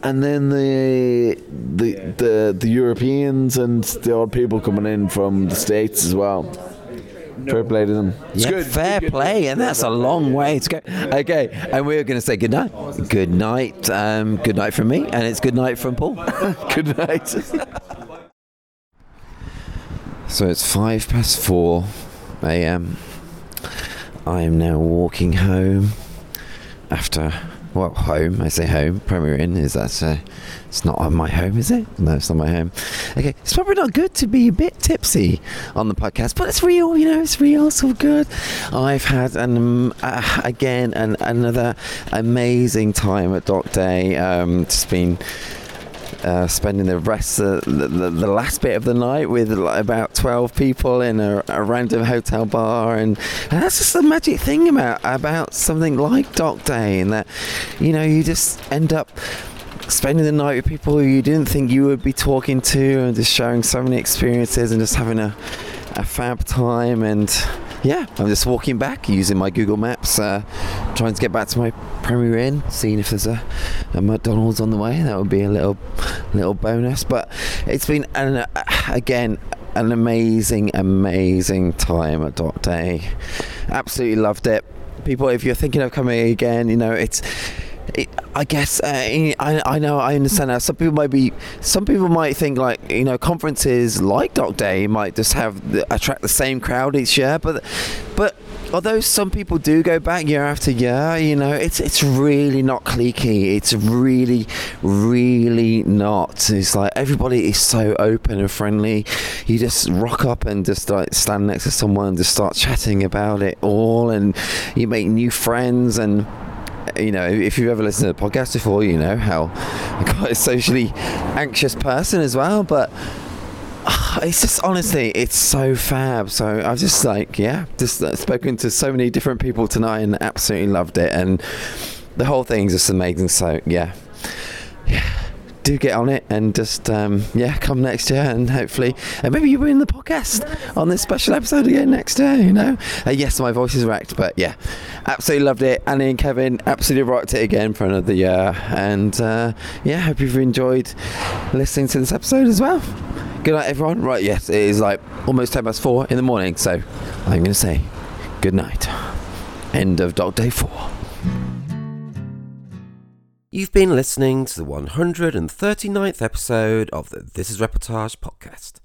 and then the the the the Europeans and the odd people coming in from the states as well. Fair play to them. It's yeah, good. fair play, and that's a long way to go. Okay, and we're going to say good night. Good night. Um, good night from me, and it's good night from Paul. good night. So it's five past four a.m. I am now walking home after well, home. I say home. Premier Inn is that? Uh, it's not my home, is it? No, it's not my home. Okay, it's probably not good to be a bit tipsy on the podcast, but it's real. You know, it's real. It's all good. I've had an um, uh, again an, another amazing time at Doc Day. Um, just been uh, spending the rest of the, the, the last bit of the night with like about 12 people in a, a random hotel bar. And, and that's just the magic thing about about something like doc day and that you know you just end up spending the night with people you didn't think you would be talking to and just sharing so many experiences and just having a, a fab time. And yeah, I'm just walking back using my Google Maps, uh, trying to get back to my Premier Inn, seeing if there's a, a McDonald's on the way. That would be a little little bonus. But it's been an, uh, again an amazing, amazing time at Doc Day. Absolutely loved it. People, if you're thinking of coming again, you know it's. I guess uh, I, I know I understand that. Some people might be some people might think like you know conferences like Doc Day might just have the, attract the same crowd each year but but although some people do go back year after year you know it's it's really not cliquey. It's really really not. It's like everybody is so open and friendly. You just rock up and just like stand next to someone and just start chatting about it all and you make new friends and you know, if you've ever listened to the podcast before, you know how I'm quite a socially anxious person as well. But uh, it's just honestly, it's so fab. So I've just like, yeah, just uh, spoken to so many different people tonight and absolutely loved it. And the whole thing's just amazing. So yeah, yeah. Do get on it and just um, yeah come next year and hopefully and maybe you'll be in the podcast on this special episode again next year you know? Uh, yes my voice is wrecked but yeah absolutely loved it. Annie and Kevin absolutely rocked it again for another year. And uh, yeah hope you've enjoyed listening to this episode as well. Good night everyone. Right yes it is like almost 10 past 4 in the morning so I'm gonna say good night. End of doc day 4 You've been listening to the 139th episode of the This Is Reportage podcast.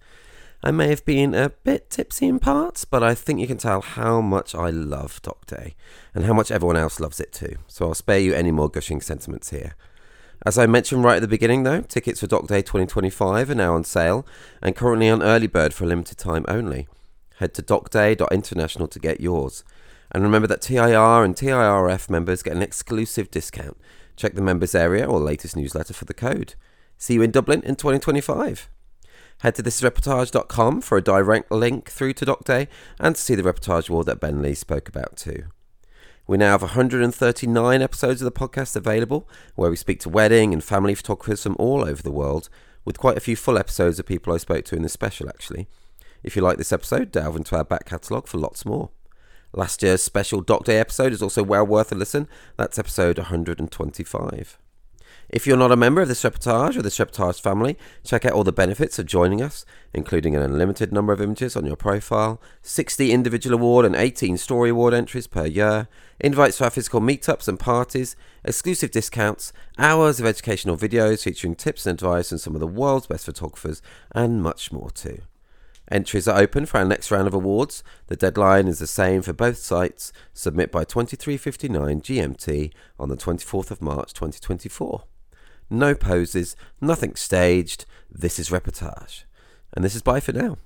I may have been a bit tipsy in parts, but I think you can tell how much I love Doc Day and how much everyone else loves it too, so I'll spare you any more gushing sentiments here. As I mentioned right at the beginning though, tickets for Doc Day 2025 are now on sale and currently on early bird for a limited time only. Head to docday.international to get yours. And remember that TIR and TIRF members get an exclusive discount. Check the members area or latest newsletter for the code. See you in Dublin in 2025. Head to thisisreportage.com for a direct link through to Doc Day and to see the reportage award that Ben Lee spoke about too. We now have 139 episodes of the podcast available, where we speak to wedding and family photographers from all over the world, with quite a few full episodes of people I spoke to in this special, actually. If you like this episode, delve into our back catalogue for lots more. Last year's special Doc Day episode is also well worth a listen. That's episode 125. If you're not a member of this reportage or this reportage family, check out all the benefits of joining us, including an unlimited number of images on your profile, 60 individual award and 18 story award entries per year, invites to our physical meetups and parties, exclusive discounts, hours of educational videos featuring tips and advice from some of the world's best photographers, and much more too. Entries are open for our next round of awards. The deadline is the same for both sites. Submit by 23:59 GMT on the 24th of March 2024. No poses, nothing staged. This is reportage. And this is bye for now.